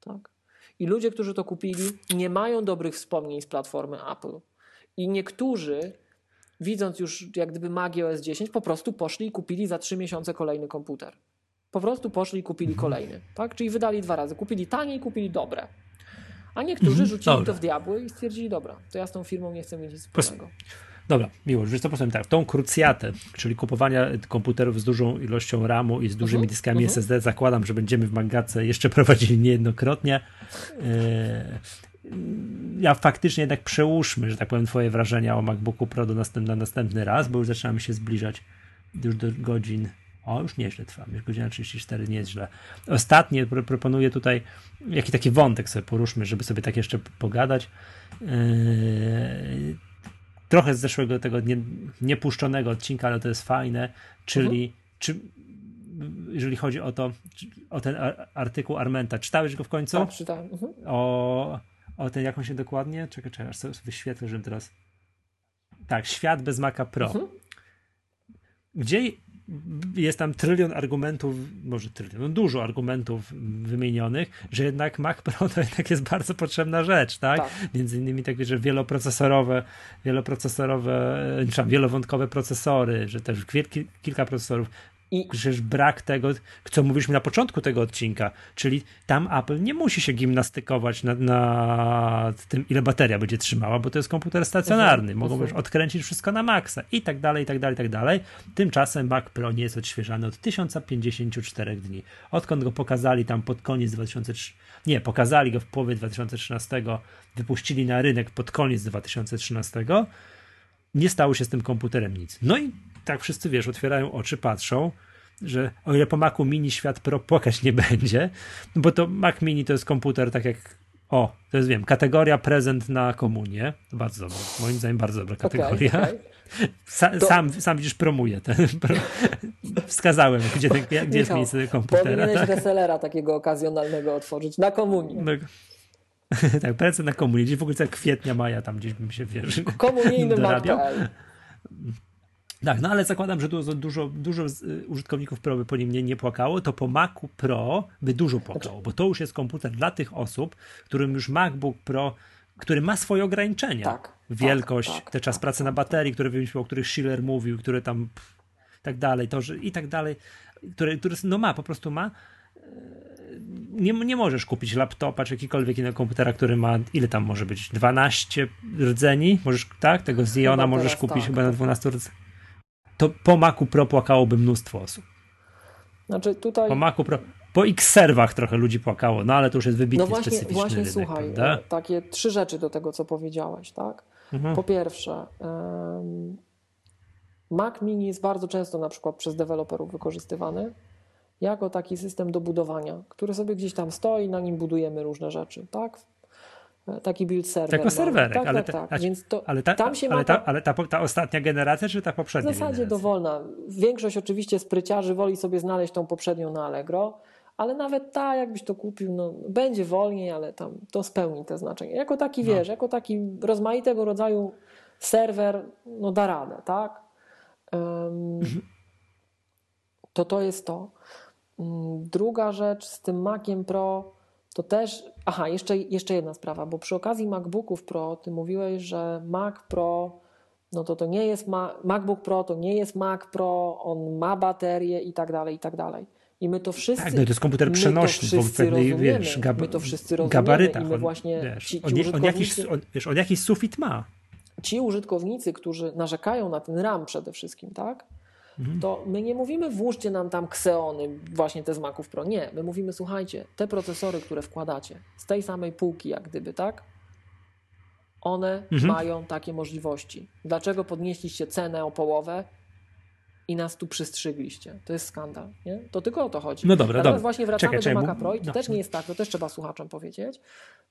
Speaker 2: tak? I ludzie, którzy to kupili, nie mają dobrych wspomnień z platformy Apple. I niektórzy, widząc już jak gdyby magię OS 10, po prostu poszli i kupili za trzy miesiące kolejny komputer. Po prostu poszli i kupili kolejny. Tak? Czyli wydali dwa razy. Kupili tanie i kupili dobre. A niektórzy
Speaker 1: Mhm.
Speaker 2: rzucili
Speaker 1: Dobra.
Speaker 2: to w diabły i stwierdzili, dobra, to ja z tą firmą nie chcę mieć nic wspólnego.
Speaker 1: Dobra, miło, wiesz co powiem tak, tą krucjatę, czyli kupowania komputerów z dużą ilością RAMu i z dużymi
Speaker 2: Mhm,
Speaker 1: dyskami
Speaker 2: mhm.
Speaker 1: SSD, zakładam, że będziemy w Mangace jeszcze prowadzili niejednokrotnie. Ja faktycznie jednak przełóżmy, że tak powiem, twoje wrażenia o MacBooku Pro do następ, na następny raz, bo już zaczynamy się zbliżać już do godzin o, już nieźle trwa, już godzina 34, nie jest źle. Ostatnie pro, proponuję tutaj, jaki taki wątek sobie poruszmy, żeby sobie tak jeszcze pogadać. Yy, trochę z zeszłego tego nie, niepuszczonego odcinka, ale to jest fajne, czyli czy, jeżeli chodzi o to, o ten ar- artykuł Armenta, czytałeś go w końcu?
Speaker 2: Tak, czytałem. Mhm.
Speaker 1: O, o ten, jak on się dokładnie? Czekaj, czekaj, aż sobie wyświetlę, żebym teraz... Tak, Świat bez Maca Pro.
Speaker 2: Mhm.
Speaker 1: Gdzie jest tam trylion argumentów, może trylion, no dużo argumentów wymienionych, że jednak Mac Pro to jednak jest bardzo potrzebna rzecz, tak?
Speaker 2: Tak.
Speaker 1: Między innymi takie, że wieloprocesorowe, wieloprocesorowe, e, przepraszam, wielowątkowe procesory, że też kilka procesorów,
Speaker 2: I
Speaker 1: przecież brak tego, co mówiliśmy na początku tego odcinka, czyli tam Apple nie musi się gimnastykować nad, nad tym, ile bateria będzie trzymała, bo to jest komputer stacjonarny,
Speaker 2: Mhm,
Speaker 1: mogą
Speaker 2: mhm.
Speaker 1: już odkręcić wszystko na maksa i tak dalej, i tak dalej, i tak dalej. Tymczasem Mac Pro nie jest odświeżany od 1054 dni. Odkąd go pokazali tam pod koniec 2003, nie, pokazali go w połowie 2013, wypuścili na rynek pod koniec 2013, nie stało się z tym komputerem nic. No i tak wszyscy wiesz, otwierają oczy, patrzą, że o ile po Macu Mini świat Pro płakać nie będzie, no bo to Mac Mini to jest komputer tak jak o, to jest wiem, kategoria prezent na komunię. Bardzo dobra, moim zdaniem bardzo dobra kategoria.
Speaker 2: okej.
Speaker 1: Sa,
Speaker 2: To-
Speaker 1: sam, sam widzisz, promuję ten. Pro, wskazałem, gdzie, ten, gdzie jest
Speaker 2: Michał,
Speaker 1: miejsce komputera.
Speaker 2: Powinieneś
Speaker 1: Tak?
Speaker 2: resellera takiego okazjonalnego otworzyć na komunię.
Speaker 1: No, tak, prezent na komunię. Gdzieś w ogóle kwietnia, maja, tam gdzieś bym się wiesz.
Speaker 2: Komunijny
Speaker 1: dorabiał.
Speaker 2: Mac.pl.
Speaker 1: Tak, no ale zakładam, że dużo, dużo, dużo y, użytkowników Pro by po nim nie, nie płakało, to po Macu Pro by dużo płakało, bo to już jest komputer dla tych osób, którym już MacBook Pro, który ma swoje ograniczenia.
Speaker 2: Tak,
Speaker 1: Wielkość,
Speaker 2: tak, tak,
Speaker 1: te czas
Speaker 2: tak,
Speaker 1: pracy
Speaker 2: tak,
Speaker 1: na baterii, które wymyślił, o których Schiller mówił, które tam pff, tak dalej, to, że i tak dalej, który, który no ma, po prostu ma. Nie, nie możesz kupić laptopa czy jakikolwiek innego komputera, który ma, ile tam może być, 12 rdzeni? Możesz, tak? Tego
Speaker 2: Chyba
Speaker 1: możesz kupić
Speaker 2: tak,
Speaker 1: chyba na
Speaker 2: tak.
Speaker 1: 12 rdzeni. To po Macu Pro płakałoby mnóstwo osób.
Speaker 2: Znaczy tutaj,
Speaker 1: Po Macu Pro, po X-serwach trochę ludzi płakało, no ale to już jest wybitnie
Speaker 2: no właśnie,
Speaker 1: specyficzny
Speaker 2: właśnie
Speaker 1: rynek,
Speaker 2: słuchaj,
Speaker 1: prawda?
Speaker 2: e, takie trzy rzeczy do tego, co powiedziałeś, tak?
Speaker 1: Mhm.
Speaker 2: Po pierwsze, Mac Mini jest bardzo często na przykład przez deweloperów wykorzystywany jako taki system do budowania, który sobie gdzieś tam stoi, na nim budujemy różne rzeczy, tak? Taki build server.
Speaker 1: Jako
Speaker 2: mamy.
Speaker 1: serwerek,
Speaker 2: tak,
Speaker 1: ale,
Speaker 2: tak, tak. Więc to,
Speaker 1: ale, ta,
Speaker 2: tam się
Speaker 1: ale,
Speaker 2: ma
Speaker 1: ta, ale ta, ta ostatnia generacja, czy ta
Speaker 2: w
Speaker 1: poprzednia
Speaker 2: zasadzie
Speaker 1: generacja?
Speaker 2: dowolna. Większość oczywiście spryciarzy woli sobie znaleźć tą poprzednią na Allegro, ale nawet ta, jakbyś to kupił, no, będzie wolniej, ale tam to spełni te znaczenie. Jako taki,
Speaker 1: No.
Speaker 2: wiesz, jako taki rozmaitego rodzaju serwer, no da radę, tak? Em, to to jest to. Mm, Druga rzecz z tym Maciem Pro to też. Aha, jeszcze, jeszcze jedna sprawa, bo przy okazji MacBooków Pro ty mówiłeś, że Mac Pro, no to to nie jest Ma- MacBook Pro, to nie jest Mac Pro, on ma baterię i tak dalej, i tak dalej. I my to wszyscy.
Speaker 1: Tak, no to jest komputer przenośny, bo w pewnej, wiesz, gab-
Speaker 2: my to wszyscy rozumiemy
Speaker 1: gabarytach.
Speaker 2: i my
Speaker 1: on,
Speaker 2: właśnie
Speaker 1: wiesz,
Speaker 2: ci, ci
Speaker 1: on, on, jakiś, on, wiesz, on jakiś sufit ma.
Speaker 2: ci użytkownicy, którzy narzekają na ten RAM przede wszystkim, tak?
Speaker 1: Mhm.
Speaker 2: To my nie mówimy włóżcie nam tam Xeony, właśnie te z Maców Pro. Nie, my mówimy słuchajcie, te procesory, które wkładacie z tej samej półki jak gdyby, tak? One
Speaker 1: Mhm.
Speaker 2: mają takie możliwości. Dlaczego podnieśliście cenę o połowę i nas tu przystrzygliście? To jest skandal, nie? To tylko o to chodzi.
Speaker 1: No dobra,
Speaker 2: Natomiast
Speaker 1: dobra.
Speaker 2: właśnie wracamy
Speaker 1: Czekaj,
Speaker 2: do Maca Pro i to
Speaker 1: no.
Speaker 2: też nie jest tak, to też trzeba słuchaczom powiedzieć.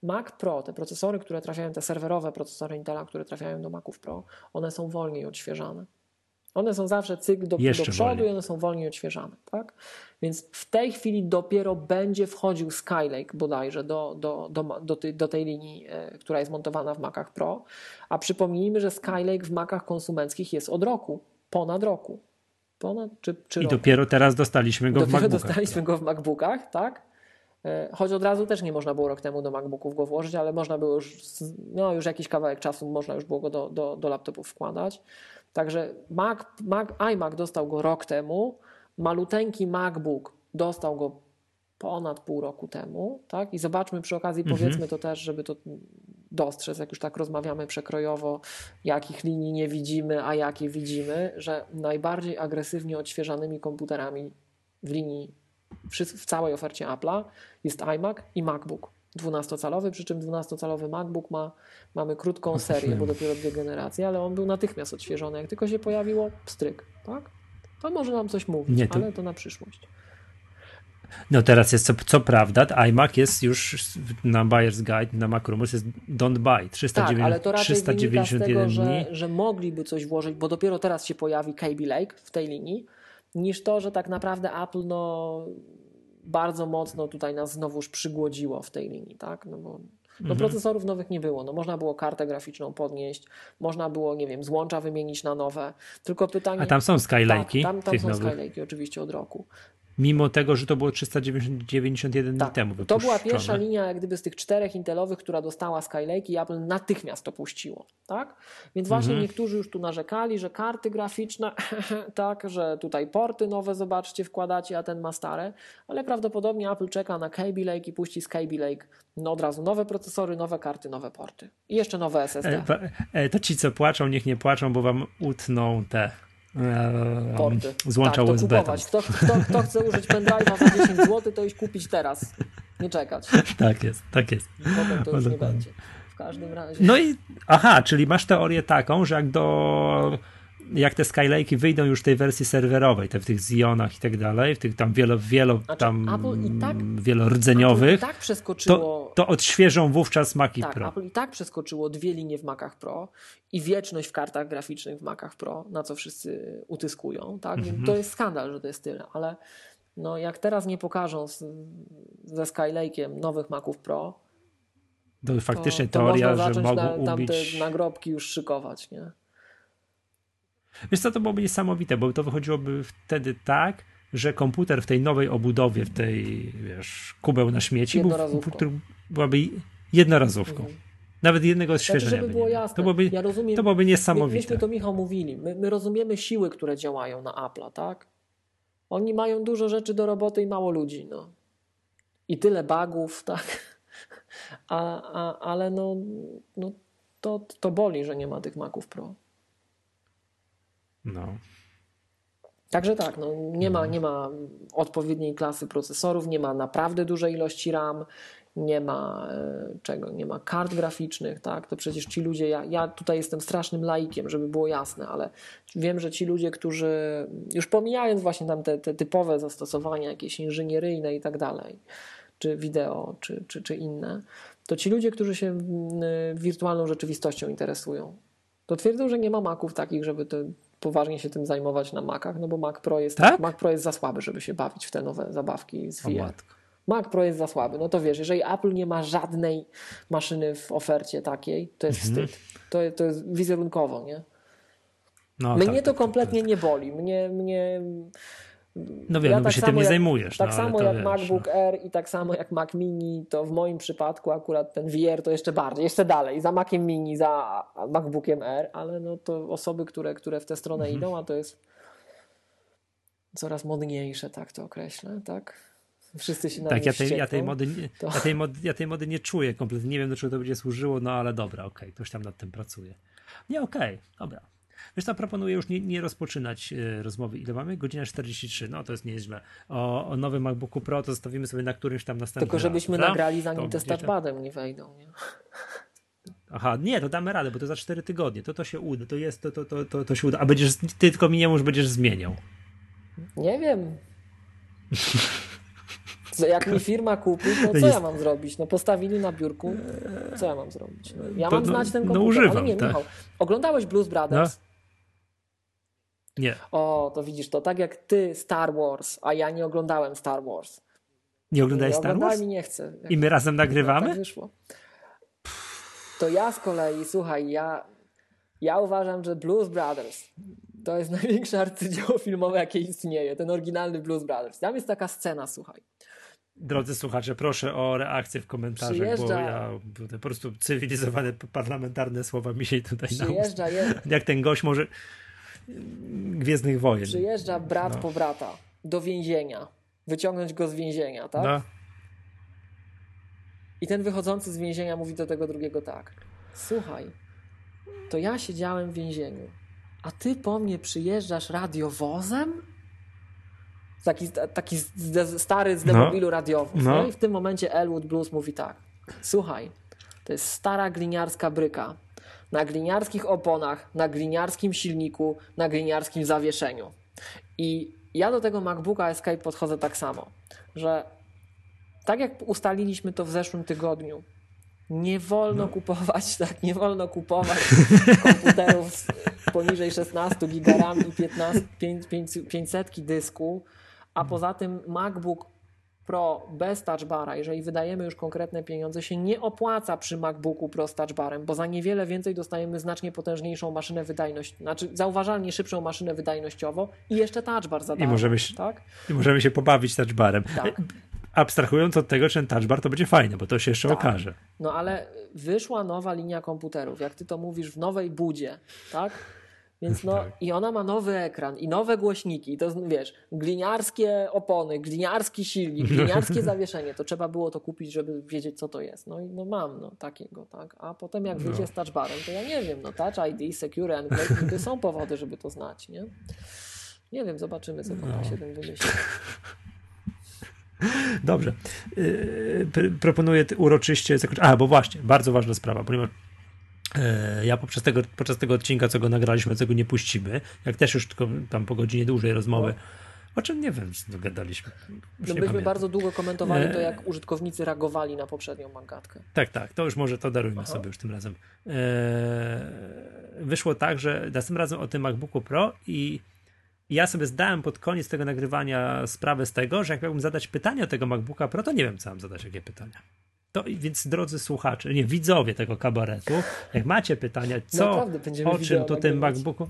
Speaker 2: Mac Pro, te procesory, które trafiają, te serwerowe procesory Intela, które trafiają do Maców Pro, one są wolniej odświeżane. One są zawsze cykl do, do przodu
Speaker 1: wolniej.
Speaker 2: i one są wolniej odświeżane. Tak? Więc w tej chwili dopiero będzie wchodził Skylake bodajże do, do, do, do, tej, do tej linii, e, która jest montowana w Macach Pro. A przypomnijmy, że Skylake w Macach konsumenckich jest od roku, ponad roku. Ponad czy, czy
Speaker 1: I
Speaker 2: rok.
Speaker 1: dopiero teraz dostaliśmy go w
Speaker 2: Dopiero
Speaker 1: MacBookach.
Speaker 2: dostaliśmy go w MacBookach, tak? E, choć od razu też nie można było rok temu do MacBooków go włożyć, ale można było już, no już jakiś kawałek czasu można już było go do, do, do laptopów wkładać. Także Mac, Mac, iMac dostał go rok temu, maluteńki MacBook dostał go ponad pół roku temu, tak? I zobaczmy przy okazji, mhm. powiedzmy to też, żeby to dostrzec, jak już tak rozmawiamy przekrojowo, jakich linii nie widzimy, a jakie widzimy, że najbardziej agresywnie odświeżanymi komputerami w linii w całej ofercie Apple'a jest iMac i MacBook 12-calowy, przy czym 12-calowy MacBook ma, mamy krótką serię, bo dopiero dwie generacje, ale on był natychmiast odświeżony. Jak tylko się pojawiło, pstryk, tak? To może nam coś mówić, Nie, to... ale to na przyszłość.
Speaker 1: No teraz jest, co, co prawda, iMac jest już na Buyer's Guide, na Macrumors jest don't buy, 309, tak, ale to raczej 391
Speaker 2: tego,
Speaker 1: dni.
Speaker 2: Że, że mogliby coś włożyć, bo dopiero teraz się pojawi KB Lake w tej linii, niż to, że tak naprawdę Apple no, bardzo mocno tutaj nas znowuż przygłodziło w tej linii, tak? No bo no, mhm. procesorów nowych nie było. No, można było kartę graficzną podnieść, można było, nie wiem, złącza wymienić na nowe. Tylko pytanie.
Speaker 1: A tam są Skylake'i?
Speaker 2: Tak, tam, tam są Skylake'i oczywiście od roku
Speaker 1: mimo tego, że to było 391 tak. dni temu.
Speaker 2: To była pierwsza linia, jak gdyby z tych czterech Intelowych, która dostała Skylake i Apple natychmiast to puściło. Tak? Więc właśnie mhm. niektórzy już tu narzekali, że karty graficzne, tak, że tutaj porty nowe, zobaczcie, wkładacie, a ten ma stare, ale prawdopodobnie Apple czeka na Kaby Lake i puści z Kaby Lake no od razu nowe procesory, nowe karty, nowe porty. I jeszcze nowe SSD.
Speaker 1: E, e, to ci, co płaczą, niech nie płaczą, bo wam utną te
Speaker 2: porty.
Speaker 1: Złącza tak, USB.
Speaker 2: Kto, kto, kto chce użyć pendrive'a za 10 zł, to iść kupić teraz. Nie czekać.
Speaker 1: Tak jest, tak jest.
Speaker 2: Potem to już nie będzie. W każdym razie.
Speaker 1: No i aha, czyli masz teorię taką, że jak do jak te Skylake'i wyjdą już w tej wersji serwerowej, te w tych Zionach i tak dalej, w tych tam wielo, wielo znaczy, tam tak, wielordzeniowych,
Speaker 2: tak przeskoczyło,
Speaker 1: to, to odświeżą wówczas Maci
Speaker 2: tak,
Speaker 1: Pro.
Speaker 2: Apple i tak przeskoczyło dwie linie w Macach Pro i wieczność w kartach graficznych w Macach Pro, na co wszyscy utyskują, tak? Mhm. To jest skandal, że to jest tyle, ale no jak teraz nie pokażą z, ze Skylake'iem nowych Maców Pro,
Speaker 1: to faktycznie to, to teoria, że mogą
Speaker 2: te nagrobki już szykować, nie?
Speaker 1: Wiesz co, to byłoby niesamowite, bo to wychodziłoby wtedy tak, że komputer w tej nowej obudowie, w tej, wiesz, kubeł na śmieci, był, byłaby jednorazówką. Mhm. Nawet jednego odświeżenia. Znaczy, żeby było jasne, to byłoby, ja rozumiem, to byłoby niesamowite.
Speaker 2: Myśmy to, Michał, mówili. My, my rozumiemy siły, które działają na Apple'a, tak? Oni mają dużo rzeczy do roboty i mało ludzi, no. I tyle bugów, tak? A, a, ale no, no to, to boli, że nie ma tych Maców Pro.
Speaker 1: No.
Speaker 2: Także tak, no, nie, ma, nie ma odpowiedniej klasy procesorów, nie ma naprawdę dużej ilości RAM, nie ma e, czego, nie ma kart graficznych, tak? To przecież ci ludzie, ja, ja tutaj jestem strasznym laikiem, żeby było jasne, ale wiem, że ci ludzie, którzy już pomijając właśnie tam te, te typowe zastosowania, jakieś inżynieryjne i tak dalej, czy wideo, czy, czy, czy inne, to ci ludzie, którzy się wirtualną rzeczywistością interesują, to twierdzą, że nie ma maków takich, żeby to poważnie się tym zajmować na Macach, no bo Mac Pro jest, tak? Mac Pro jest za słaby, żeby się bawić w te nowe zabawki z VR. Mac Pro jest za słaby. No to wiesz, jeżeli Apple nie ma żadnej maszyny w ofercie takiej, to jest mhm. wstyd. To, to jest wizerunkowo, nie? No, mnie tak, to tak, tak kompletnie tak, nie boli. Mnie, mnie
Speaker 1: no wiem, ja no tak się tym nie
Speaker 2: jak,
Speaker 1: zajmujesz.
Speaker 2: Tak
Speaker 1: no,
Speaker 2: samo jak
Speaker 1: wiesz,
Speaker 2: MacBook no. Air i tak samo jak Mac Mini, to w moim przypadku akurat ten VR to jeszcze bardziej, jeszcze dalej, za Maciem Mini, za MacBookiem Air, ale no to osoby, które, które w tę stronę mhm. idą, a to jest coraz modniejsze, tak to określę, tak? Wszyscy się na Tak,
Speaker 1: ja tej, ja tej, mody, nie, to... ja, tej mody, ja tej mody nie czuję kompletnie, nie wiem do czego to będzie służyło, no ale dobra, okej, okay, ktoś tam nad tym pracuje. Nie, okej, okay, dobra. Wiesz co, proponuję już nie, nie rozpoczynać e, rozmowy. Ile mamy? Godzina 43. No to jest nieźle. O, o nowym MacBooku Pro to zostawimy sobie na którymś tam następnym
Speaker 2: Tylko żebyśmy raz, nagrali zanim te z touchpadem nie wejdą. Nie?
Speaker 1: Aha, nie, to damy radę, bo to za 4 tygodnie. To to się uda. To jest, to, to, to, to, to się uda. A będziesz, ty tylko mi już będziesz zmieniał.
Speaker 2: Nie wiem. Jak mi firma kupi, to co ja mam zrobić? No postawili na biurku, co ja mam zrobić? No, ja to, mam znać ten no, komputer, no używam, ale nie, tak. Michał, oglądałeś Blues Brothers? No.
Speaker 1: Nie.
Speaker 2: O, to widzisz, to tak jak ty Star Wars, a ja nie oglądałem Star Wars.
Speaker 1: Nie oglądałeś Star Wars?
Speaker 2: i nie chcę.
Speaker 1: I my razem nagrywamy? Tak
Speaker 2: wyszło. To ja z kolei, słuchaj, ja, ja uważam, że Blues Brothers to jest największe arcydzieło filmowe, jakie istnieje. Ten oryginalny Blues Brothers. Tam jest taka scena, słuchaj.
Speaker 1: Drodzy słuchacze, proszę o reakcję w komentarzach, Przyjeżdża... bo ja po prostu cywilizowane parlamentarne słowa mi się tutaj
Speaker 2: Przyjeżdża
Speaker 1: je... Jak ten gość może Gwiezdnych Wojen.
Speaker 2: Przyjeżdża brat no. po brata do więzienia. Wyciągnąć go z więzienia, tak? No. I ten wychodzący z więzienia mówi do tego drugiego tak. Słuchaj, to ja siedziałem w więzieniu, a ty po mnie przyjeżdżasz radiowozem? Taki, taki stary z demobilu no. No. I w tym momencie Elwood Blues mówi tak. Słuchaj, to jest stara gliniarska bryka. Na gliniarskich oponach, na gliniarskim silniku, na gliniarskim zawieszeniu. I ja do tego MacBooka Escape podchodzę tak samo, że tak jak ustaliliśmy to w zeszłym tygodniu, nie wolno no. kupować, tak, nie wolno kupować komputerów poniżej 16 gigarami i 15, 500 dysku, a poza tym MacBook Pro bez touchbara, jeżeli wydajemy już konkretne pieniądze, się nie opłaca przy MacBooku Pro z touchbarem, bo za niewiele więcej dostajemy znacznie potężniejszą maszynę wydajność, znaczy zauważalnie szybszą maszynę wydajnościowo i jeszcze touchbar za darmo, I możemy, się, tak?
Speaker 1: I możemy się pobawić touchbarem. Tak abstrahując od tego, czy ten touch bar to będzie fajne, bo to się jeszcze tak. okaże.
Speaker 2: No ale wyszła nowa linia komputerów, jak ty to mówisz, w nowej budzie, tak? Więc no tak. i ona ma nowy ekran i nowe głośniki, to wiesz, gliniarskie opony, gliniarski silnik, gliniarskie zawieszenie, to trzeba było to kupić, żeby wiedzieć co to jest. No i no mam no takiego, tak. A potem jak wyjdzie no. z touchbarem, to ja nie wiem, no Touch ID, Secure Enclave, to są powody, żeby to znać, nie? Nie wiem, zobaczymy co no. się tym wymyśli.
Speaker 1: Dobrze. Yy, proponuję uroczyście zakończyć. A, bo właśnie, bardzo ważna sprawa, ponieważ ja poprzez tego, podczas tego odcinka, co go nagraliśmy, co go nie puścimy, jak też już tylko tam po godzinie dłużej rozmowy, o czym nie wiem, co dogadaliśmy.
Speaker 2: No myśmy pamiętam. bardzo długo komentowali to, yy, jak użytkownicy reagowali na poprzednią mangatkę.
Speaker 1: Tak, tak, to już może to darujmy Aha. sobie już tym razem. wyszło tak, że następnym razem o tym MacBooku Pro i ja sobie zdałem pod koniec tego nagrywania sprawę z tego, że jak miałbym zadać pytania o tego MacBooka Pro, to nie wiem, co mam zadać, jakie pytania. To, więc drodzy słuchacze, nie, widzowie tego kabaretu, jak macie pytania, co, o czym to tym MacBooku,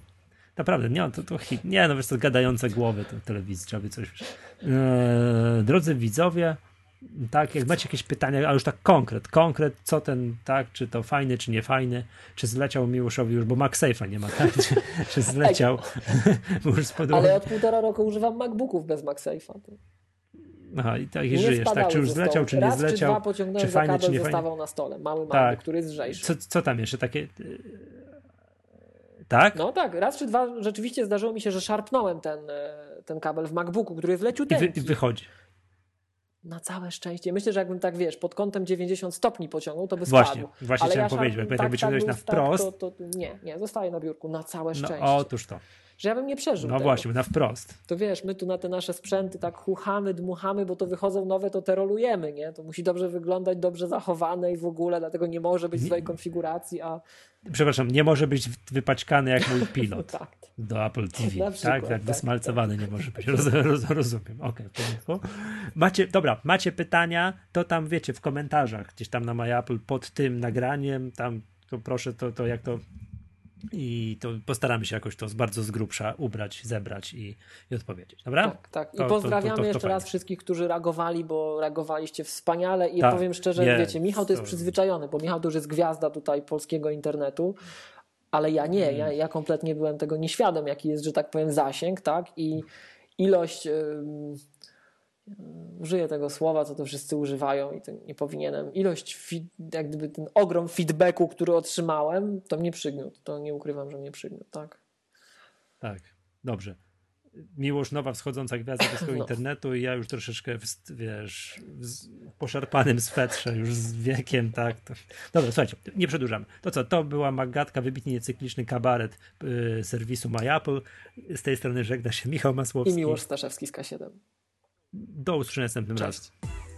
Speaker 1: Naprawdę, nie, to, to hit. Nie, no wiesz, to gadające głowy to telewizji, trzeba by coś. Eee, drodzy widzowie, tak, jak macie jakieś pytania, a już tak konkret, konkret, co ten, tak, czy to fajny, czy nie fajny, czy zleciał Miłoszowi już, bo MagSafe'a nie ma, tak, czy, czy zleciał
Speaker 2: Ale od półtora roku używam MacBooków bez MagSafe'a.
Speaker 1: Aha, i tak i żyjesz, tak, czy już zleciał, czy nie zleciał,
Speaker 2: czy, dwa czy fajny, czy nie zostawał na stole, mały, mały, tak. który jest lżejszy.
Speaker 1: Co, co tam jeszcze, takie... Tak?
Speaker 2: No tak, raz czy dwa rzeczywiście zdarzyło mi się, że szarpnąłem ten, e, ten kabel w MacBooku, który jest leciuteńki.
Speaker 1: I, wy, i wychodzi
Speaker 2: na całe szczęście. Myślę, że jakbym tak, wiesz, pod kątem 90 stopni pociągnął, to by
Speaker 1: właśnie, spadł. Właśnie Ale chciałem ja powiedzieć, bo tak, jak wyciągnąłeś tak, na wprost...
Speaker 2: Tak, to, to, nie, nie, zostaje na biurku, na całe no, szczęście.
Speaker 1: No, otóż to.
Speaker 2: Że ja bym nie przeżył
Speaker 1: No
Speaker 2: tego.
Speaker 1: właśnie, na wprost.
Speaker 2: To wiesz, my tu na te nasze sprzęty tak chuchamy, dmuchamy, bo to wychodzą nowe, to te rolujemy, nie? To musi dobrze wyglądać, dobrze zachowane i w ogóle, dlatego nie może być swojej konfiguracji, a...
Speaker 1: Przepraszam, nie może być wypaćkany jak mój pilot. tak do Apple TV. Przykład, tak, tak, tak, wysmalcowany tak. nie może być. Roz, roz, rozumiem. Okej, okay, Macie, dobra, macie pytania, to tam wiecie w komentarzach, gdzieś tam na My Apple pod tym nagraniem, tam to proszę to, to jak to i to postaramy się jakoś to bardzo z grubsza ubrać, zebrać i, i odpowiedzieć. Dobra?
Speaker 2: Tak, tak. I to, pozdrawiamy to, to, jeszcze raz wszystkich, którzy reagowali, bo reagowaliście wspaniale i tak, powiem szczerze, jest, wiecie, Michał to jest przyzwyczajony, bo Michał to już jest gwiazda tutaj polskiego internetu, ale ja nie, ja, mm. ja kompletnie byłem tego nieświadom, jaki jest, że tak powiem, zasięg, tak? I ilość, yy, użyję tego słowa, co to wszyscy używają i to nie powinienem, ilość, jak gdyby ten ogrom feedbacku, który otrzymałem, to mnie przygniótł. To nie ukrywam, że mnie przygniótł, tak?
Speaker 1: Tak, dobrze. Miłosz nowa wschodząca gwiazda polskiego no. internetu i ja już troszeczkę, wiesz, w poszarpanym swetrze już z wiekiem, tak. To... Dobra, słuchajcie, nie przedłużamy. To co, to była Magatka, wybitnie niecykliczny kabaret yy, serwisu MyApple. Z tej strony żegna się Michał Masłowski.
Speaker 2: I Miłosz Staszewski z K7.
Speaker 1: Do usłyszenia następnym
Speaker 2: Cześć.
Speaker 1: razem.